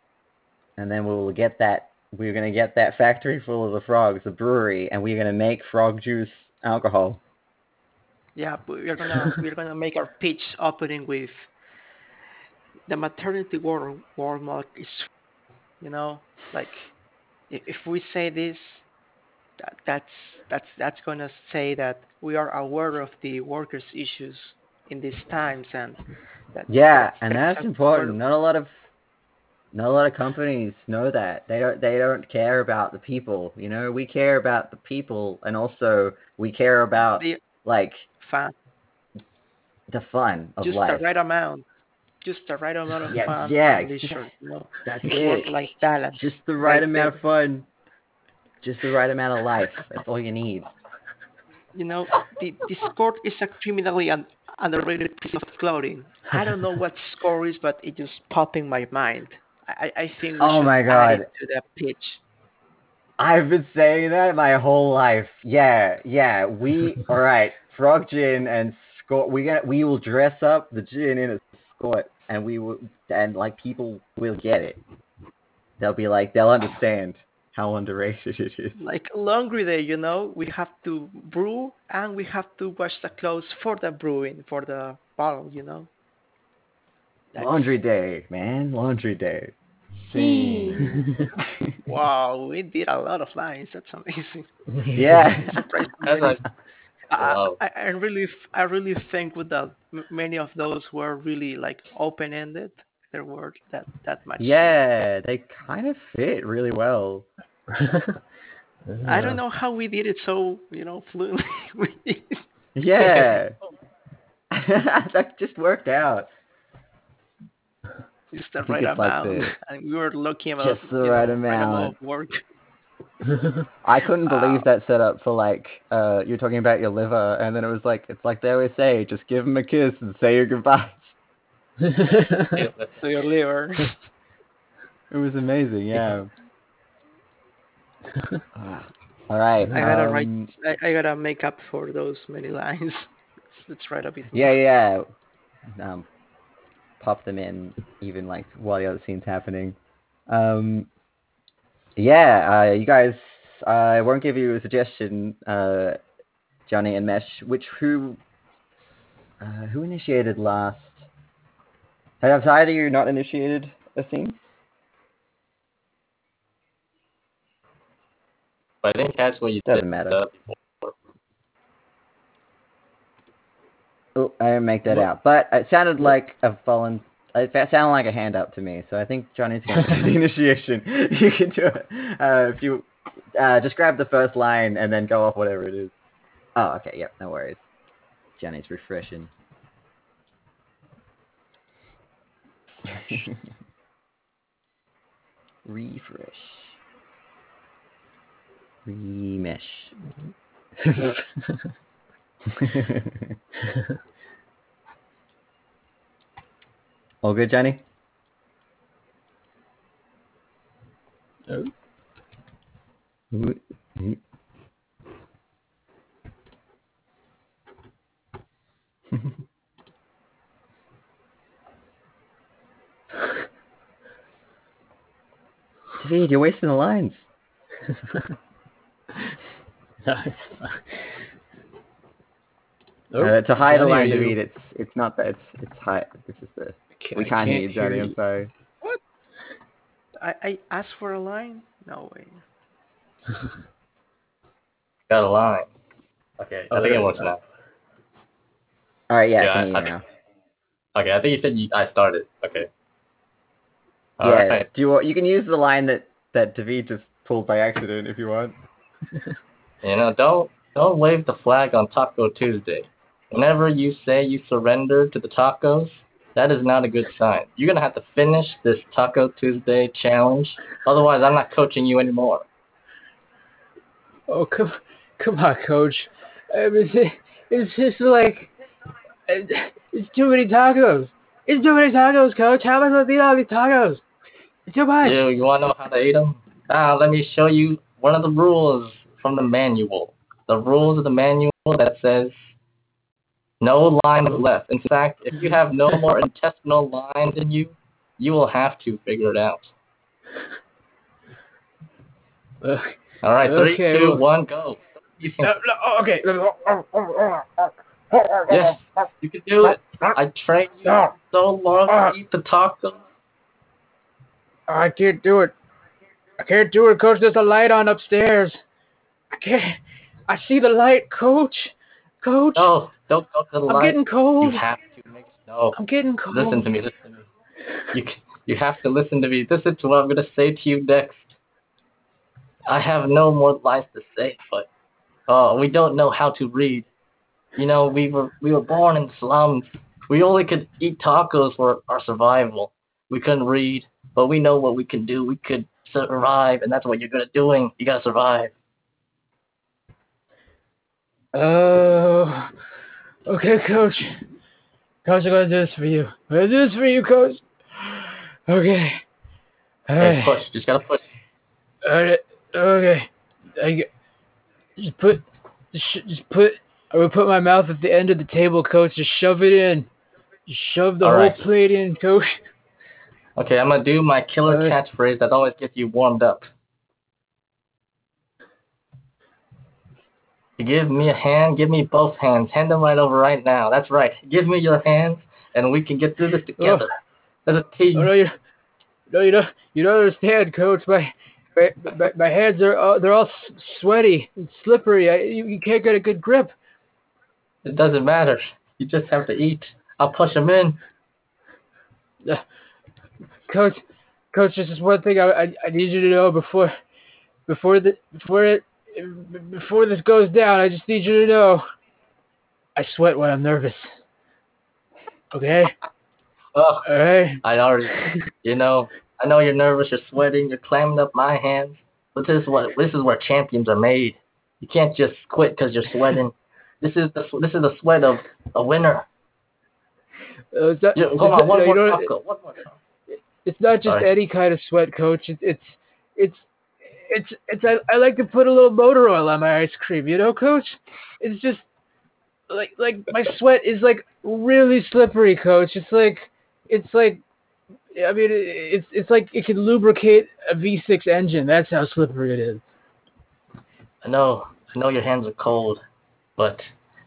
Speaker 1: and then we'll get that. We're gonna get that factory full of the frogs, the brewery, and we're gonna make frog juice alcohol.
Speaker 4: Yeah, we're gonna we're gonna make our pitch opening with the maternity ward milk is, you know, like if if we say this, that that's that's that's gonna say that we are aware of the workers' issues in these times and that
Speaker 1: Yeah,
Speaker 4: that-
Speaker 1: and that's
Speaker 4: that
Speaker 1: important. Not a lot of not a lot of companies know that. They don't they don't care about the people, you know? We care about the people and also we care about
Speaker 4: the
Speaker 1: like
Speaker 4: fun,
Speaker 1: the fun of life.
Speaker 4: just
Speaker 1: life.
Speaker 4: the right amount, just the right amount of
Speaker 1: Yeah,
Speaker 4: fun
Speaker 1: yeah,
Speaker 4: and leisure, you know,
Speaker 1: That's it.
Speaker 4: life balance.
Speaker 1: Just the right,
Speaker 4: right
Speaker 1: amount of fun. Just the right amount of life. That's all you need.
Speaker 4: You know, the, the skirt is a criminally un- underrated piece of clothing. I don't know what skort is, but it just popped in my mind. I, I think we
Speaker 1: Oh
Speaker 4: should
Speaker 1: my
Speaker 4: add
Speaker 1: God.
Speaker 4: it to the pitch.
Speaker 1: I've been saying that my whole life. Yeah, yeah. We all right. Frog gin and skort. We gonna we will dress up the gin in a skort, and we will and like people will get it. They'll be like they'll understand how underrated it is.
Speaker 4: Like laundry day, you know, we have to brew and we have to wash the clothes for the brewing, for the bottle, you know. That's-
Speaker 1: Laundry day, man. Laundry day.
Speaker 4: Wow, we did a lot of lines. That's amazing.
Speaker 1: yeah.
Speaker 4: Surprised
Speaker 2: That's like,
Speaker 4: I,
Speaker 2: Wow.
Speaker 4: I, I really, f- I really think with that, many of those were really like open-ended. There were that that much.
Speaker 1: Yeah, they kind of fit really well.
Speaker 4: I don't know how we did it so you know fluently.
Speaker 1: Yeah. that just worked out.
Speaker 4: Just the right
Speaker 1: like
Speaker 4: amount,
Speaker 1: the-
Speaker 4: and we were looking about
Speaker 1: Just the
Speaker 4: you know,
Speaker 1: right
Speaker 4: amount
Speaker 1: amount.
Speaker 4: of work.
Speaker 1: I couldn't believe that setup for like uh you're talking about your liver and then it was like it's like they always say, just give him a kiss and say your goodbyes.
Speaker 2: Yeah,
Speaker 4: To your liver.
Speaker 1: It was amazing, yeah. Ah, All right.
Speaker 4: I gotta
Speaker 1: um,
Speaker 4: write. I, I gotta make up for those many lines. Let's, let's write a bit. more.
Speaker 1: Yeah, yeah. Um pop them in even like while the other scene's happening. Um, yeah, uh, you guys, I won't give you a suggestion, uh, Johnny and Mesh. Which who uh, who initiated last? Have either you not initiated a scene?
Speaker 2: But I think that's what you
Speaker 1: Doesn't
Speaker 2: said,
Speaker 1: matter. Oh, I didn't make that
Speaker 3: What?
Speaker 1: out. But it sounded like a fallen. It sounded like a hand up to me, so I think Johnny's going to do the initiation. You can do it. Uh, if you uh, just grab the first line and then go off whatever it is. Oh, okay. Yep. No worries. Johnny's refreshing. Refresh. Remesh. All good, Johnny?
Speaker 3: Oh.
Speaker 1: Ooh, ooh. David, you're wasting the lines.
Speaker 3: Oh,
Speaker 1: uh, to hide a line,
Speaker 3: you-
Speaker 1: David, it's it's not that it's it's high. This is the we
Speaker 3: I
Speaker 1: can't, hear you, Johnny. I'm
Speaker 3: you.
Speaker 1: sorry.
Speaker 4: I, I asked for a line? No way.
Speaker 2: Got a line. Okay,
Speaker 3: Oh,
Speaker 2: I think it works
Speaker 3: go.
Speaker 2: now.
Speaker 1: All right, yeah,
Speaker 2: Yeah,
Speaker 1: I can
Speaker 2: I-
Speaker 1: hear
Speaker 2: I-
Speaker 1: now.
Speaker 2: Okay, I think you said you, I started. Okay.
Speaker 1: Yeah,
Speaker 2: Alright.
Speaker 1: do you want, you can use the line that that David just pulled by accident if you want.
Speaker 2: You know, don't don't wave the flag on Taco Tuesday. Whenever you say you surrender to the tacos, that is not a good sign. You're gonna have to finish this Taco Tuesday challenge. Otherwise, I'm not coaching you anymore.
Speaker 3: Oh come, come on, coach. Um, it's, it's just like it's too many tacos. It's too many tacos, coach. How am I supposed to eat all these tacos? Too much.
Speaker 2: You you wanna know how to eat them? Ah, let me show you one of the rules from the manual. The rules of the manual that says no line is left. In fact, if you have no more intestinal lines in you, you will have to figure it out.
Speaker 3: Ugh.
Speaker 2: All right, three, two,
Speaker 3: well-
Speaker 2: one, go.
Speaker 3: No, no, okay.
Speaker 2: Yes, you can do it. I trained you so long to eat the tacos.
Speaker 3: I can't do it. I can't do it, coach. There's a light on upstairs. I can't. I see the light, coach. Coach,
Speaker 2: No, don't go to the light.
Speaker 3: I'm getting cold.
Speaker 2: You have to make no.
Speaker 3: I'm getting cold.
Speaker 2: Listen to me. Listen to me. You you have to listen to me. Listen to what I'm gonna say to you next. I have no more lies to say, but uh, we don't know how to read. You know, we were we were born in slums. We only could eat tacos for our survival. We couldn't read, but we know what we can do. We could survive, and that's what you're good at doing. You gotta survive.
Speaker 3: Oh, okay, coach. Coach, I'm gonna do this for you. I'm gonna do this for you, coach. Okay. All
Speaker 2: Hey,
Speaker 3: right.
Speaker 2: push. Just gotta push.
Speaker 3: All right. Okay. I get, just put, just, just put. I will put my mouth at the end of the table, coach. Just shove it in. Just shove the
Speaker 2: All
Speaker 3: whole
Speaker 2: right.
Speaker 3: plate in, coach.
Speaker 2: Okay, I'm gonna do my killer
Speaker 3: Alright.
Speaker 2: catchphrase that always gets you warmed up. Give me a hand, give me both hands. Hand them right over right now. That's right. Give me your hands, and we can get through this oh. together. As a team.
Speaker 3: Oh no, you, no, you don't. You don't understand, coach. My, my, my, my hands are all, they're all s- sweaty and slippery. I, you, you can't get a good grip.
Speaker 2: It doesn't matter. You just have to eat. I'll push them in.
Speaker 3: Coach, coach, this is one thing I, I, I need you to know before, before the before it before this goes down. I just need you to know, I sweat when I'm nervous. Okay,
Speaker 2: Oh,
Speaker 3: all right.
Speaker 2: I already, you know, I know you're nervous. You're sweating. You're clamming up my hands. But this is what this is where champions are made. You can't just quit because you're sweating. This is the this is the sweat of a winner.
Speaker 3: Uh, not,
Speaker 2: Yeah, hold on, one
Speaker 3: you
Speaker 2: more. One more.
Speaker 3: It's not just
Speaker 2: Sorry.
Speaker 3: any kind of sweat, coach. It's it's it's it's, it's I, I like to put a little motor oil on my ice cream. You know, coach. It's just like like my sweat is like really slippery, coach. It's like it's like, I mean, it's it's like it can lubricate a V6 engine. That's how slippery it is.
Speaker 2: I know, I know your hands are cold, but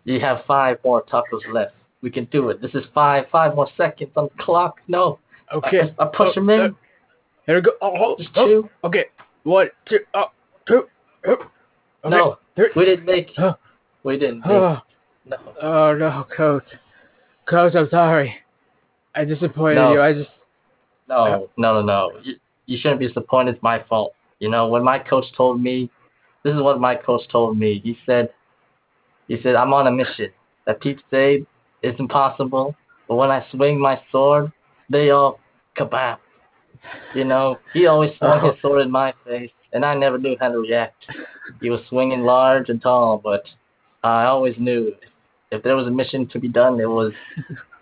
Speaker 2: you have five more tacos left. We can do it. This is five, five more seconds on the clock. No,
Speaker 3: Okay.
Speaker 2: I, I push him in.
Speaker 3: Uh, Here we go. Oh, oh,
Speaker 2: Just
Speaker 3: oh,
Speaker 2: two.
Speaker 3: Okay. One, two, oh, two. oh, Okay.
Speaker 2: No,
Speaker 3: Three.
Speaker 2: we didn't make.
Speaker 3: Oh.
Speaker 2: We didn't make.
Speaker 3: Oh,
Speaker 2: No.
Speaker 3: oh no, coach. Coach, I'm sorry. I disappointed
Speaker 2: No.
Speaker 3: you. I just.
Speaker 2: No, no, no, no. You, you shouldn't be disappointed. It's my fault. You know, when my coach told me, this is what my coach told me. He said, he said, I'm on a mission. That Peep say is impossible, but when I swing my sword, they all kabam. You know, he always swung his oh. sword in my face, and I never knew how to react. He was swinging large and tall, but I always knew if there was a mission to be done, it was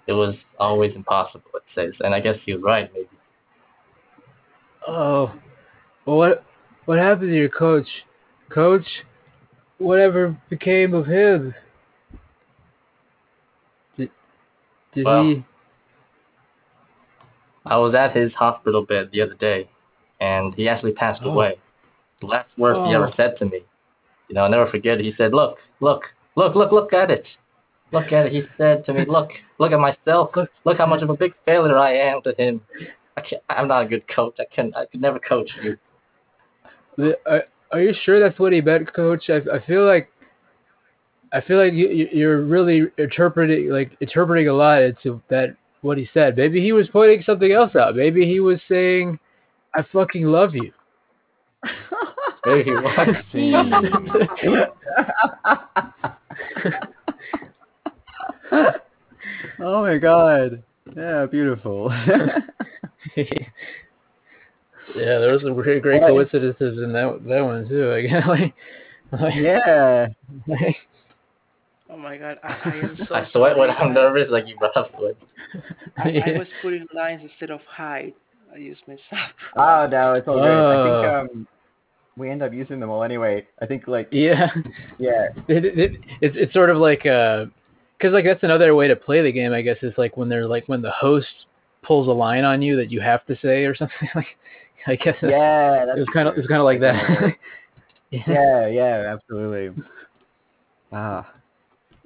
Speaker 2: it was always impossible. It says, and I guess he was right, maybe.
Speaker 3: Oh, well, what what happened to your coach? Coach, whatever became of him? Did did
Speaker 2: Well,
Speaker 3: he?
Speaker 2: I was at his hospital bed the other day, and he actually passed
Speaker 3: Oh.
Speaker 2: away. The last words he ever
Speaker 3: Oh.
Speaker 2: said to me, you know, I'll never forget it. He said, "Look, look, look, look, look at it. Look at it." He said to me, "Look, look at myself.
Speaker 3: Look.
Speaker 2: Look how much of a big failure I am to him. I can't, I'm not a good coach. I can I could never coach you."
Speaker 3: the- Are, are you sure that's what he meant, Coach? I I feel like. I feel like you you- you're really interpreting like interpreting a lot into that what he said. Maybe he was pointing something else out. Maybe he was saying, "I fucking love you."
Speaker 2: Maybe he was.
Speaker 1: oh my god. Yeah, beautiful.
Speaker 3: yeah, there was some great, great coincidences in that that one too. I guess. Like, like,
Speaker 1: yeah.
Speaker 3: like,
Speaker 4: Oh my god, I, I am so
Speaker 2: I sweat when. I'm nervous, like you brought up sweat.
Speaker 4: I, I was putting lines instead of hide. I used myself.
Speaker 1: Oh no, it's all good. I
Speaker 3: Oh.
Speaker 1: think um we end up using them all anyway. I think like
Speaker 3: yeah,
Speaker 1: yeah.
Speaker 3: it, it, it's it's sort of like uh, because like that's another way to play the game. I guess is like when they're like when the host pulls a line on you that you have to say or something. Like, I guess that's-
Speaker 1: Yeah,
Speaker 3: it was kind of
Speaker 1: true.
Speaker 3: it's kind of like that.
Speaker 1: yeah, yeah, absolutely. Ah,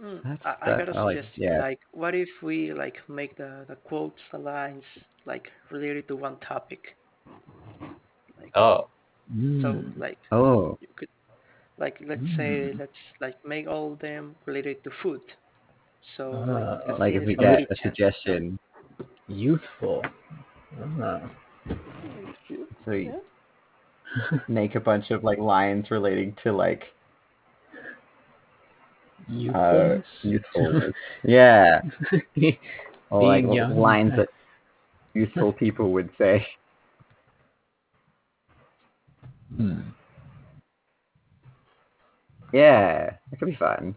Speaker 4: Mm,
Speaker 1: That's-
Speaker 4: I, I
Speaker 1: that-
Speaker 4: gotta
Speaker 1: I like-
Speaker 4: suggest,
Speaker 1: yeah.
Speaker 4: like, what if we like make the the quotes, the lines, like related to one topic? Like,
Speaker 2: Oh,
Speaker 4: so
Speaker 3: Mm.
Speaker 4: like
Speaker 1: oh,
Speaker 4: you could, like, let's say let's like make all of them related to food. So like, the
Speaker 1: like if
Speaker 4: scene
Speaker 1: we
Speaker 4: is
Speaker 1: get
Speaker 4: really
Speaker 1: a
Speaker 4: tense.
Speaker 1: suggestion,
Speaker 3: youthful. Ah.
Speaker 1: so you make a bunch of like lines relating to like uh
Speaker 3: Youthfulness.
Speaker 1: youthfulness. yeah, or like
Speaker 3: young.
Speaker 1: lines that youthful people would say.
Speaker 3: Hmm.
Speaker 1: Yeah, that could be fun.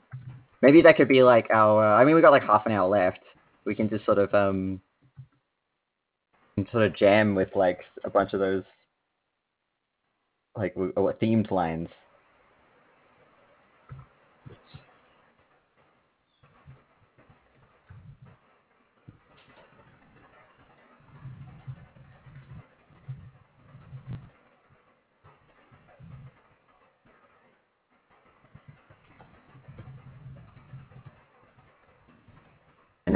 Speaker 1: Maybe that could be like our. Uh, I mean, we got like half an hour left. We can just sort of um, sort of jam with like a bunch of those, like w- uh, what themed lines.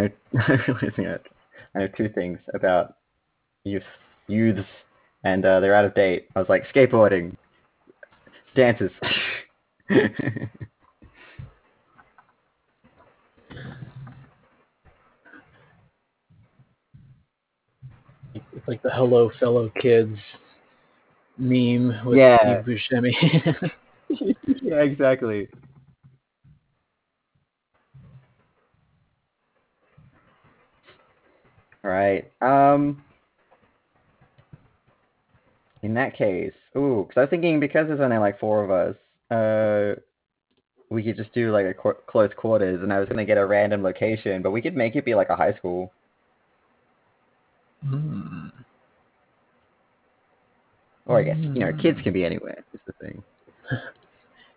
Speaker 1: Know, I'm realizing it. I know two things about youth, youths, and uh, they're out of date. I was like skateboarding, dances.
Speaker 3: It's like the "Hello, fellow kids" meme with
Speaker 1: Yeah.
Speaker 3: Steve Buscemi.
Speaker 1: yeah, exactly. Right. Um. In that case, ooh, because I was thinking because there's only like four of us, uh, we could just do like a qu- close quarters, and I was gonna get a random location, but we could make it be like a high school.
Speaker 3: Hmm.
Speaker 1: Or I guess you know, kids can be anywhere. Is the thing.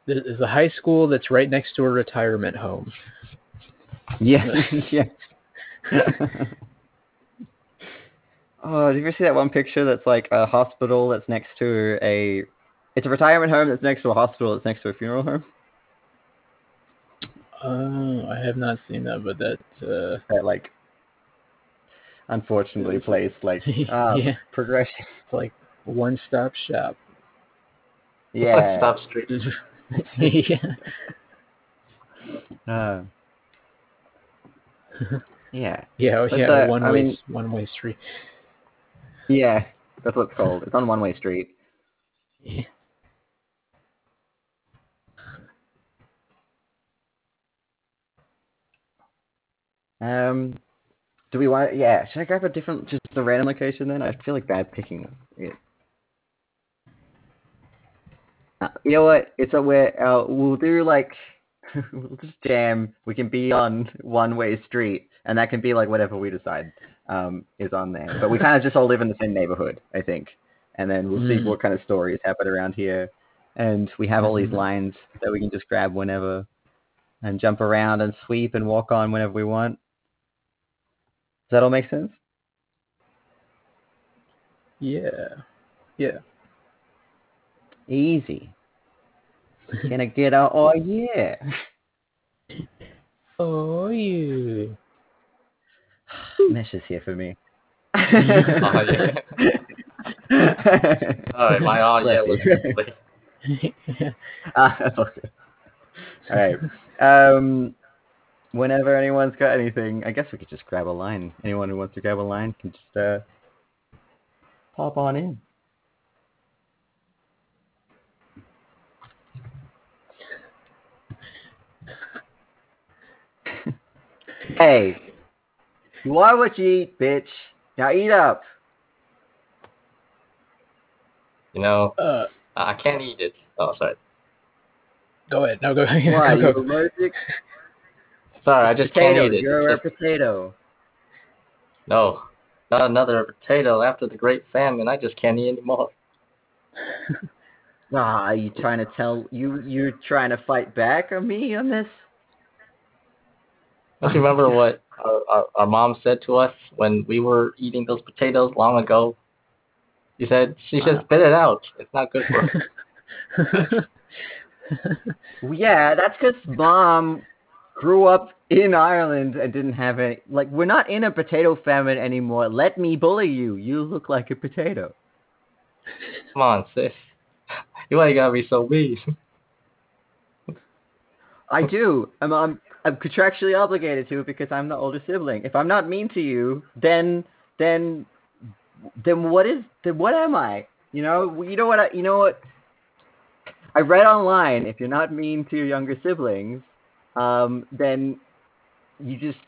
Speaker 3: There- There's a high school that's right next to a retirement home.
Speaker 1: Yeah. yeah. Oh, did you ever see that one picture that's like a hospital that's next to a it's a retirement home that's next to a hospital that's next to a funeral home?
Speaker 3: Oh, I have not seen that, but that uh
Speaker 1: That like unfortunately placed like uh,
Speaker 3: Yeah.
Speaker 1: progression.
Speaker 3: it's like one stop shop.
Speaker 1: Yeah.
Speaker 2: Stop street.
Speaker 3: yeah.
Speaker 1: Uh, yeah.
Speaker 3: Yeah, oh,
Speaker 1: But
Speaker 3: yeah,
Speaker 1: the-
Speaker 3: one
Speaker 1: I
Speaker 3: way
Speaker 1: mean-
Speaker 3: one way street.
Speaker 1: Yeah. That's what it's called. It's on one way street.
Speaker 3: Yeah.
Speaker 1: Um, do we want? Yeah, should I grab a different, just a random location then? I feel like bad picking it. Uh, you know what? It's a where uh, we'll do like we'll just jam. We can be on one way street, and that can be like whatever we decide um, is on there. But we kind of just all live in the same neighborhood, I think. And then we'll see
Speaker 3: Mm.
Speaker 1: what kind of stories happen around here. And we have all these
Speaker 3: Mhm.
Speaker 1: lines that we can just grab whenever, and jump around and sweep and walk on whenever we want. Does that all make sense?
Speaker 3: Yeah. Yeah.
Speaker 1: Easy. Can I get out? Oh yeah.
Speaker 3: Oh you.
Speaker 1: Mesh is here for me.
Speaker 2: Oh, yeah. Right, my oh yeah. Was-
Speaker 1: ah, that's all good. All right. Um, whenever anyone's got anything, I guess we could just grab a line. Anyone who wants to grab a line can just uh, pop on in. Hey, you are what you eat, bitch. Now eat up.
Speaker 2: You know,
Speaker 3: uh
Speaker 2: I can't eat it. Oh, sorry.
Speaker 3: go ahead. No go ahead.
Speaker 1: Why?
Speaker 3: go,
Speaker 1: You allergic?
Speaker 2: Sorry, I just
Speaker 1: potato.
Speaker 2: can't eat it.
Speaker 1: You're a
Speaker 2: It's just-
Speaker 1: potato.
Speaker 2: no, not another potato. After the Great Famine, I just can't eat anymore.
Speaker 1: Ah, you trying to tell you you're trying to fight back on me on this?
Speaker 2: Don't you remember what our, our, our mom said to us when we were eating those potatoes long ago? She said, she said, spit it out. It's not good for us.
Speaker 1: Yeah, that's because mom grew up in Ireland and didn't have any. Like, we're not in a potato famine anymore. Let me bully you. You look like a potato.
Speaker 2: Come on, sis. You ain't gotta be so mean.
Speaker 1: I do. I'm, I'm I'm contractually obligated to because I'm the older sibling. If I'm not mean to you, then then then what is then what am I? You know, you know what I, you know what I read online. If you're not mean to your younger siblings, um, then you just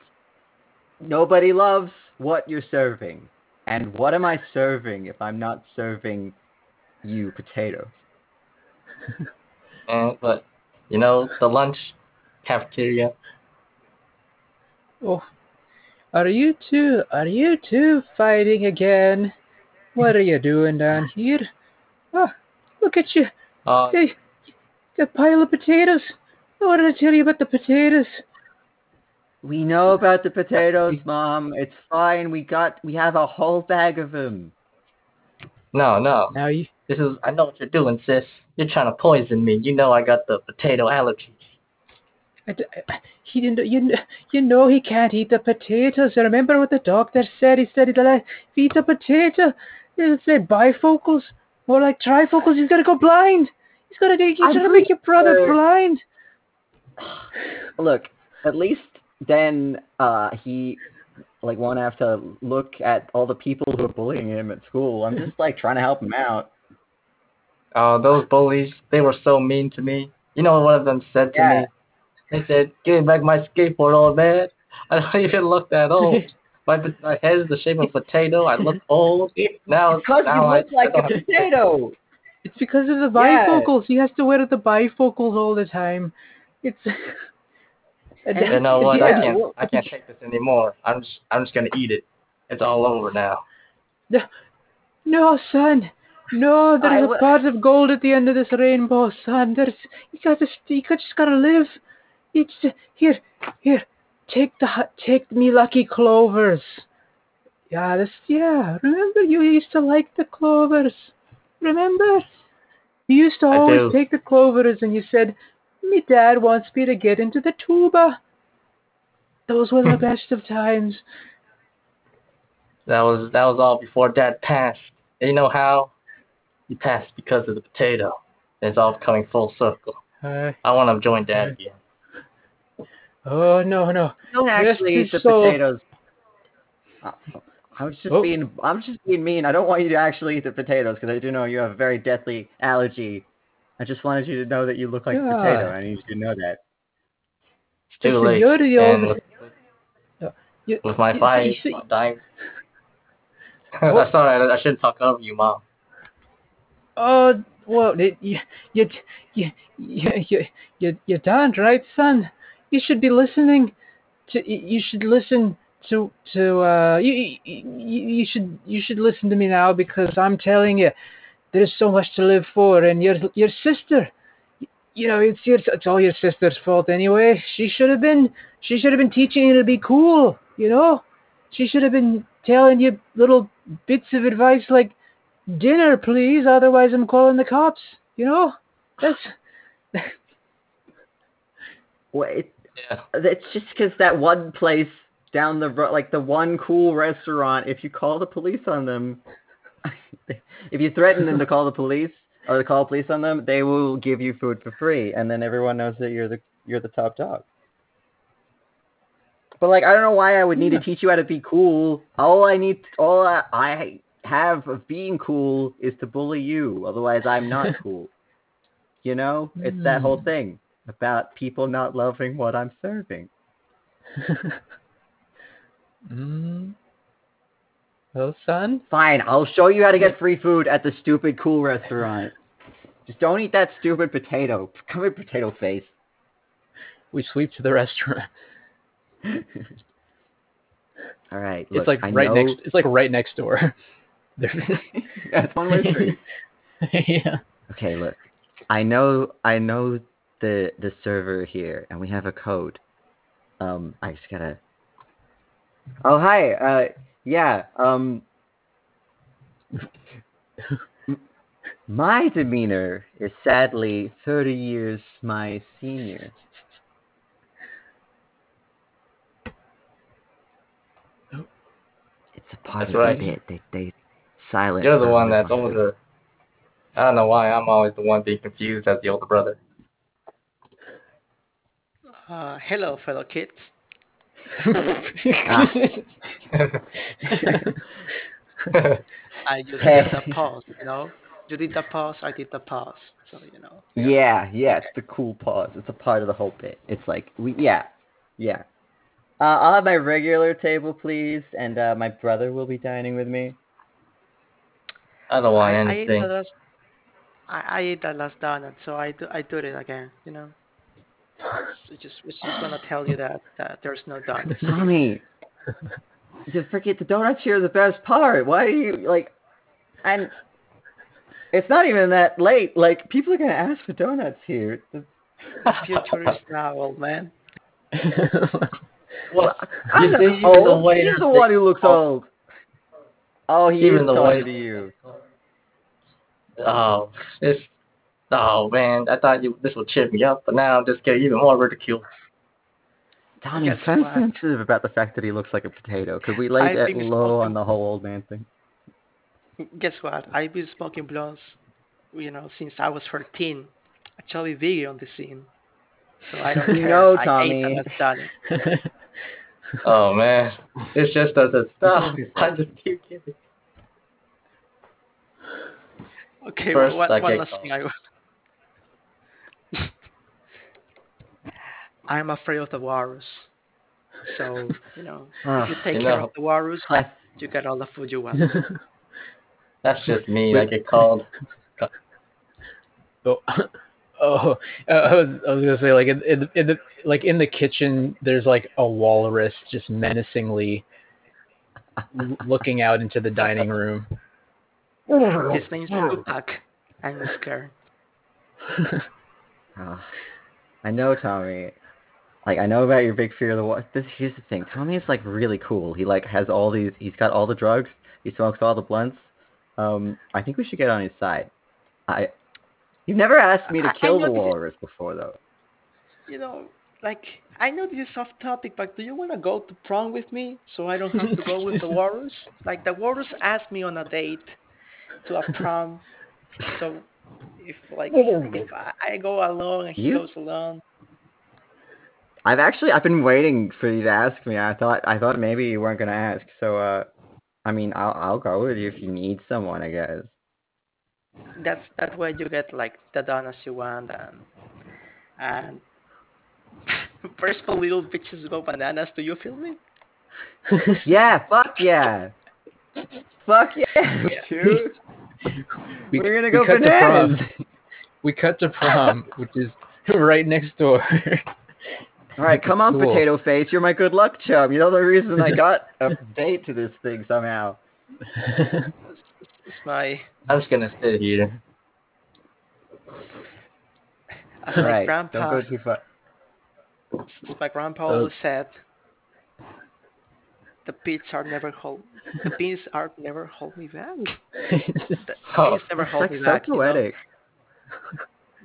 Speaker 1: nobody loves what you're serving. And what am I serving if I'm not serving you potatoes?
Speaker 2: And but you know, the lunch cafeteria.
Speaker 3: oh. Are you two are you two fighting again? What are you doing down here? Oh, look at you.
Speaker 2: Uh,
Speaker 3: Hey, the pile of potatoes. What did I tell you about the potatoes?
Speaker 1: We know about the potatoes, Mom. It's fine. We got we have a whole bag of them.
Speaker 2: no, no.
Speaker 3: Now you
Speaker 2: This is I know what you're doing, sis. You're trying to poison me. You know I got the potato allergies.
Speaker 3: I d- I- he didn't. You, you know he can't eat the potatoes. I remember what the doctor said. He said that if he eats a potato, it'll say bifocals or like trifocals. He's gonna go blind. He's gonna. He's
Speaker 1: I'm
Speaker 3: gonna make your brother
Speaker 1: sure-
Speaker 3: blind.
Speaker 1: Look, at least then uh he like won't have to look at all the people who are bullying him at school. I'm just like trying to help him out.
Speaker 2: Oh, those bullies, they were so mean to me. You know what one of them said to
Speaker 1: Yeah.
Speaker 2: me? They said, Give me back my skateboard, old man. I don't even look that old. My, my head is the shape of a potato. I look old. Now,
Speaker 1: Because you
Speaker 2: now I-
Speaker 1: look like
Speaker 2: I
Speaker 1: a potato.
Speaker 3: It's because of the
Speaker 1: Yeah.
Speaker 3: bifocals. He has to wear the bifocals all the time. It's. And
Speaker 2: You know what? I can't. I can't take this anymore. I'm just. I'm just gonna eat it. It's all over now.
Speaker 3: No, no son. No, there's
Speaker 1: I
Speaker 3: a
Speaker 1: w-
Speaker 3: pot of gold at the end of this rainbow, son. There's you got to you got- just gotta live. It's here, here. Take the take me lucky clovers. Yeah, this yeah. Remember you used to like the clovers. Remember? You used to always take the clovers and you said, Me dad wants me to get into the tuba. Those were the best of times.
Speaker 2: That was that was all before Dad passed. And you know how? He passed because of the potato. And it's all coming full circle.
Speaker 3: Uh,
Speaker 2: I want to join Dad again.
Speaker 3: Oh no no.
Speaker 1: don't
Speaker 3: Yes,
Speaker 1: actually eat the
Speaker 3: so-
Speaker 1: potatoes. Uh, I was just
Speaker 3: Oh.
Speaker 1: being I'm just being mean. I don't want you to actually eat the potatoes because I do know you have a very deathly allergy. I just wanted you to know that you look like a
Speaker 3: Yeah.
Speaker 1: potato. I need you to know that.
Speaker 2: It's too
Speaker 3: Listen,
Speaker 2: late.
Speaker 3: you're the old-
Speaker 2: with,
Speaker 3: You-
Speaker 2: with my
Speaker 3: you-
Speaker 2: fight,
Speaker 3: you-
Speaker 2: I'm dying.
Speaker 3: What?
Speaker 2: Sorry, I, I shouldn't talk over you, Mom.
Speaker 3: Oh, well, you, you, you, you, you, you, you're darn right, son. You should be listening to. You should listen to to. Uh, you, you, you should you should listen to me now because I'm telling you, there's so much to live for, and your your sister. You know, it's your it's all your sister's fault anyway. She should have been she should have been teaching you to be cool. You know, she should have been telling you little bits of advice like dinner, please. Otherwise, I'm calling the cops. You know, that's
Speaker 1: Well, it,
Speaker 2: Yeah.
Speaker 1: it's just because that one place down the road, like the one cool restaurant, if you call the police on them, if you threaten them to call the police or to call police on them, they will give you food for free, and then everyone knows that you're the you're the top dog. But like, I don't know why I would need
Speaker 3: Yeah.
Speaker 1: to teach you how to be cool. All I need, all I, I have of being cool is to bully you. Otherwise, I'm not cool. You know, it's that whole
Speaker 3: Hmm.
Speaker 1: thing about people not loving what I'm serving.
Speaker 3: mm. Well, son.
Speaker 1: Fine, I'll show you how to get free food at the stupid cool restaurant. Just don't eat that stupid potato. Come here, potato face.
Speaker 3: We sweep to the restaurant.
Speaker 1: All right,
Speaker 3: it's like
Speaker 1: I
Speaker 3: right
Speaker 1: know...
Speaker 3: next. It's like right next door.
Speaker 1: That's one way street.
Speaker 3: yeah.
Speaker 1: Okay, look. I know I know the the server here and we have a code. Um I just gotta Oh hi, uh yeah, um my demeanor is sadly thirty years my senior. It's a part
Speaker 2: That's
Speaker 1: of
Speaker 2: right.
Speaker 1: the bit. They they silent.
Speaker 2: You're the one
Speaker 1: the
Speaker 2: that's older. I don't know why. I'm always the one being confused as the older brother.
Speaker 4: Uh, hello, fellow kids.
Speaker 1: Ah.
Speaker 4: I just
Speaker 1: Hey.
Speaker 4: did the pause, you know. You did the pause, I did the pause. So you know.
Speaker 1: Yeah, yeah, it's the cool pause. It's a part of the whole bit. It's like we yeah. Yeah. Uh, I'll have my regular table, please, and uh, my brother will be dining with me.
Speaker 2: I don't want
Speaker 4: I, I ate
Speaker 2: anything.
Speaker 4: the last. I, I ate the last donut, so I do I do it again. You know. So just we're just gonna tell you that that there's no donuts.
Speaker 1: Tommy, you forget the donuts here are the best part. Why are you like? And it's not even that late. Like people are gonna ask for donuts here. The-
Speaker 4: The future is now, old man.
Speaker 2: Well,
Speaker 1: I'm
Speaker 2: you
Speaker 1: not
Speaker 2: see, even the
Speaker 1: old.
Speaker 2: waiter
Speaker 1: He's the one who looks
Speaker 2: Oh.
Speaker 1: old. Oh, he
Speaker 2: Even
Speaker 1: is
Speaker 2: the
Speaker 1: talking
Speaker 2: waiter-
Speaker 1: to you.
Speaker 2: Oh, this. Oh man, I thought you this would cheer me up, but now I'm just getting even more ridiculed.
Speaker 1: Tommy,
Speaker 4: Guess
Speaker 1: I'm
Speaker 4: what?
Speaker 1: sensitive about the fact that he looks like a potato. Could we lay
Speaker 4: I've
Speaker 1: that low
Speaker 4: smoking-
Speaker 1: on the whole old man thing?
Speaker 4: Guess what? I've been smoking blunts, you know, since I was 13. Actually, big on the scene. So I don't
Speaker 1: You
Speaker 4: care.
Speaker 1: know,
Speaker 4: I
Speaker 1: Tommy.
Speaker 4: ate the.
Speaker 2: Oh man, this just doesn't stop. I just keep getting.
Speaker 4: Okay,
Speaker 2: First,
Speaker 4: one,
Speaker 2: I
Speaker 4: one last thing I will. I'm afraid of the walrus. So, you know, if you take
Speaker 2: You
Speaker 4: care
Speaker 2: know.
Speaker 4: of the walrus,
Speaker 1: Class-
Speaker 4: you get all the food you want.
Speaker 2: That's just me. I get called.
Speaker 3: oh, oh uh, I was I was gonna say like in, in, in the like in the kitchen there's like a walrus just menacingly looking out into the dining room.
Speaker 4: His name's Tupac. I'm scared.
Speaker 1: Ah, I know, Tommy. Like I know about your big fear of the water. This here's the thing. Tommy is like really cool. He like has all these. He's got all the drugs. He smokes all the blunts. Um, I think we should get on his side. I. You've never asked me to kill the
Speaker 4: this is-
Speaker 1: walrus before though.
Speaker 4: You know, like I know this is off topic, but do you want to go to prom with me so I don't have to go with the walrus? Like the walrus asked me on a date to a prom, so if like if I, I go alone and he
Speaker 1: You-
Speaker 4: goes alone,
Speaker 1: I've actually I've been waiting for you to ask me. I thought I thought maybe you weren't gonna ask. So uh, I mean I'll I'll go with you if you need someone. I guess.
Speaker 4: that's that way you get like the donuts you want and and first the little bitches go bananas. Do you feel me?
Speaker 1: Yeah. Fuck yeah. fuck yeah, dude.
Speaker 3: We,
Speaker 1: We're gonna
Speaker 3: we
Speaker 1: go
Speaker 3: cut to
Speaker 1: bananas.
Speaker 3: prom. We cut to prom, which is right next door.
Speaker 1: All right, come on,
Speaker 3: Cool.
Speaker 1: potato face. You're my good luck chum. You're the reason I got a date to this thing somehow.
Speaker 4: It's my
Speaker 2: I'm just gonna sit here.
Speaker 4: as
Speaker 1: All
Speaker 4: my
Speaker 1: right,
Speaker 4: grandpa
Speaker 1: don't go too far.
Speaker 4: as my grandpa
Speaker 3: Uh,
Speaker 4: always said. The beats are never hold. The beans are never hold me back. The
Speaker 2: Oh,
Speaker 4: beans never
Speaker 1: It's
Speaker 4: hold
Speaker 1: like
Speaker 4: me
Speaker 1: so
Speaker 4: back. you know?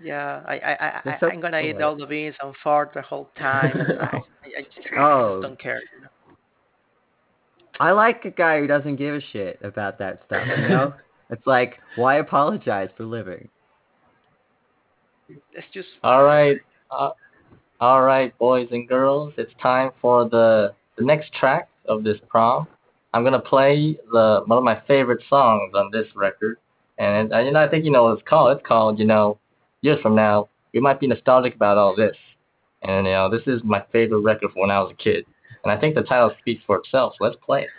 Speaker 1: Poetic.
Speaker 4: Yeah, I I I,
Speaker 1: They're
Speaker 4: I
Speaker 1: so
Speaker 4: I'm gonna eat
Speaker 1: poetic.
Speaker 4: all the beans and fart the whole time. And I, I, I just,
Speaker 1: Oh.
Speaker 4: just don't care. You know?
Speaker 1: I like a guy who doesn't give a shit about that stuff. You know, it's like why apologize for living?
Speaker 4: It's just
Speaker 2: All right, uh, all right, boys and girls. It's time for the the next track of this prom. I'm gonna play the one of my favorite songs on this record, and, and you know I think you know what it's called. It's called you know years from now we might be nostalgic about all this, and you know this is my favorite record from when I was a kid, and I think the title speaks for itself. So let's play it.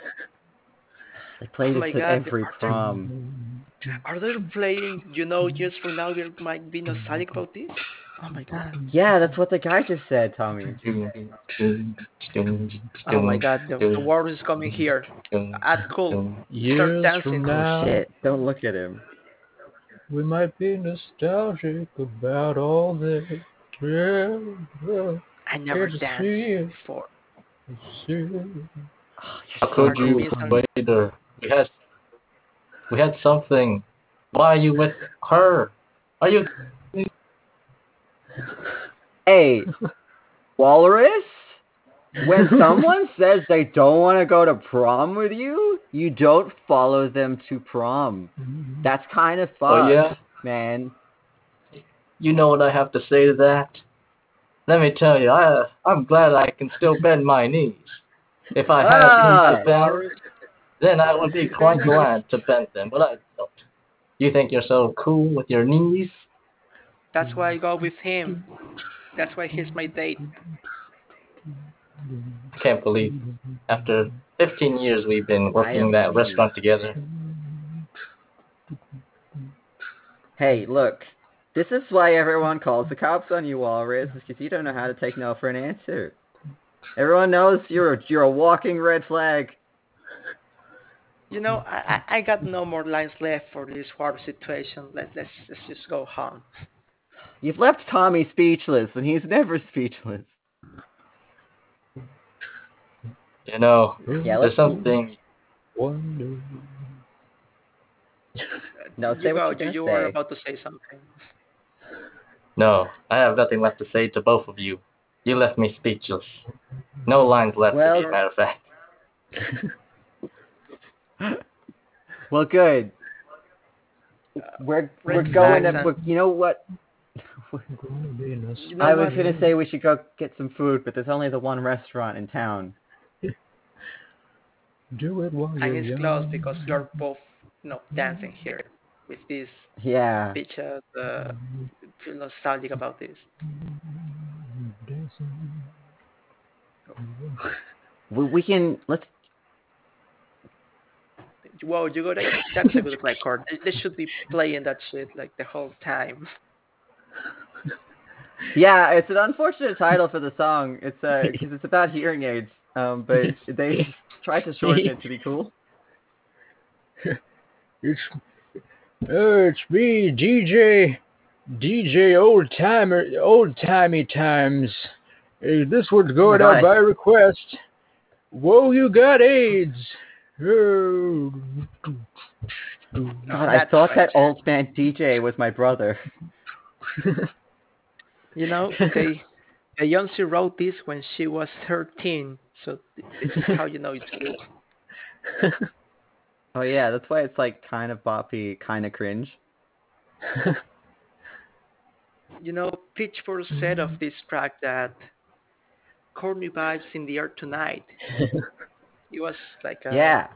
Speaker 1: They play
Speaker 4: Oh
Speaker 1: this
Speaker 4: my God,
Speaker 1: every
Speaker 4: are they- are they playing? You know, years from now we might be nostalgic about this. Oh my god.
Speaker 1: Yeah, that's what the guy just said, Tommy.
Speaker 4: Oh my god. The, the war is coming here. At cool.
Speaker 3: Years
Speaker 4: dancing.
Speaker 3: from
Speaker 4: Oh,
Speaker 3: now,
Speaker 1: Shit, don't look at him.
Speaker 3: We might be nostalgic about all this. Yeah, yeah,
Speaker 4: I never
Speaker 3: Good
Speaker 4: danced before.
Speaker 3: see.
Speaker 2: How could you, waiter? We had we had something. Why are you with her? Are you
Speaker 1: Hey, Walrus? When someone says they don't want to go to prom with you, you don't follow them to prom. That's kind of fucked,
Speaker 2: Oh yeah.
Speaker 1: man.
Speaker 2: You know what I have to say to that? Let me tell you, I I'm glad I can still bend my knees. If I had
Speaker 1: Ah.
Speaker 2: knees to bend, then I would be quite glad to bend them, but I don't. You think you're so cool with your knees?
Speaker 4: That's why I go with him. That's why he's my date.
Speaker 2: I can't believe after 15 years we've been working that
Speaker 1: pleased.
Speaker 2: restaurant together.
Speaker 1: Hey, look. This is why everyone calls the cops on you, Walrus, because you don't know how to take no for an answer. Everyone knows you're a, you're a walking red flag.
Speaker 4: You know, I, I I got no more lines left for this war situation. Let let's let's just go home.
Speaker 1: You've left Tommy speechless, and he's never speechless.
Speaker 2: You know,
Speaker 1: Yeah,
Speaker 2: there's something.
Speaker 3: Wonder.
Speaker 1: No, say uh,
Speaker 4: you uh,
Speaker 1: what
Speaker 4: go,
Speaker 1: you're
Speaker 4: you,
Speaker 1: gonna
Speaker 4: were about to say something.
Speaker 2: No, I have nothing left to say to both of you. You left me speechless. No lines left,
Speaker 1: Well-
Speaker 2: as a matter of fact.
Speaker 1: Well, good. Uh, we're we're
Speaker 4: Red
Speaker 1: going
Speaker 4: flags
Speaker 1: to. we're- You know what?
Speaker 3: Gonna be nos-
Speaker 4: You
Speaker 1: I was gonna say we should go get some food, but there's only the one restaurant in town.
Speaker 3: Do it while
Speaker 4: And
Speaker 3: you're
Speaker 4: it's
Speaker 3: young.
Speaker 4: close because you're both, you know, dancing here with these
Speaker 1: Yeah.
Speaker 4: bitches. Uh, feel nostalgic about this.
Speaker 1: We, we can let's.
Speaker 4: Whoa, you got that? That's a good record. They, they should be playing that shit like the whole time.
Speaker 1: Yeah, it's an unfortunate title for the song. It's uh because it's about hearing aids. Um, but they tried to shorten it to be cool.
Speaker 3: It's oh, it's me, DJ, DJ Old Timer, Old Timey Times, Hey, this one's going
Speaker 1: God,
Speaker 3: out by request. Whoa, you got AIDS. Oh.
Speaker 1: God, I
Speaker 4: That's
Speaker 1: thought that old man DJ was my brother.
Speaker 4: You know, they Beyonce wrote this when she was 13, so th- this is how you know it's good.
Speaker 1: Oh yeah, that's why it's like kind of boppy, kind of cringe.
Speaker 4: You know, Pitchfork said of this track that corny vibes in the air tonight. It was like a
Speaker 1: yeah,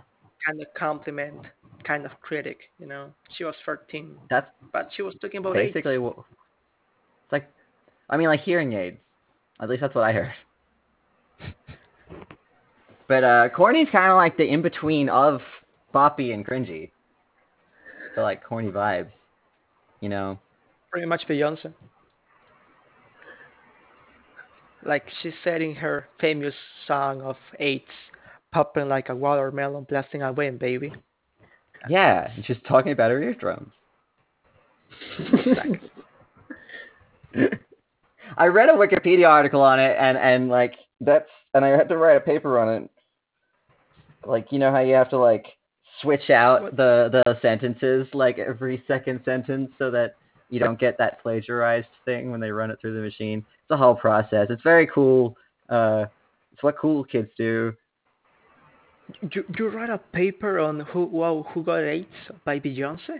Speaker 4: kind of compliment, kind of critic. You know, she was 13,
Speaker 1: that's
Speaker 4: but she was talking about
Speaker 1: basically. It's like, I mean, like hearing aids. At least that's what I heard. But uh, corny's kind of like the in between of boppy and cringy. So like corny vibes, you know.
Speaker 4: pretty much Beyonce. Like she said in her famous song of AIDS, popping like a watermelon, blasting away, baby.
Speaker 1: Yeah, she's talking about her eardrums. I read a Wikipedia article on it, and and like that's, and I had to write a paper on it. Like you know how you have to like switch out
Speaker 4: What?
Speaker 1: the the sentences like every second sentence so that you don't get that plagiarized thing when they run it through the machine. It's a whole process. It's very cool. Uh, it's what cool kids do.
Speaker 4: you you write a paper on who wow who got AIDS by Beyonce?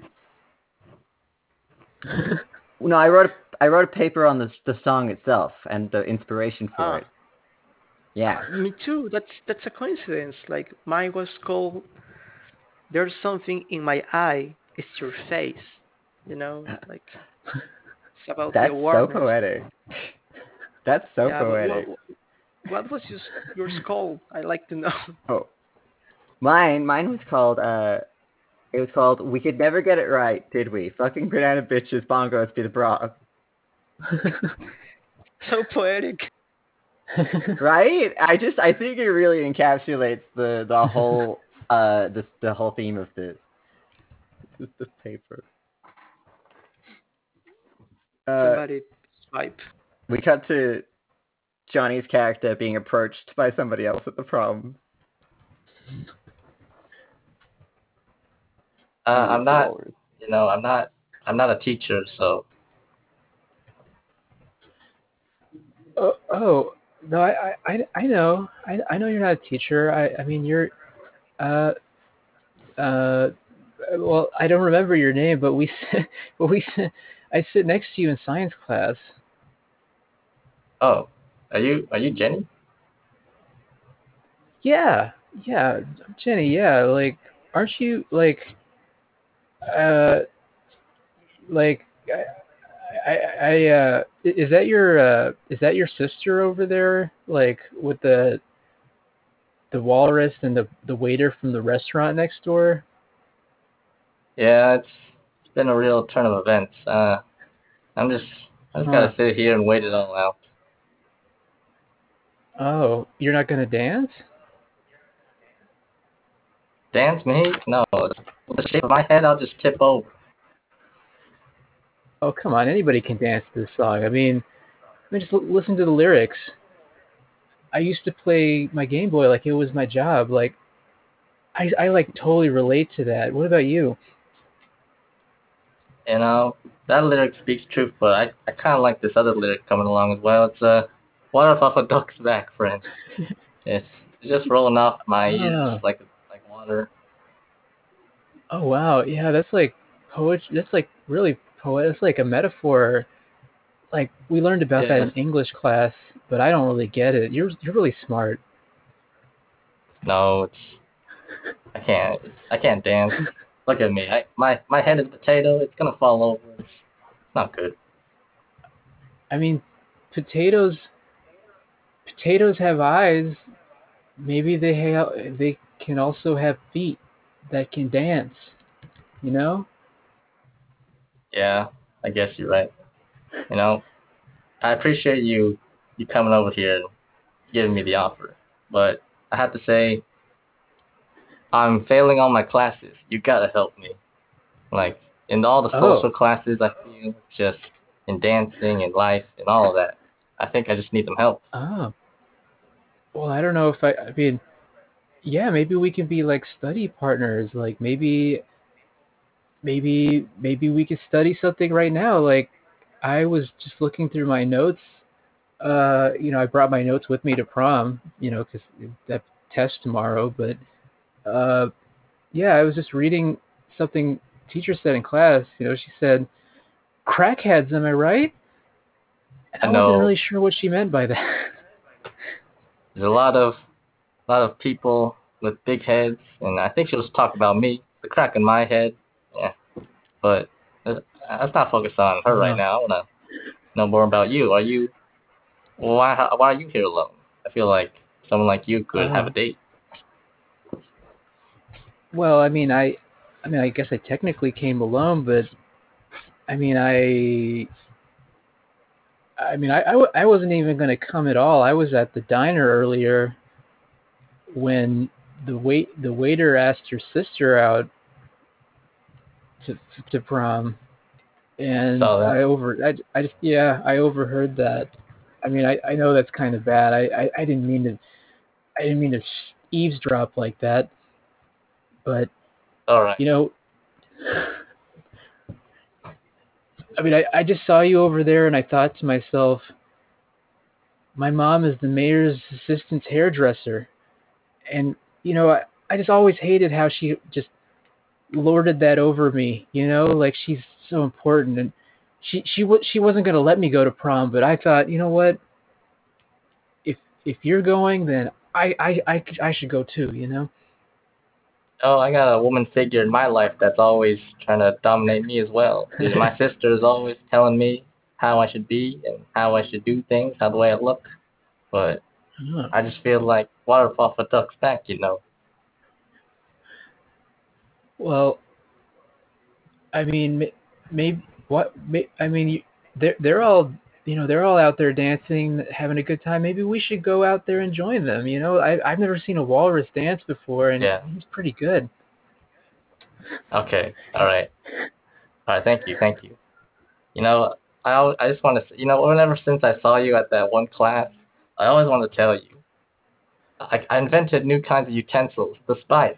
Speaker 1: No, I wrote a, I wrote a paper on the the song itself and the inspiration for
Speaker 4: Ah.
Speaker 1: it. Yeah.
Speaker 4: Me too. That's that's a coincidence. Like mine was called "There's something in my eye. It's your face." You know, like it's about
Speaker 1: That's
Speaker 4: the
Speaker 1: so
Speaker 4: awareness.
Speaker 1: poetic. That's so
Speaker 4: Yeah,
Speaker 1: poetic.
Speaker 4: What, what was your yours called? I like to know.
Speaker 1: Oh, mine, mine was called. Uh, it was called. We could never get it right, did we? Fucking banana bitches, bongos be the bra.
Speaker 4: so poetic.
Speaker 1: Right? I just, I think it really encapsulates the the whole uh this the whole theme of this this, this paper. Uh,
Speaker 4: Somebody swipe.
Speaker 1: we cut to Johnny's character being approached by somebody else at the prom.
Speaker 2: Uh, I'm not, you know, I'm not, I'm not a teacher, so
Speaker 3: Oh, oh no, I, I, I- know, I, I know you're not a teacher. I, I mean, you're, uh, uh, well, I don't remember your name, but we, but we, I sit next to you in science class.
Speaker 2: oh, are you, are you Jenny?
Speaker 3: Yeah, yeah, Jenny. Yeah, like, aren't you like, uh, like, I, I, I uh, is that your, uh, is that your sister over there? Like, with the, the walrus and the the waiter from the restaurant next door.
Speaker 2: Yeah, it's, it's been a real turn of events. Uh, I'm just, I just gotta sit here and wait it all out.
Speaker 3: Oh, you're not gonna dance?
Speaker 2: Dance me? No, with the shape of my head, I'll just tip over.
Speaker 3: Oh, come on, anybody can dance to this song. I mean, I mean, just l- listen to the lyrics. I used to play my Game Boy like it was my job. Like, I I like totally relate to that. What about you?
Speaker 2: You know, that lyric speaks truth, but I, I kind of like this other lyric coming along as well. It's uh, water off a duck's back, friend. It's just rolling off my ears
Speaker 3: Ah.
Speaker 2: like like water.
Speaker 3: Oh wow, yeah, that's like poetry. That's like really poet. It's like a metaphor. Like we learned about that in English class, but I don't really get it. You're you're really smart.
Speaker 2: No, it's I can't I can't dance. Look at me. I my my head is potato. It's gonna fall over. It's not good.
Speaker 3: I mean, potatoes. Potatoes have eyes. Maybe they have. They can also have feet that can dance. You know?
Speaker 2: Yeah, I guess you're right. You know, I appreciate you you coming over here and giving me the offer, but I have to say, I'm failing all my classes. You gotta help me. Like in all the
Speaker 3: Oh.
Speaker 2: social classes, I feel just in dancing and life and all of that. I think I just need some help.
Speaker 3: Oh. Well, I don't know if I. I mean, yeah, maybe we can be like study partners. Like maybe, maybe, maybe we could study something right now. Like, I was just looking through my notes. Uh, you know, I brought my notes with me to prom. You know, because that test tomorrow. But, uh, yeah, I was just reading something teacher said in class. You know, she said, "Crackheads." Am I right? I
Speaker 2: No.
Speaker 3: wasn't really sure what she meant by that.
Speaker 2: There's a lot of a lot of people with big heads, and I think she was talking about me, the crack in my head. Yeah, but uh, let's not focus on her right now. I wanna know more about you. Are you? Why? Why are you here alone? I feel like someone like you could have a
Speaker 3: Uh,
Speaker 2: date.
Speaker 3: Well, I mean, I, I mean, I guess I technically came alone, but I mean, I, I mean, I, I, I wasn't even going to come at all. I was at the diner earlier when the wait the waiter asked her sister out to to prom, and. I over I, I just yeah I overheard that. I mean, I, I know that's kind of bad. I, I, I didn't mean to I didn't mean to eavesdrop like that, but
Speaker 2: All right.
Speaker 3: you know i mean I, I just saw you over there and i thought to myself my mom is the mayor's assistant's hairdresser and you know i, I just always hated how she just lorded that over me you know like she's so important and she she wa- she wasn't going to let me go to prom but i thought you know what if if you're going then i i i, I should go too you know
Speaker 2: Oh, I got a woman figure in my life that's always trying to dominate me as well. My sister is always telling me how I should be and how I should do things, how the way I look. But. I just feel like water off a duck's back, you know.
Speaker 3: Well, I mean, maybe what? May, I mean, you, they're they're all you know they're all out there dancing, having a good time. Maybe we should go out there and join them. You know, I I've never seen a walrus dance before, and
Speaker 2: Yeah.
Speaker 3: he's pretty good.
Speaker 2: Okay, all right, all right. Thank you, thank you. You know, I I just want to, you know, whenever since I saw you at that one class, I always want to tell you, I, I invented new kinds of utensils, the spice.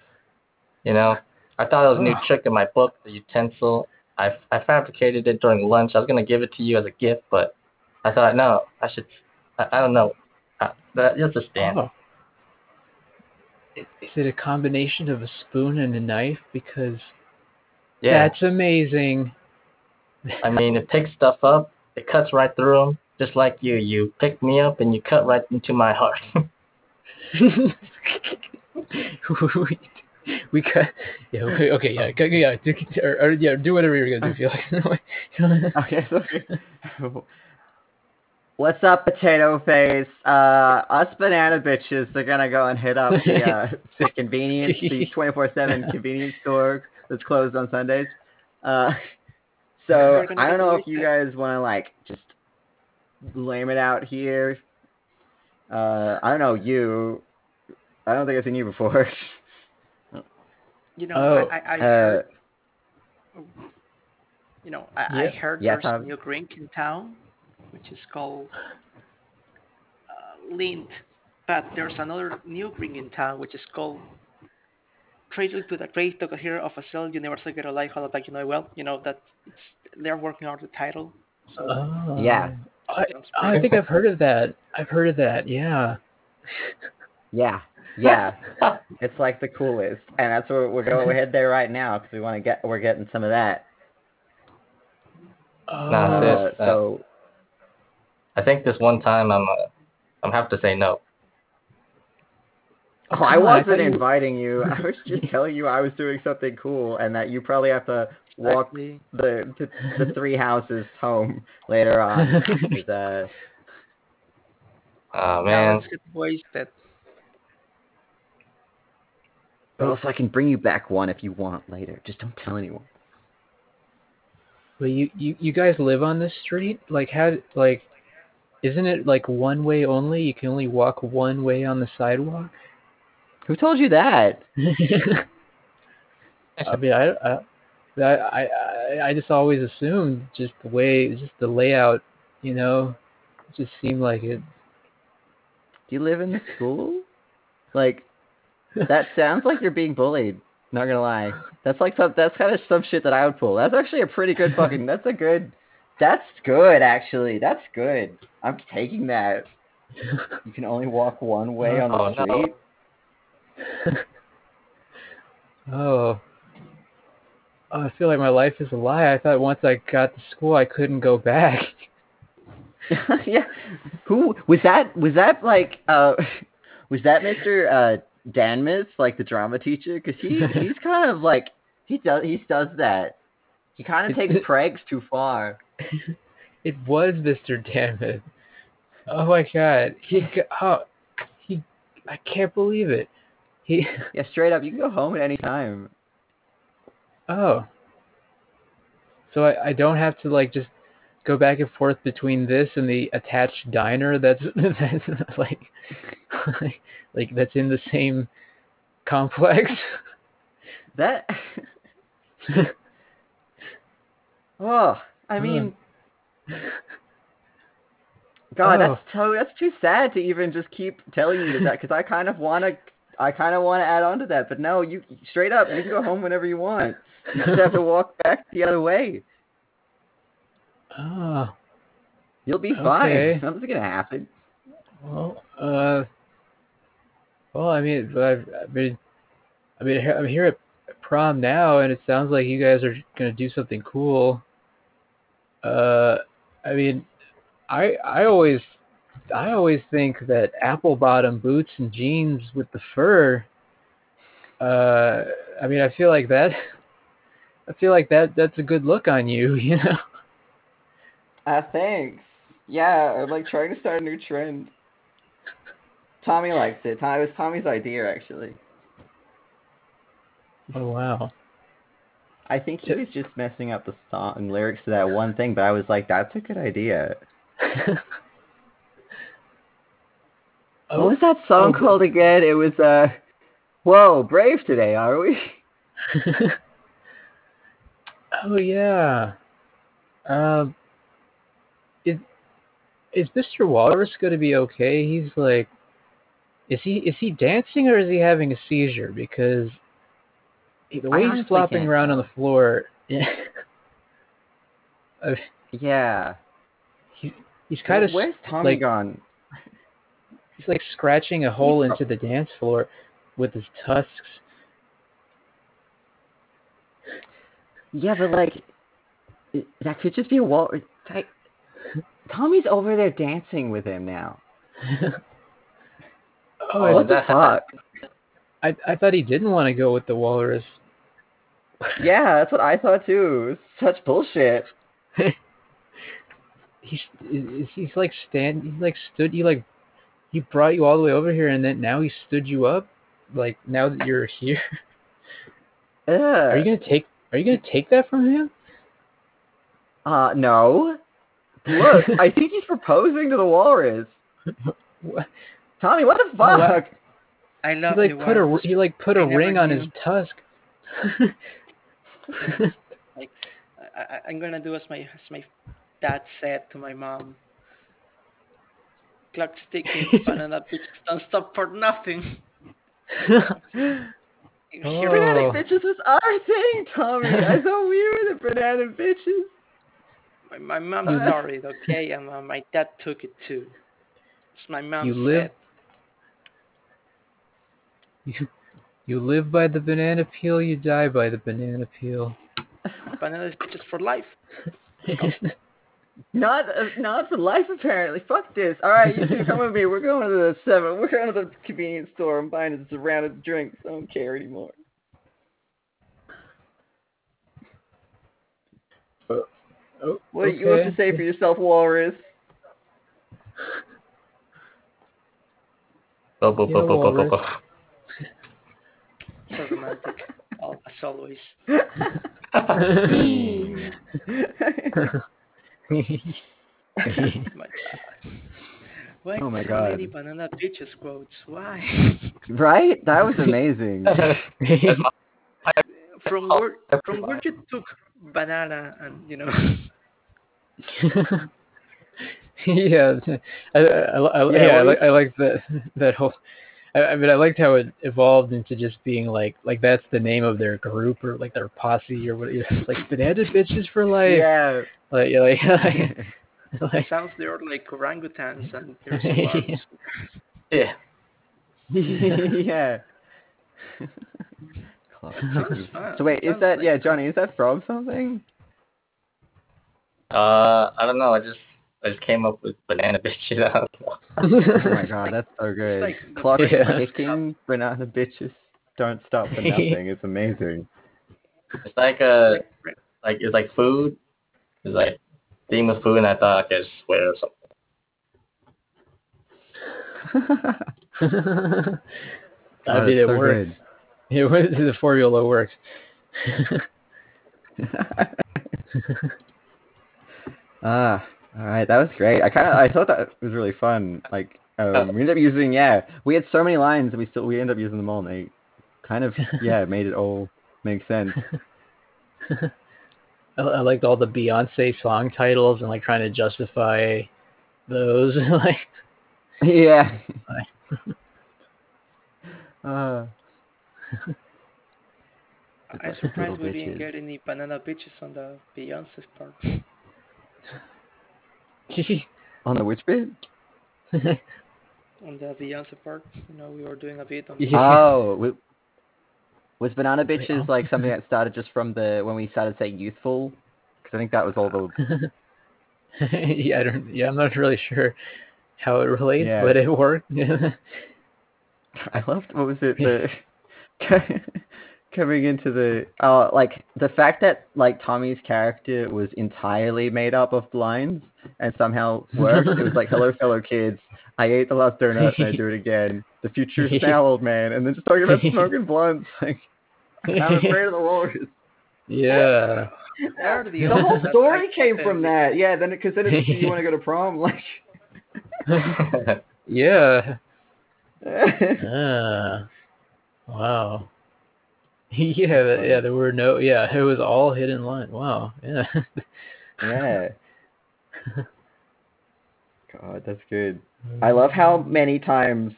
Speaker 2: You know, I thought it was a new trick in my book, the utensil. I I fabricated it during lunch. I was gonna give it to you as a gift, but I thought no, I should. I, I don't know. Uh, that, just a stand.
Speaker 3: Oh. Is it a combination of a spoon and a knife? Because
Speaker 2: Yeah.
Speaker 3: that's amazing.
Speaker 2: I mean, it picks stuff up. It cuts right through them, just like you. You pick me up and you cut right into my heart.
Speaker 3: we, we cut. Yeah. Okay. okay yeah. cut- Yeah. Do, or, or, yeah. Do whatever you're gonna do. Felix.
Speaker 1: Okay, so What's up, potato face? Uh, us banana bitches are gonna go and hit up the, uh, the convenience, the 24/7 convenience store that's closed on Sundays. Uh, so I don't know if you guys want to like just lame it out here. Uh, I don't know you. I don't think I've seen you before.
Speaker 4: You know,
Speaker 3: Oh,
Speaker 4: I, I, I
Speaker 1: Uh,
Speaker 4: heard, you know, I, I heard
Speaker 1: Yeah,
Speaker 4: there's
Speaker 1: Tom.
Speaker 4: a new drink in town, which is called uh, Lint. But there's another new drink in town, which is called Traitor to the Great Tokahiro of a Cell Universal Ghetto Life Hall Attack. You know well, you know that it's, they're working on the title. So
Speaker 3: Oh.
Speaker 1: Yeah.
Speaker 3: I, I think I've heard of that. I've heard of that. Yeah.
Speaker 1: yeah, yeah. It's like the coolest, and that's where we're going. We're head there right now because we want to get. We're getting some of that.
Speaker 3: Oh.
Speaker 2: Nah,
Speaker 1: Uh,
Speaker 2: sis, uh,
Speaker 1: so
Speaker 2: I think this one time I'm uh, I'm have to say no.
Speaker 1: Oh, I wasn't
Speaker 3: thought
Speaker 1: inviting you. I was just telling you I was doing something cool and that you probably have to walk the the, the three houses home later on. 'Cause, uh,
Speaker 2: Oh
Speaker 4: Now
Speaker 2: man,
Speaker 4: let's get wasted.
Speaker 1: But also I can bring you back one if you want later. Just don't tell anyone.
Speaker 3: But you, you you guys live on this street? Like how like isn't it like one way only? You can only walk one way on the sidewalk?
Speaker 1: Who told you that?
Speaker 3: I mean, I, I, I, I, I just always assumed just the way, just the layout, you know. It just seemed like it.
Speaker 1: Do you live in the school? Like, that sounds like you're being bullied. Not gonna lie. That's like some. That's kind of some shit that I would pull. That's actually a pretty good fucking. That's a good. That's good actually. That's good. I'm taking that. You can only walk one way on the
Speaker 2: Oh, no.
Speaker 1: street.
Speaker 3: Oh. Oh, I feel like my life is a lie. I thought once I got to school, I couldn't go back.
Speaker 1: yeah. Who was that? Was that like uh, was that Mr. Uh Danmus, like the drama teacher? Because he he's kind of like he does he does that. He kind of takes pregs too far.
Speaker 3: It was Mr. Dammit. Oh my god. He oh, he I can't believe it. He
Speaker 1: Yeah, straight up. You can go home at any time.
Speaker 3: oh. So I, I don't have to like just go back and forth between this and the attached diner that's that's like like that's in the same complex.
Speaker 1: That. oh, I mean. God,
Speaker 3: Oh.
Speaker 1: that's so that's too sad to even just keep telling you that because I kind of want to, I kind of want to add on to that, but no, you straight up, you can go home whenever you want. You just have to walk back the other way.
Speaker 3: Oh.
Speaker 1: You'll be
Speaker 3: Okay.
Speaker 1: fine. Nothing's gonna happen.
Speaker 3: Well, uh, well, I mean, I've, I mean, I mean, I'm here at prom now, and it sounds like you guys are gonna do something cool. Uh, I mean, I I always I always think that apple bottom boots and jeans with the fur. Uh, I mean, I feel like that. I feel like that that's a good look on you, you know.
Speaker 1: Uh, thanks. Yeah, I'm like trying to start a new trend. Tommy likes it. It was Tommy's idea, actually.
Speaker 3: Oh wow.
Speaker 1: I think he was just messing up the song lyrics to that one thing, but I was like, that's a good idea.
Speaker 3: Oh,
Speaker 1: What was that song
Speaker 3: oh,
Speaker 1: called again? It was uh Whoa, brave today, are we?
Speaker 3: oh yeah. Um, is is Mr. Walrus going to be okay? He's like, is he is he dancing or is he having a seizure? Because the way he's flopping
Speaker 1: can't
Speaker 3: around on the floor, yeah, uh,
Speaker 1: Yeah.
Speaker 3: he's kind of
Speaker 1: Where's Tommy
Speaker 3: like-
Speaker 1: gone?
Speaker 3: he's like scratching a hole
Speaker 1: He's-
Speaker 3: into the dance floor with his tusks.
Speaker 1: Yeah, but like that could just be a wall like Tommy's over there dancing with him now.
Speaker 3: Oh,
Speaker 1: what the fuck?
Speaker 3: I I thought he didn't want to go with the walrus.
Speaker 1: Yeah, that's what I thought too. It's such bullshit.
Speaker 3: he's he's like stand he's like stood you like he brought you all the way over here and then now he stood you up like now that you're here
Speaker 1: Ugh.
Speaker 3: are you gonna take are you gonna take that from him
Speaker 1: Uh no. Look, I think he's proposing to the walrus.
Speaker 3: What?
Speaker 1: Tommy, what the
Speaker 3: Oh, wow.
Speaker 1: fuck?
Speaker 4: I
Speaker 3: he like
Speaker 4: you.
Speaker 3: put a he like put a
Speaker 4: I never
Speaker 3: ring on his tusk
Speaker 4: Like, I, I, I'm gonna do as my as my dad said to my mom. Clock ticking, banana bitches don't stop for nothing. You hear it?
Speaker 1: Banana
Speaker 3: Oh.
Speaker 1: bitches was our thing, Tommy. I thought we were the banana bitches.
Speaker 4: My, my mom
Speaker 3: Uh,
Speaker 4: started, okay, and uh, my dad took it too. It's my mom
Speaker 3: You live-
Speaker 4: said.
Speaker 3: you, you live by the banana peel you die by the banana peel
Speaker 4: Banana bitches for life.
Speaker 1: Not uh, not for life apparently. Fuck this. All right, you two come with me. We're going to the seven. We're going to the convenience store. I'm buying us a round of drinks. I don't care anymore.
Speaker 3: oh,
Speaker 1: What do you have to say for yourself, Walrus?
Speaker 2: Bo- bo- bo-
Speaker 3: Yeah,
Speaker 2: bo- bo- bo-
Speaker 3: walrus.
Speaker 4: So romantic, al- as always. My God. Why
Speaker 1: Oh my
Speaker 4: so
Speaker 1: God.
Speaker 4: many banana bitches quotes? Why?
Speaker 1: right? That was amazing.
Speaker 4: Oh, from where from where you took banana and you know
Speaker 3: yeah, I, I, I,
Speaker 1: Yeah,
Speaker 3: yeah, I, like I like that that whole. I, I mean, I liked how it evolved into just being like like that's the name of their group or like their posse or what. You know, like banana bitches for life.
Speaker 1: Yeah.
Speaker 3: Like yeah, like like, like
Speaker 4: Sounds they're like orangutans and some
Speaker 2: Yeah.
Speaker 1: yeah. Clock
Speaker 4: Sounds
Speaker 1: tickers.
Speaker 4: fun.
Speaker 1: so wait, is that yeah. Johnny? Is that from something?
Speaker 2: Uh, I don't know. I just I just came up with banana bitches. I.
Speaker 1: Oh my god, that's so good.
Speaker 4: like the
Speaker 1: Clock
Speaker 3: Yeah.
Speaker 1: ticking, banana bitches don't stop for nothing. It's amazing.
Speaker 2: It's like a
Speaker 4: Like,
Speaker 2: like it's like food. It's like theme of food, and I thought I could swear or something.
Speaker 3: I
Speaker 1: God,
Speaker 3: mean,
Speaker 1: it's
Speaker 3: it
Speaker 1: so
Speaker 3: works.
Speaker 1: Good.
Speaker 3: Yeah, what is the formula works.
Speaker 1: ah, all right, that was great. I kind of I thought that was really fun. Like, um, we ended up using yeah, we had so many lines and we still we ended up using them all. And they kind of yeah made it all make sense.
Speaker 3: I, I liked all the Beyonce song titles and like trying to justify those. like,
Speaker 1: yeah. uh,
Speaker 4: I'm surprised we didn't
Speaker 1: bitches.
Speaker 4: get any banana bitches on the Beyonce part.
Speaker 1: on the which bit?
Speaker 4: On the Beyonce part, you know, we were doing a bit on.
Speaker 3: Yeah.
Speaker 1: Oh, w- was banana bitches
Speaker 3: oh.
Speaker 1: like something that started just from the when we started saying youthful? Because I think that was all the
Speaker 3: yeah, I don't. Yeah, I'm not really sure how it relates,
Speaker 1: Yeah.
Speaker 3: but it worked.
Speaker 1: I loved what was it the coming into the uh like the fact that like Tommy's character was entirely made up of lines and somehow worked. it was like, "Hello, fellow kids. I ate the last donut and I do it again. The future is now, old man." And then just talking about smoking blunts. Like, I'm afraid of the walrus.
Speaker 3: yeah.
Speaker 4: Where the
Speaker 1: The whole story came from that. Yeah, then because then it's you want to go to prom, like.
Speaker 3: Yeah. Ah. Wow. Yeah, that- yeah, there were no yeah, it was all hidden line. Wow. Yeah.
Speaker 1: Yeah. God, that's good. I love how many times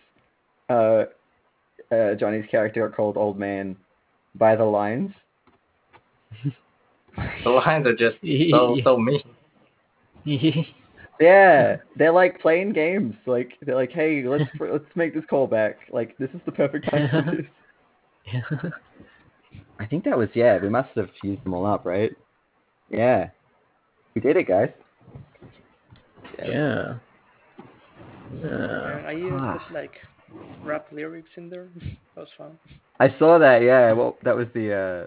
Speaker 1: uh, uh, Johnny's character got called old man by the lines.
Speaker 2: the lines are just so so mean.
Speaker 1: Yeah, they're like playing games. Like they're like, hey, let's let's make this call back. Like this is the perfect time for this. I think that was yeah. We must have used them all up, right? Yeah, we did it, guys.
Speaker 3: yeah.
Speaker 4: And
Speaker 3: Yeah.
Speaker 4: I used
Speaker 1: Ah.
Speaker 4: put like rap lyrics in there. that was fun.
Speaker 1: I saw that. Yeah, well, that was the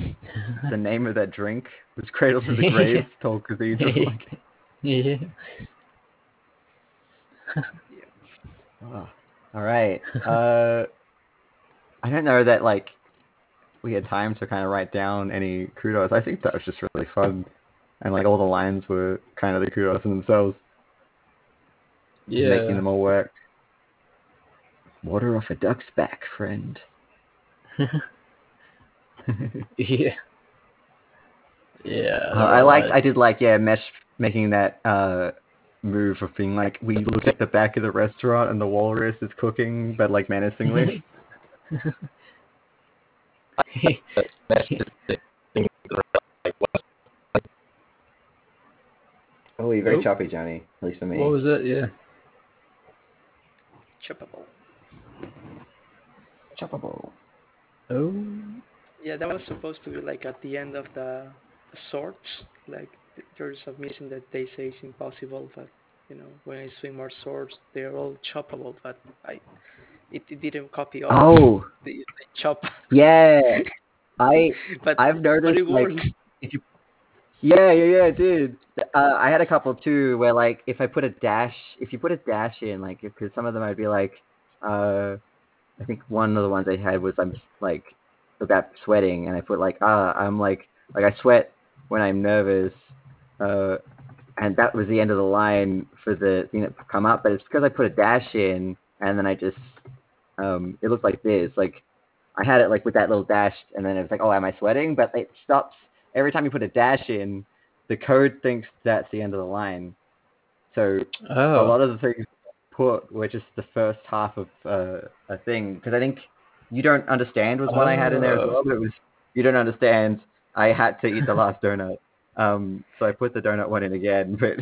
Speaker 1: uh, the name of that drink was Cradle to the Grave, told Cathedral. Like,
Speaker 3: Yeah.
Speaker 1: oh, all right. Uh, I don't know that like we had time to kind of write down any kudos. I think that was just really fun, and like all the lines were kind of the kudos in themselves,
Speaker 3: Yeah.
Speaker 1: making them all work. Water off a duck's back, friend.
Speaker 3: yeah. Yeah.
Speaker 1: Uh, I liked. I did like. Yeah, Mesh making that uh move of being like, we look at the back of the restaurant and the walrus is cooking, but like menacingly. oh, you're very
Speaker 3: Nope.
Speaker 1: choppy, Johnny. At least for me.
Speaker 3: what was it? Yeah.
Speaker 4: Chippable.
Speaker 1: choppable?
Speaker 3: Oh.
Speaker 4: Yeah, that was supposed to be like at the end of the swords. Like th- there's a mission that they say is impossible, but you know when I swing more swords, they're all choppable. But I, it, it didn't copy all
Speaker 1: Oh,
Speaker 4: the, the chop.
Speaker 1: yeah. I
Speaker 4: but
Speaker 1: I've noticed like if you yeah yeah yeah dude uh, I had a couple too where like if I put a dash if you put a dash in like because some of them I'd be like uh I think one of the ones I had was I'm like about sweating and I put like ah I'm like like I sweat when I'm nervous uh and that was the end of the line for the thing that come up but it's because I put a dash in and then I just um it looked like this like I had it like with that little dash, and then it was like, oh, am I sweating? But it stops every time you put a dash in. The code thinks that's the end of the line, So
Speaker 3: Oh.
Speaker 1: a lot of the things put were just the first half of uh, a thing because I think you don't understand was one I had in there as
Speaker 3: Oh.
Speaker 1: well. But it was you don't understand. I had to eat the last donut, um, so I put the donut one in again. But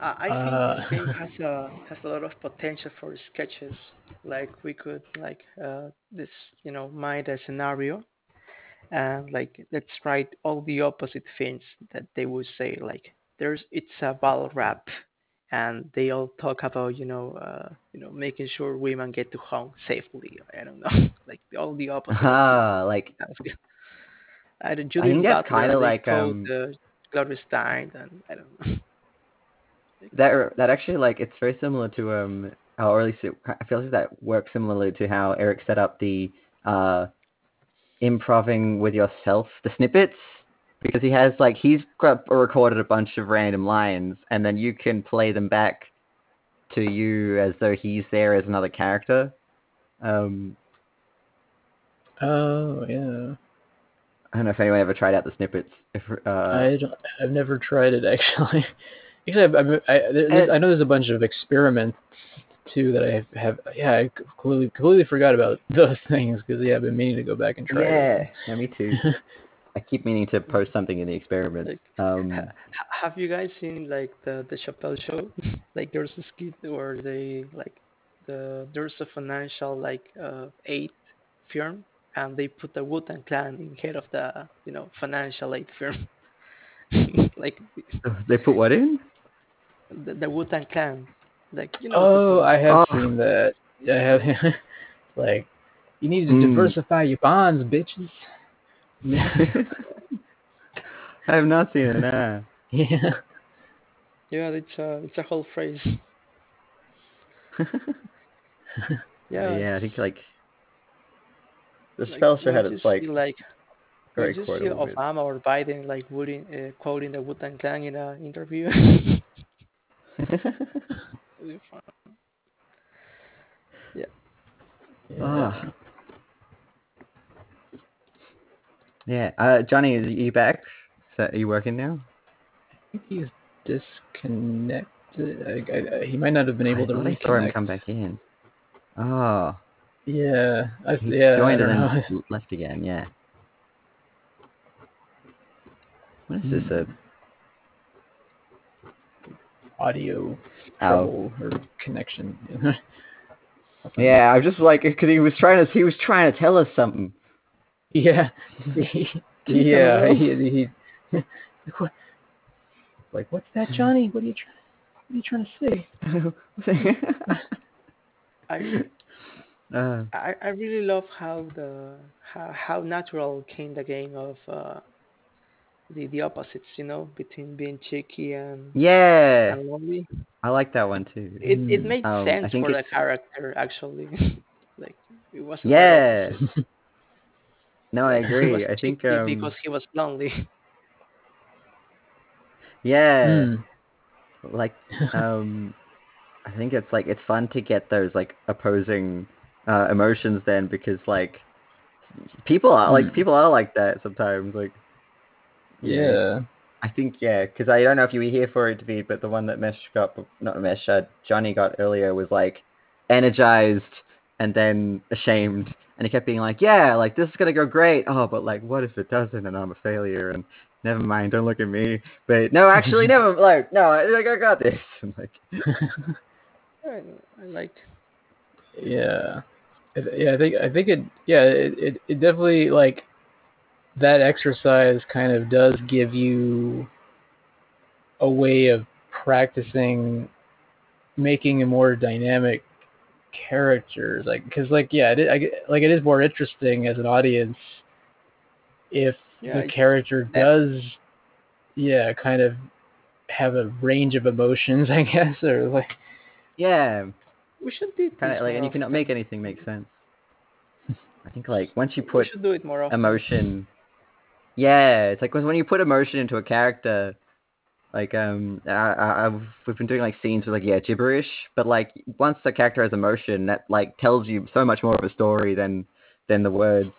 Speaker 4: Mm. I think
Speaker 3: Uh.
Speaker 4: this game has a has a lot of potential for sketches. Like we could like uh this you know mind a scenario, and like let's write all the opposite things that they would say. Like there's it's a battle rap, and they all talk about you know uh you know making sure women get to home safely. I don't know, like all the opposite.
Speaker 1: ah, like
Speaker 4: I don't.
Speaker 1: I think that's kinda like, um,
Speaker 4: uh, Gloria Stein, and I don't know.
Speaker 1: That that actually like it's very similar to um how, or at least it, I feel like that works similarly to how Eric set up the uh improving with yourself the snippets because he has like he's recorded a bunch of random lines and then you can play them back to you as though he's there as another character. Um
Speaker 3: Oh yeah.
Speaker 1: I don't know if anyone ever tried out the snippets. If uh
Speaker 3: I don't, I've never tried it actually. Actually, I, I, I, there's-
Speaker 1: Uh,
Speaker 3: I know there's a bunch of experiments too that I have. have yeah, I completely completely forgot about those things because yeah, I've been meaning to go back and try.
Speaker 1: yeah, yeah, me too. I keep meaning to post something in the experiment.
Speaker 4: Like,
Speaker 1: Um
Speaker 4: Ha- have you guys seen like the the Chappelle show? like there's a skit where they like the there's a financial like uh aid firm and they put the Wu Tang Clan in head of the you know financial aid firm. like
Speaker 1: they put what in?
Speaker 4: The, the Wu Tang Clan, like you know.
Speaker 3: Oh, I have
Speaker 1: Oh.
Speaker 3: seen that. I have. like, you need to
Speaker 1: Mm.
Speaker 3: diversify your bonds, bitches.
Speaker 1: I have not seen it. Nah.
Speaker 3: yeah.
Speaker 4: yeah, it's a it's a whole phrase. Yeah.
Speaker 1: yeah, I think like the
Speaker 4: like,
Speaker 1: spell sure
Speaker 4: when
Speaker 1: had
Speaker 4: you
Speaker 1: its like
Speaker 4: see, like
Speaker 1: very
Speaker 4: Did you see
Speaker 1: quotable bits.
Speaker 4: Obama or Biden like wooing, uh, quoting the Wu-Tang Clan in an interview? Really fun.
Speaker 1: Ah. yeah, uh, Johnny, is you back? So, are you working now?
Speaker 3: I think he's disconnected. I, I, I- he might not have been able
Speaker 1: I
Speaker 3: to
Speaker 1: thought I saw him come back in. Oh,
Speaker 3: Yeah. I,
Speaker 1: he
Speaker 3: yeah.
Speaker 1: joined
Speaker 3: I
Speaker 1: and
Speaker 3: don't
Speaker 1: then left again. Yeah. What is this? A
Speaker 3: know. audio
Speaker 1: Oh.
Speaker 3: trouble or connection.
Speaker 1: Yeah, I was just like, because he was trying to, he was trying to tell us something.
Speaker 3: Yeah. yeah.
Speaker 1: Hello?
Speaker 3: He, he, what, like, what's that, Johnny? What are you trying? What are you trying to say?
Speaker 4: I,
Speaker 1: uh,
Speaker 4: I I really love how the how, how natural came the game of uh, the the opposites, you know, between being cheeky and
Speaker 1: yeah,
Speaker 4: and lonely.
Speaker 1: I like that one too.
Speaker 4: It it
Speaker 3: Mm.
Speaker 4: made
Speaker 1: Um,
Speaker 4: sense for the
Speaker 1: it's-
Speaker 4: character actually. like it wasn't
Speaker 1: Yeah. No, I agree. I think um,
Speaker 4: because he was lonely.
Speaker 1: yeah,
Speaker 3: Hmm.
Speaker 1: like um, I think it's like it's fun to get those like opposing uh, emotions then because like people are like
Speaker 3: Hmm.
Speaker 1: people are like that sometimes. Like
Speaker 3: Yeah.
Speaker 1: I think yeah, because I don't know if you were here for it, David, but the one that Mesh got, not Mesh, uh, Johnny got earlier was like energized and then ashamed, and he kept being like, yeah, like this is gonna go great. Oh, but like, what if it doesn't, and I'm a failure? And never mind, don't look at me. But no, actually, never. Like, no, I, like I got this. And like,
Speaker 4: I, I like
Speaker 3: Yeah, yeah. I think I think it. Yeah, it, it it definitely like that exercise kind of does give you a way of practicing making a more dynamic characters like because like yeah it, I, like it is more interesting as an audience if
Speaker 4: Yeah,
Speaker 3: the character
Speaker 4: that-
Speaker 3: does yeah kind of have a range of emotions i guess or like
Speaker 1: yeah,
Speaker 4: we should do
Speaker 1: kind of like, and you cannot make anything make sense. I think like once you
Speaker 4: We
Speaker 1: put
Speaker 4: should do it more often.
Speaker 1: emotion. Yeah, it's like 'cause when you put emotion into a character, like um, I, I, I've we've been doing like scenes with like yeah gibberish, but like once the character has emotion, that like tells you so much more of a story than than the words.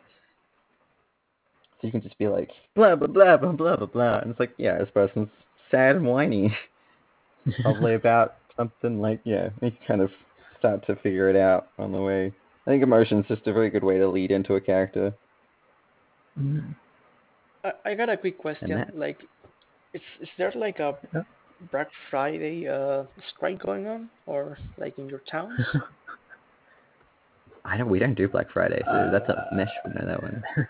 Speaker 1: So you can just be like blah blah blah blah blah blah blah, and it's like yeah, this person's sad and whiny. probably about something like yeah, you kind of start to figure it out on the way. I think emotion's just a very good way to lead into a character.
Speaker 3: Mhm.
Speaker 4: I, I got a quick question.
Speaker 1: that-
Speaker 4: Like, is is there like a
Speaker 3: Yeah.
Speaker 4: Black Friday uh strike going on, or like in your town?
Speaker 1: I don't. We don't do Black Friday, so that's a mesh would know that one.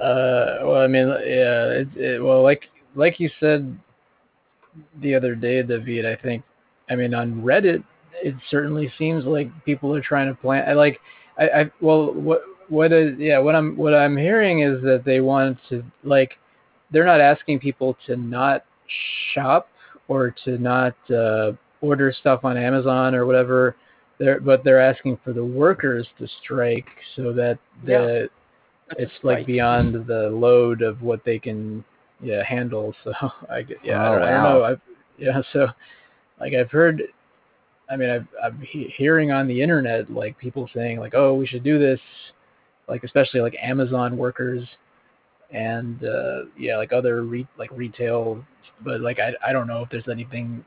Speaker 3: Uh, well, I mean, yeah, it, it, well, like like you said the other day, David, I think, I mean, on Reddit, it certainly seems like people are trying to plan. I like, I, I well, what what is yeah, what I'm what I'm hearing is that they want to like, they're not asking people to not shop or to not uh, order stuff on Amazon or whatever. They're, but they're asking for the workers to strike so that the
Speaker 4: That's a
Speaker 3: it's like
Speaker 4: strike.
Speaker 3: beyond the load of what they can yeah handle. So i get yeah I,
Speaker 1: Oh,
Speaker 3: don't, I don't know. I yeah so like i've heard i mean i've i'm he- hearing on the internet like people saying like oh we should do this like especially like amazon workers and uh yeah like other re- like retail but like i i don't know if there's anything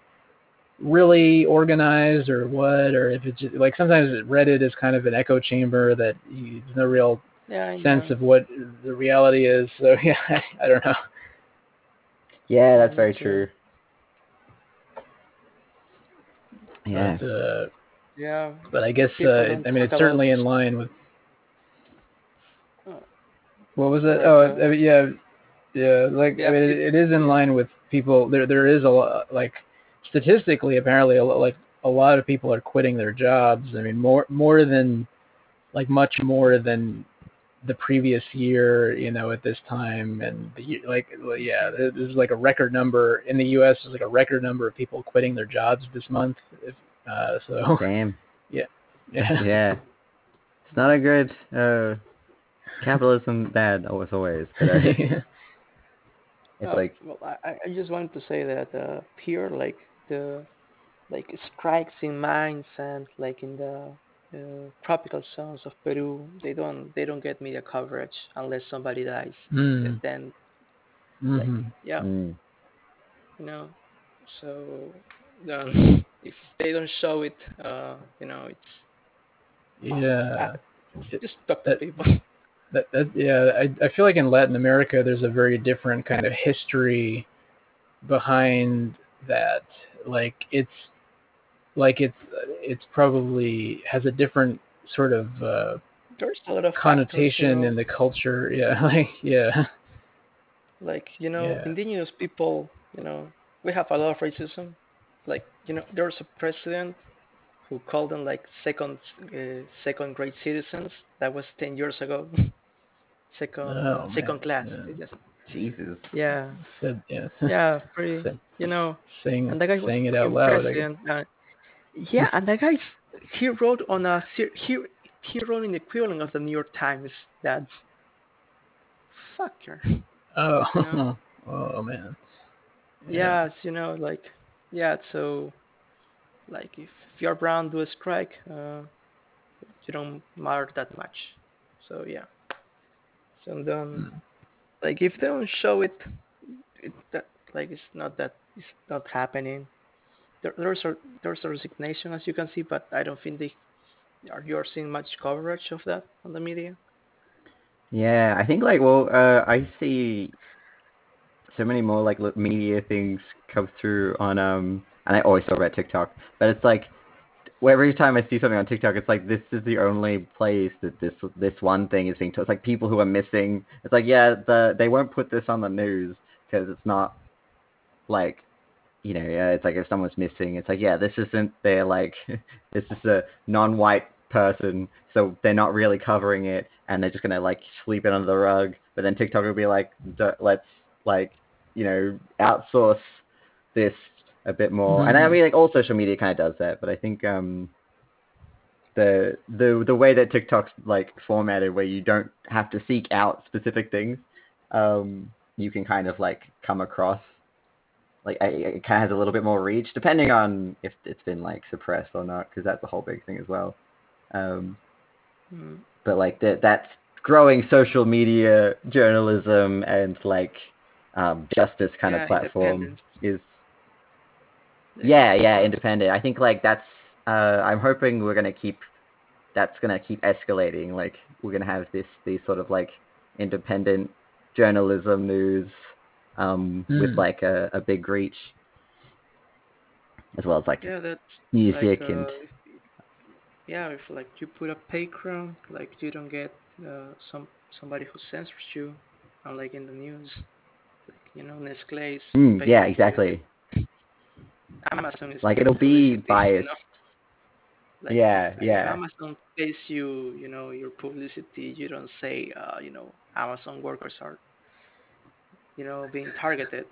Speaker 3: really organized or what or if it's just, like sometimes reddit is kind of an echo chamber that you, there's no real
Speaker 4: yeah,
Speaker 3: sense
Speaker 4: know.
Speaker 3: of what the reality is. So yeah, I don't know.
Speaker 1: Yeah, that's very true. Yeah.
Speaker 3: But, uh,
Speaker 4: yeah.
Speaker 3: but I guess uh, I mean it's certainly in line with. What was it? Oh, I mean, yeah, yeah. Like
Speaker 4: Yeah,
Speaker 3: I mean, it, it is in line with people. There, there is a lot. Like statistically, apparently, a lot, like a lot of people are quitting their jobs. I mean, more, more than, like much more than the previous year. You know, at this time, and the like, yeah, there- there's like a record number in the U.S. There's like a record number of people quitting their jobs this month. If, uh, so
Speaker 1: Damn.
Speaker 3: yeah.
Speaker 1: Yeah. It's not a good uh capitalism bad always always. But uh, it's
Speaker 4: Oh,
Speaker 1: like
Speaker 4: well, I, I just wanted to say that uh, here, like the like strikes in mines and like in the uh, tropical zones of Peru, they don't they don't get media coverage unless somebody dies.
Speaker 3: Mm.
Speaker 4: Then
Speaker 3: Mhm.
Speaker 4: yeah,
Speaker 1: mm,
Speaker 4: you know, so um, if they don't show it, uh, you know, it's
Speaker 3: Yeah.
Speaker 4: just talk to
Speaker 3: That-
Speaker 4: people.
Speaker 3: That, that yeah, I I feel like in Latin America there's a very different kind of history behind that. Like it's like it's it's probably has a different sort of uh
Speaker 4: There's a lot of factors, you
Speaker 3: connotation in the culture. Yeah, like yeah.
Speaker 4: like you know
Speaker 3: Yeah.
Speaker 4: indigenous people you know we have a lot of racism like you know there's a president who called them like second uh, second grade citizens that was 10 years ago second
Speaker 3: Oh,
Speaker 4: second
Speaker 3: man.
Speaker 4: class
Speaker 3: Yeah.
Speaker 4: They just-
Speaker 1: Jesus.
Speaker 4: yeah
Speaker 3: Said yeah.
Speaker 4: yeah pretty you know
Speaker 3: saying
Speaker 4: and that guy
Speaker 3: saying it out loud.
Speaker 4: Uh, yeah and that guy he wrote on a he he wrote in the equivalent of the new york times that fucker
Speaker 3: Oh.
Speaker 4: Yeah.
Speaker 3: oh man.
Speaker 4: yeah, it's, you know, like, yeah, so, like, if, if you're brown, do a strike, uh, you don't matter that much. So, yeah. So then,
Speaker 3: Mm.
Speaker 4: like, if they don't show it, it that, like, it's not that, it's not happening. There, there's a, there's a resignation, as you can see, but I don't think they, are you're seeing much coverage of that on the media.
Speaker 1: Yeah, I think like well, uh, I see so many more like media things come through on um, and I always saw about TikTok, but it's like every time I see something on TikTok, it's like this is the only place that this this one thing is being told. It's like people who are missing. It's like yeah, the they won't put this on the news because it's not like you know yeah, it's like if someone's missing, it's like yeah, this isn't their like this is a non-white person, so they're not really covering it, and they're just gonna like sweep it under the rug. But then TikTok will be like, "D- let's like you know outsource this a bit more. And I mean, like all social media kind of does that, but I think um the the the way that TikTok's like formatted, where you don't have to seek out specific things, um, you can kind of like come across like it kind of has a little bit more reach, depending on if it's been like suppressed or not, because that's a whole big thing as well. Um,
Speaker 4: Mm.
Speaker 1: but like that that's growing social media journalism and like um, justice kind
Speaker 4: Yeah,
Speaker 1: of platform is Yeah, yeah, independent. I think like that's. Uh, I'm hoping we're gonna keep. That's gonna keep escalating. Like we're gonna have this these sort of like independent journalism news, um, with
Speaker 3: Hmm.
Speaker 1: like a, a big reach, as well as like
Speaker 4: Yeah, that's
Speaker 1: music
Speaker 4: like,
Speaker 1: and
Speaker 4: uh, if- yeah, if like you put a pay Patreon, like you don't get uh, some somebody who censors you, unlike in the news. Like, you know, Nestle
Speaker 1: Mm, yeah, exactly.
Speaker 4: Amazon is
Speaker 1: Like it'll be
Speaker 4: you
Speaker 1: biased.
Speaker 4: know? Like,
Speaker 1: Yeah,
Speaker 4: like,
Speaker 1: yeah.
Speaker 4: Amazon pays you, you know, your publicity. You don't say, uh, you know, Amazon workers are, you know, being targeted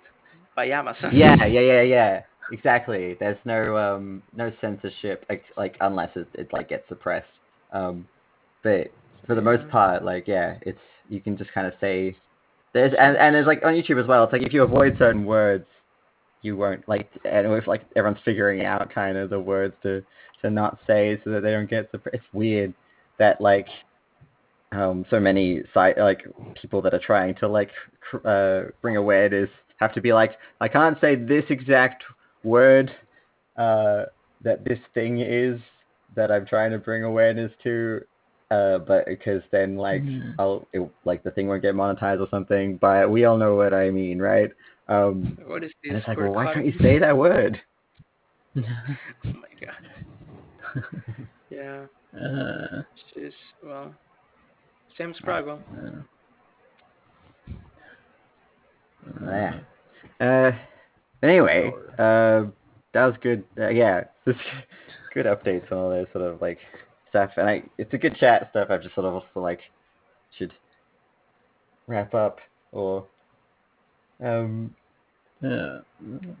Speaker 4: by Amazon.
Speaker 1: yeah, yeah, yeah, yeah. Exactly. There's no um no censorship like, like unless it, it like gets suppressed. Um, but for the most part, like yeah, it's you can just kind of say there's and and there's like on YouTube as well. It's like if you avoid certain words, you won't like and if like everyone's figuring out kind of the words to to not say so that they don't get suppressed. It's weird that like um so many site like people that are trying to like cr- uh bring awareness have to be like I can't say this exact word uh that this thing is that I'm trying to bring awareness to uh but because then like
Speaker 3: Mhm.
Speaker 1: I'll it, like the thing won't get monetized or something but we all know what I mean right um
Speaker 4: What is this?
Speaker 1: and it's like well why can't you say that word
Speaker 4: oh my god. Yeah.
Speaker 3: uh,
Speaker 4: She's well. Same struggle.
Speaker 3: uh,
Speaker 1: Yeah. Uh, anyway, uh, that was good. Uh, yeah, this good updates on all this sort of like stuff, and I it's a good chat stuff. I just sort of also like should wrap up or um.
Speaker 3: yeah.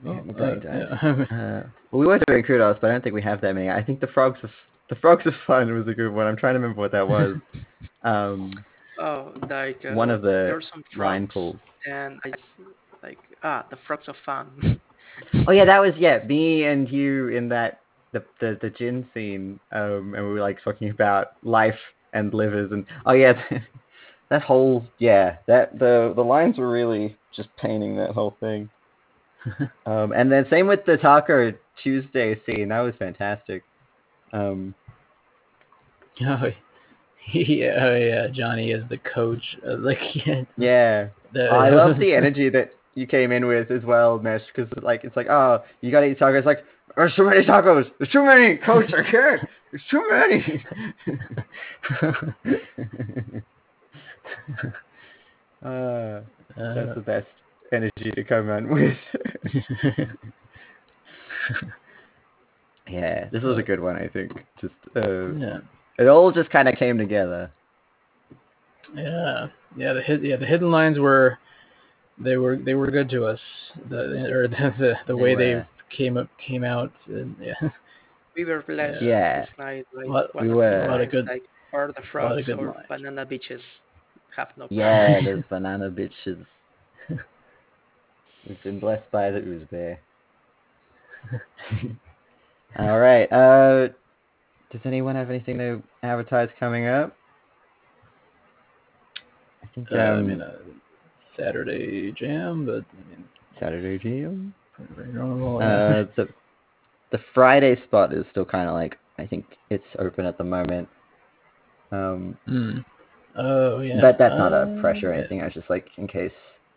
Speaker 1: Yeah,
Speaker 3: Oh, uh, yeah.
Speaker 1: Uh, well, we were doing kudos, but I don't think we have that many. I think the frogs of the frogs of fun was a good one. I'm trying to remember what that was. um,
Speaker 4: Oh, like uh,
Speaker 1: one of the
Speaker 4: there's some
Speaker 1: line
Speaker 4: frogs,
Speaker 1: pulls.
Speaker 4: and I s- like ah the frogs of fun.
Speaker 1: Oh yeah, that was yeah, me and you in that the the the gin scene, um, and we were like talking about life and livers and oh yeah, that whole yeah that the the lines were really just painting that whole thing. Um, and then same with the Taco Tuesday scene, that was fantastic. Um,
Speaker 3: Oh, yeah, oh, yeah, Johnny is the coach. Like, yeah,
Speaker 1: yeah,
Speaker 3: the,
Speaker 1: I love the energy that you came in with as well, Mesh, because like it's like oh you gotta eat tacos, like there's too many tacos, there's too many, coach, I can't, there's too many. uh, that's the best energy to come in with. yeah, this was a good one, I think. Just uh,
Speaker 3: yeah,
Speaker 1: it all just kind of came together.
Speaker 3: yeah, yeah. The hid, yeah, the hidden lines were, they were they were good to us. The or the the, the
Speaker 1: They
Speaker 3: way
Speaker 1: were.
Speaker 3: they came up came out. And, yeah,
Speaker 4: we were blessed
Speaker 1: Yeah.
Speaker 4: this night. Like,
Speaker 3: What-
Speaker 1: we were.
Speaker 4: the
Speaker 1: A lot
Speaker 3: of good-
Speaker 4: like or the frogs
Speaker 3: good
Speaker 4: or
Speaker 3: lines.
Speaker 4: banana beaches have no.
Speaker 1: Yeah, those banana bitches. We've been blessed by the ooze bear. All right. Uh, does anyone have anything to advertise coming up? I think
Speaker 3: uh, I
Speaker 1: um,
Speaker 3: mean, uh, Saturday Jam, but I mean,
Speaker 1: Saturday
Speaker 3: jam.
Speaker 1: Uh, the the Friday spot is still kind of like I think it's open at the moment. Um,
Speaker 3: Mm. Oh yeah.
Speaker 1: but that's not a
Speaker 3: Uh,
Speaker 1: pressure or
Speaker 3: yeah.
Speaker 1: anything. I was just like in case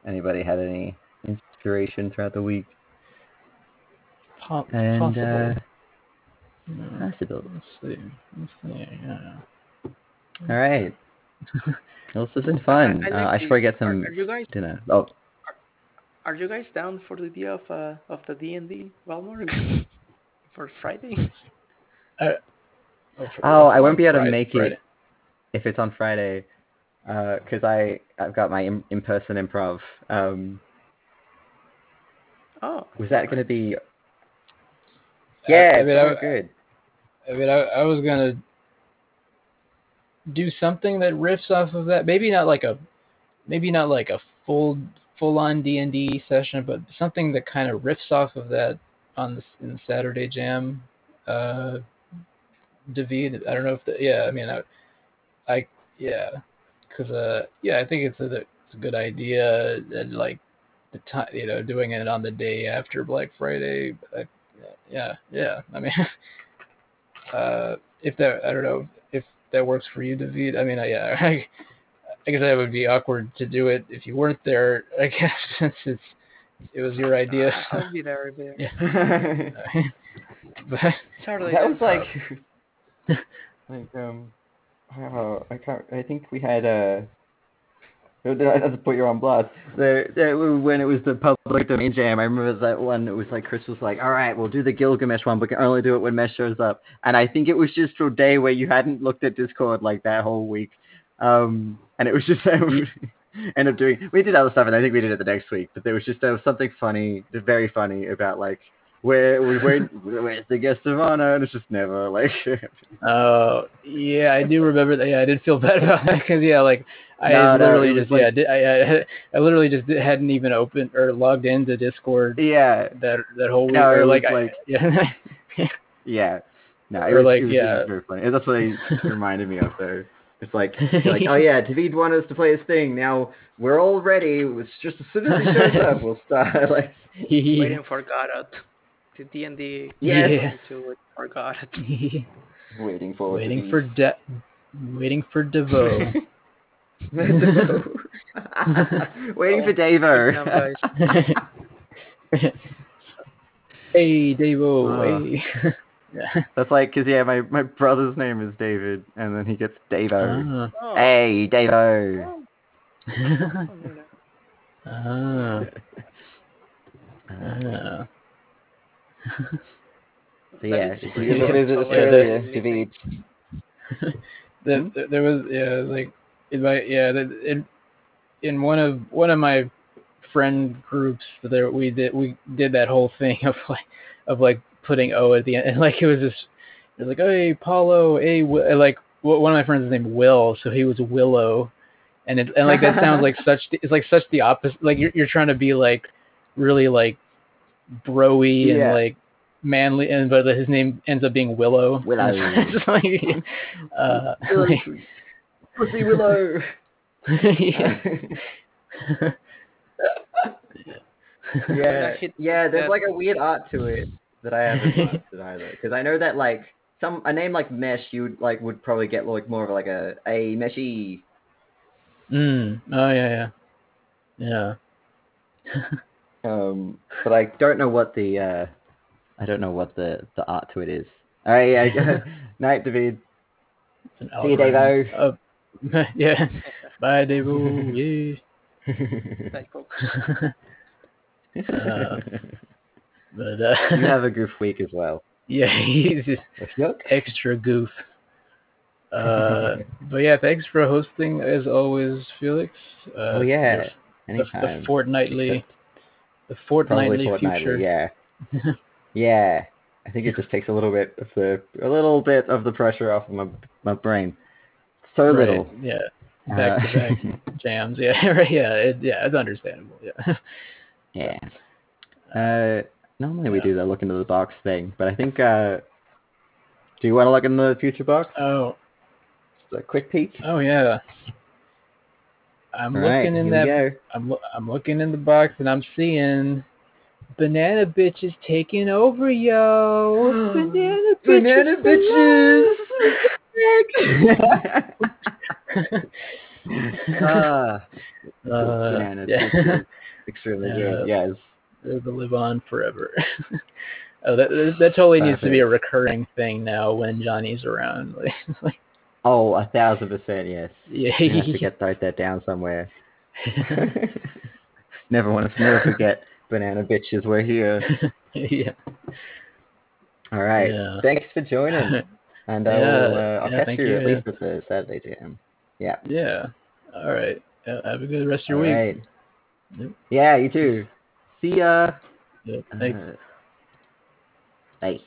Speaker 1: anybody had any inspiration throughout the week.
Speaker 3: Po-
Speaker 1: And
Speaker 3: possible.
Speaker 1: uh,
Speaker 3: Yeah.
Speaker 1: possible.
Speaker 3: Let's see. Let's see. Yeah.
Speaker 1: All right. Well, this has been fun.
Speaker 4: I, I,
Speaker 1: uh, I should probably get some
Speaker 4: Are, are you guys
Speaker 1: dinner. Oh,
Speaker 4: are you guys down for the idea of uh of the D and D Valmore for Friday?
Speaker 3: Uh, for-
Speaker 1: Oh, I won't be able to make
Speaker 3: Friday.
Speaker 1: it if it's on Friday, because I I've got my in, in-person improv. Um,
Speaker 4: Oh,
Speaker 1: was that going to be? Yeah,
Speaker 3: I
Speaker 1: it's
Speaker 3: mean,
Speaker 1: so
Speaker 3: I-
Speaker 1: good.
Speaker 3: I mean, I, I was gonna do something that riffs off of that. Maybe not like a, maybe not like a full full on D and D session, but something that kind of riffs off of that on the in the Saturday Jam. Uh, David, I don't know if the yeah. I mean, I, I yeah, because uh yeah, I think it's a it's a good idea and like the time you know doing it on the day after Black Friday. I, yeah, yeah. I mean, uh, if that I don't know if that works for you, David. I mean, I, yeah, I, I guess that would be awkward to do it if you weren't there. I guess since it's it was your idea.
Speaker 4: I'll be there. I'll be there.
Speaker 3: Yeah. but
Speaker 4: Totally.
Speaker 1: that was like like um oh, I can't I think we had uh not to put you on blast. The, the, when it was the public domain jam, I remember that one. It was like Chris was like, "All right, we'll do the Gilgamesh one, but can only do it when Mesh shows up." And I think it was just a day where you hadn't looked at Discord like that whole week, um, and it was just end up doing. We did other stuff, and I think we did it the next week. But there was just there was something funny, very funny about like where where where's the guest of honor, and it's just never like.
Speaker 3: Oh yeah, I do remember that. Yeah, I did feel bad about that because yeah, like I
Speaker 1: No, no,
Speaker 3: literally
Speaker 1: it was
Speaker 3: just
Speaker 1: like-
Speaker 3: yeah, did, I, I I literally just di- hadn't even opened or logged into Discord
Speaker 1: yeah,
Speaker 3: that that whole week.
Speaker 1: No,
Speaker 3: or
Speaker 1: was
Speaker 3: like, I- yeah,
Speaker 1: yeah. No, it
Speaker 3: Or
Speaker 1: was,
Speaker 3: like,
Speaker 1: it was,
Speaker 3: yeah.
Speaker 1: it was very funny. That's what it reminded me of though. It's like, like, oh yeah, David wanted us to play his thing. Now we're all ready. It's just as soon as he shows up, we'll start. Like,
Speaker 4: waiting for Godot. The D and D
Speaker 1: Yes.
Speaker 3: Yeah.
Speaker 4: to wait for Godot.
Speaker 1: waiting for
Speaker 3: waiting for De- waiting for Devo.
Speaker 1: waiting for Davo.
Speaker 3: Hey, Devo.
Speaker 1: Oh.
Speaker 3: Hey. yeah.
Speaker 1: That's like, cause yeah, my my brother's name is David, and then he gets Davo.
Speaker 3: Ah.
Speaker 4: Oh,
Speaker 1: Hey, Davo.
Speaker 3: ah.
Speaker 1: Uh,
Speaker 3: Ah.
Speaker 1: So yeah,
Speaker 4: That is
Speaker 1: if you ever visit. Australia,
Speaker 4: Yeah.
Speaker 1: David.
Speaker 3: there, there- there was yeah like in my yeah the, in in one of one of my friend groups there we did we did that whole thing of like of like putting O at the end and like it was just it was like oh, hey Paulo hey Wi-, like one of my friends is named Will so he was Willow and it and like that sounds like such it's like such the opposite like you're you're trying to be like really like broy and like manly and but his name ends up being Willow
Speaker 1: Willow.
Speaker 3: It's like, uh, like-
Speaker 1: Pussy Willow.
Speaker 3: yeah.
Speaker 1: yeah, yeah. There's like a weird art to it that I haven't mastered either. Because I know that like some a name like Mesh, you would like would probably get like more of like a a meshy.
Speaker 3: mm. Oh yeah, yeah, yeah.
Speaker 1: Um, but I don't know what the uh, I don't know what the the art to it is. All right, yeah. Night, David. See you,
Speaker 3: algorithm.
Speaker 1: Davo.
Speaker 3: Uh, yeah. Bye, Davo. Yeah.
Speaker 4: Like, oh,
Speaker 3: Uh, but uh,
Speaker 1: you have a goof week as well.
Speaker 3: yeah, he's just extra goof. Uh, but yeah, thanks for hosting as always, Felix. Uh,
Speaker 1: oh yeah,
Speaker 3: the- the,
Speaker 1: anytime.
Speaker 3: the fortnightly,
Speaker 1: Except
Speaker 3: the fortnightly
Speaker 1: fortnightly,
Speaker 3: future.
Speaker 1: yeah. yeah. I think it just takes a little bit of the a little bit of the pressure off of my my brain. So
Speaker 3: Right,
Speaker 1: little.
Speaker 3: Yeah. Back to
Speaker 1: Uh,
Speaker 3: back jams. Yeah, right. Yeah, it, yeah, it's understandable. Yeah.
Speaker 1: yeah. Uh, normally we do the look into the box thing, but I think. Uh, do you want to look in the future box?
Speaker 3: Oh,
Speaker 1: Just a quick peek.
Speaker 3: oh yeah. I'm
Speaker 1: All right,
Speaker 3: looking in that. I'm I'm looking in the box and I'm seeing banana bitches taking over, yo. banana bitches.
Speaker 1: Banana bitches. ah,
Speaker 3: Uh,
Speaker 1: banana
Speaker 3: yeah.
Speaker 1: bitches. Extremely
Speaker 3: Yeah.
Speaker 1: good. Yes.
Speaker 3: They're to live on forever. oh, that that totally needs to be a recurring thing now when Johnny's around. Like, like
Speaker 1: Oh, a thousand percent. Yes.
Speaker 3: yeah.
Speaker 1: You have to get write that down somewhere. never want to never forget banana bitches. We're here.
Speaker 3: yeah.
Speaker 1: All right.
Speaker 3: Yeah.
Speaker 1: Thanks for joining. And I will, uh, I'll catch
Speaker 3: thank
Speaker 1: you, at
Speaker 3: you.
Speaker 1: least at the Saturday jam. Yeah.
Speaker 3: Yeah. All right. Uh, have a good rest of your
Speaker 1: All
Speaker 3: week.
Speaker 1: right.
Speaker 3: Yep.
Speaker 1: Yeah, you too. See ya.
Speaker 3: Yeah, thanks.
Speaker 1: Uh, bye.